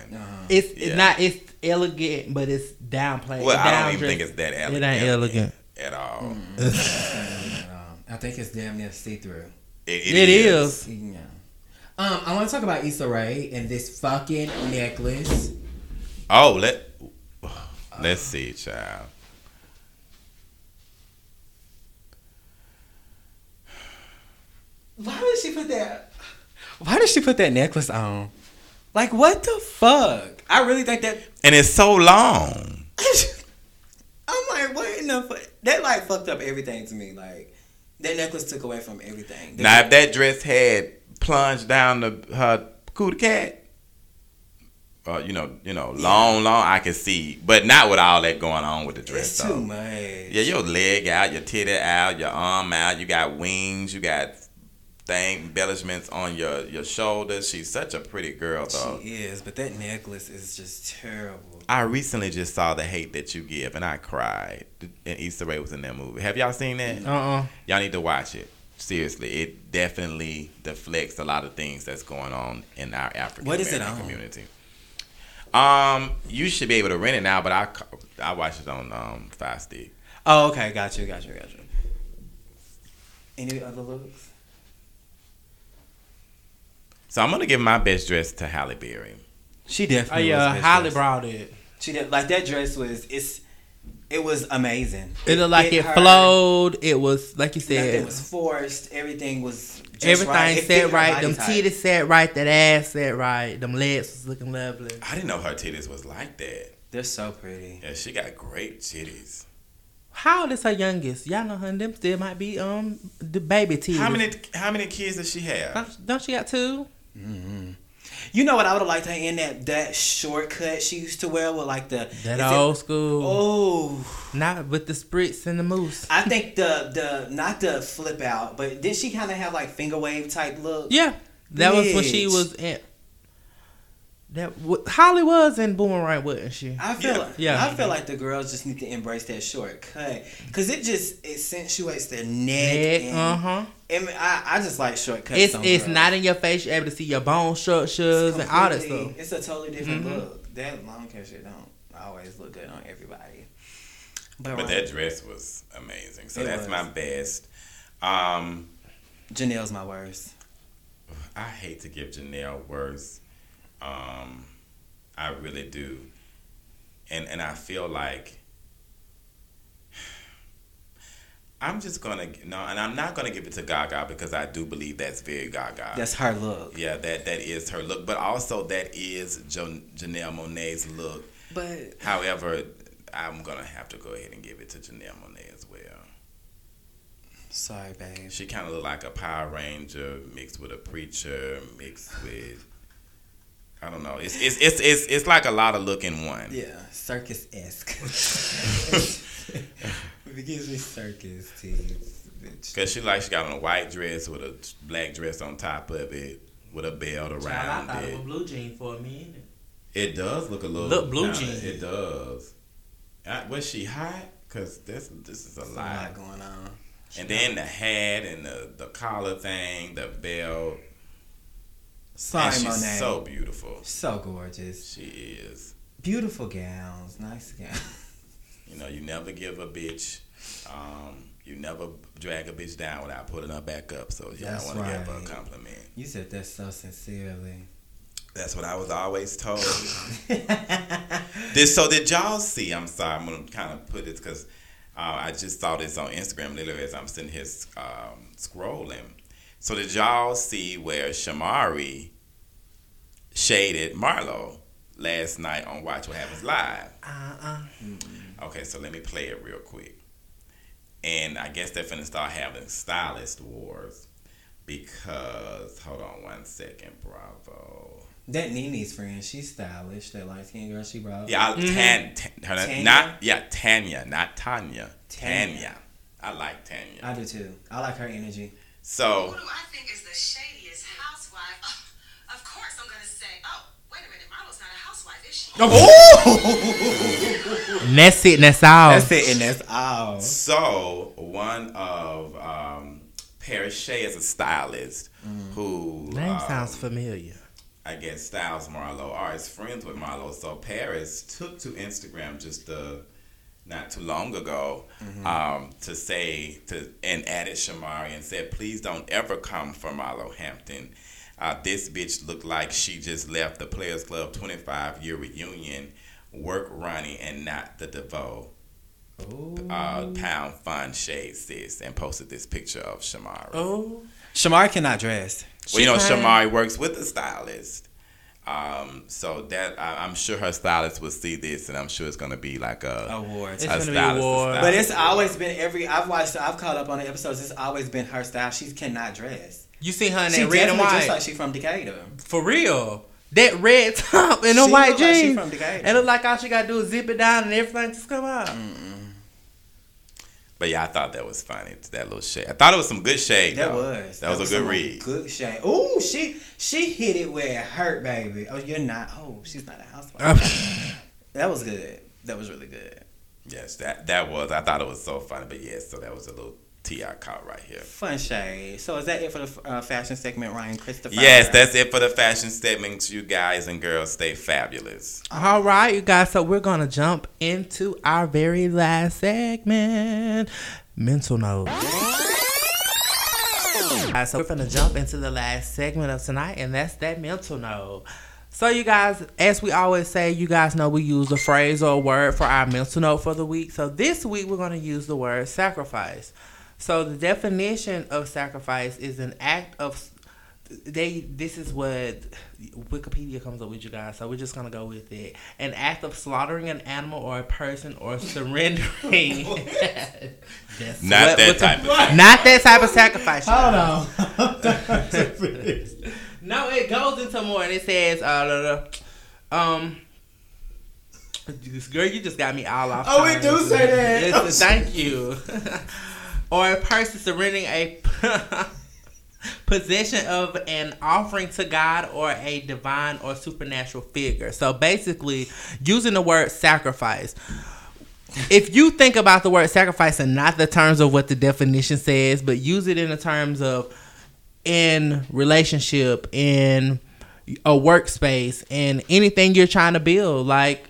It's Yeah. it's not it's elegant, but it's downplayed. Well, I don't even think it's that elegant. It elegant. ain't elegant. at all. Um, I think it's damn near see through. It, It is. Yeah. Um, I want to talk about Issa Rae and this fucking necklace. Oh, let let's see, child. Why did she put that? Why did she put that necklace on? Like what the fuck? I really think that. And it's so long. I'm like, what in the fuck? That like fucked up everything to me. Like that necklace took away from everything. Now, if that dress had plunged down the her cootie cat, uh, you know, you know, long, long, I can see, but not with all that going on with the dress. it's though. too much. Yeah, your leg out, your titty out, your arm out. You got wings. You got thing embellishments on your your shoulders. She's such a pretty girl, though. She is, but that necklace is just terrible. I recently just saw the hate that you give, and I cried. And Issa Rae was in that movie. Have y'all seen that? Uh uh Y'all need to watch it. Seriously, it definitely deflects a lot of things that's going on in our African What is it American community. Um, you should be able to rent it now, but I I watched it on um Fire Stick. Oh, okay, got you, got you, got you. Any other looks? So I'm gonna give my best dress to Halle Berry. She Oh definitely. yeah, was best Halle dressed. brought it. She did like that dress was it's it was amazing. It looked like fit it flowed. It was like you Nothing said. was forced. Everything was just Everything right. It set right. Them type. titties set right. That ass set right. Them legs was looking lovely. I didn't know her titties was like that. They're so pretty. Yeah, she got great titties. How old is her youngest? Y'all know her. Them still might be um the baby titties. How many how many kids does she have? Don't, don't she got two? You know what I would have liked her in that that shortcut she used to wear with like the That is it- old school. Oh, Not with the spritz and the moose. I think the the not the flip out, but did she kind of have like finger wave type look? Yeah, that was when she was in. That w- Halle was in Boomerang, wasn't she? I feel Yeah. like Yeah. I feel like the girls just need to embrace that shortcut because it just accentuates their neck. Neck, and, uh huh. I, I just like shortcuts. It's it's girls. not in your face. You're able to see your bone structures and all that stuff. It's a totally different Mhm. look. That long hair shit don't always look good on everybody. But, But right, that dress was amazing. So It that's was. my best. Um, Janelle's my worst. I hate to give Janelle worse. Um, I really do. And and I feel like I'm just gonna no, and I'm not gonna give it to Gaga because I do believe that's very Gaga. That's her look. yeah, that that is her look, but also that is jo- Janelle Monáe's look. But However, I'm gonna have to go ahead and give it to Janelle Monáe as well. sorry, babe. She kind of looked like a Power Ranger mixed with a preacher mixed with. I don't know. It's it's it's it's, it's like a lot of look in one. Yeah, circus esque. it gives me circus teeth. Cause she like she got on a white dress with a black dress on top of it with a belt around it. blue jean for a minute. It does look a little Look blue kinda- jean. It does. Uh, was she hot? Cause this this is a There's a lot. lot going on. And then the hat and the the collar thing, the belt. Sorry, and she's Monet. so beautiful. So gorgeous. She is. Beautiful gowns, nice gowns. You know, you never give a bitch, um, you never drag a bitch down without putting her back up. So yeah, That's I want to give her a compliment. You said that so sincerely. That's what I was always told. this, so did y'all see? I'm sorry, I'm gonna kind of put it because uh, I just saw this on Instagram literally as I'm sitting here um, scrolling. So did y'all see where Shamari shaded Marlo last night on Watch What Happens Live? Uh-uh. Okay, so let me play it real quick. And I guess they're finna start having stylist wars because hold on one second, Bravo. That NeNe's friend, she's stylish. That light skinned girl she brought. Yeah, I, mm-hmm. Tan, Tan, her, Tanya? not yeah, Tanya, not Tanya. Tanya. Tanya. I like Tanya. I do too. I like her energy. So Who do I think is the shadiest housewife? Oh, of course, I'm gonna say, oh, wait a minute, Marlo's not a housewife, is she? And that's it. And that's all. That's it, and that's all. so one of um, Paris Shea is a stylist who Name um, sounds familiar. I guess Styles Marlo are is friends with Marlo. So Paris took to Instagram just uh, not too long ago um, to say to and added Shamari and said, please don't ever come for Marlo Hampton. Uh, this bitch looked like she just left the Players Club 25 year reunion, work Ronnie and not the DeVoe. Uh, pound fun shade sis and posted this picture of Shamari. Oh, Shamar cannot dress. Well, you know. Shamari works with a stylist. Um, so that I, I'm sure her stylist will see this, and I'm sure it's gonna be like a Awards. It's a gonna be stylist to award. But stylist. it's always been every. I've watched. I've caught up on the episodes. It's always been her style. She cannot dress. you see her in She that red and definitely white dressed like she from Decatur. for real. That red top and the white look like she jeans. from Decatur. it look like all she gotta do is zip it down and everything just come out. But yeah, I thought that was funny. That little shade. I thought it was some good shade. That though. was. That, was, a good read. Good shade. Ooh, she she hit it where it hurt, baby. Oh, you're not. Oh, she's not a housewife. that was good. That was really good. Yes, that that was. I thought it was so funny. But yes, so that was a little Ti caught right here. Fun shade. So is that it for the uh, fashion segment, Ryan Christopher? Yes, that's it for the fashion segments. You guys and girls stay fabulous. All right, you guys. So we're gonna jump into our very last segment, mental note. Alright, so we're gonna jump into the last segment of tonight, and that's that mental note. So you guys, as we always say, you guys know we use a phrase or a word for our mental note for the week. So this week we're gonna use the word sacrifice. So the definition of sacrifice is an act of they this is what Wikipedia comes up with you guys, so we're just gonna go with it. An act of slaughtering an animal or a person or surrendering. That's Not what- that what the- type of. Not that type of sacrifice. you Hold guys. on. No, it goes into more, and it says, uh, da, da, um. Girl, you just got me all off. Oh, we turn. do say that. Yes, Oh, thank you. Or a person surrendering a possession of an offering to God or a divine or supernatural figure. So basically, using the word sacrifice. If you think about the word sacrifice and not the terms of what the definition says, but use it in the terms of in relationship, in a workspace, in anything you're trying to build, like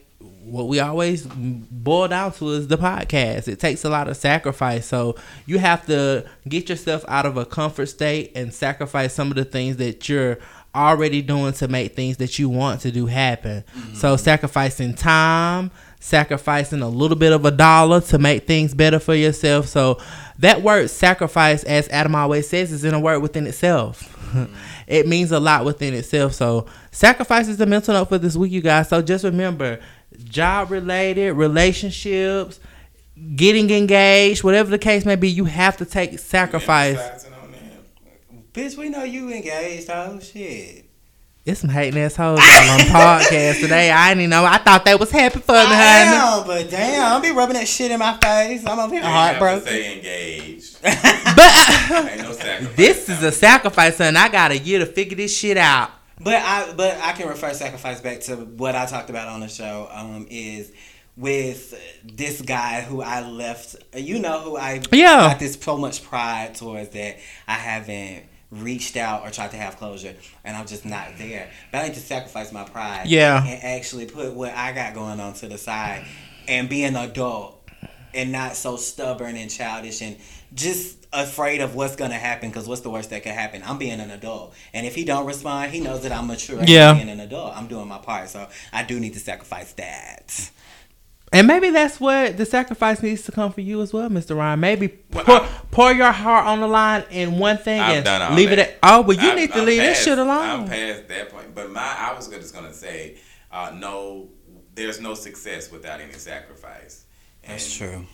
what we always boil down to is the podcast. It takes a lot of sacrifice. So you have to get yourself out of a comfort state and sacrifice some of the things that you're already doing to make things that you want to do happen. So mm-hmm. sacrificing time, sacrificing a little bit of a dollar to make things better for yourself. So that word sacrifice, as Adam always says, is in a word within itself. Mm-hmm. it means a lot within itself. So sacrifice is the mental note for this week, you guys. So just remember, job related, relationships, getting engaged, whatever the case may be, you have to take sacrifice. Emphasizing on that. Bitch, we know you engaged. Oh shit. It's some hating assholes all on podcast today. I didn't even know. I thought they was happy for me, honey. Damn, but damn, I'll be rubbing that shit in my face. I'm over here You ain't have to heartbroken. Say engaged. But uh, Ain't no this is a sacrifice, and I got a year to figure this shit out. But I but I can refer sacrifice back to what I talked about on the show. Um, is with this guy who I left. You know who I Yeah. got this so much pride towards that I haven't reached out or tried to have closure, and I'm just not there. But I need to sacrifice my pride. Yeah. and actually put what I got going on to the side and be an adult and not so stubborn and childish and just afraid of what's gonna happen because what's the worst that could happen i'm being an adult and if he don't respond he knows that i'm mature and Yeah. being an adult i'm doing my part so i do need to sacrifice that And maybe that's what the sacrifice needs to come for you as well, Mr. Ryan. Maybe Well, pour, I- pour your heart on the line in one thing I've and done all leave it at. Oh, well, you I'm- need to I'm leave this past- shit I'm past that point. But my, I was just gonna say, uh, no, there's no success without any sacrifice. And that's true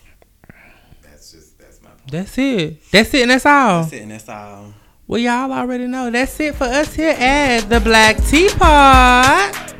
That's just that's my point. That's it. That's it, and that's all. that's it and that's all Well, y'all already know. That's it for us here at the Black Teapot.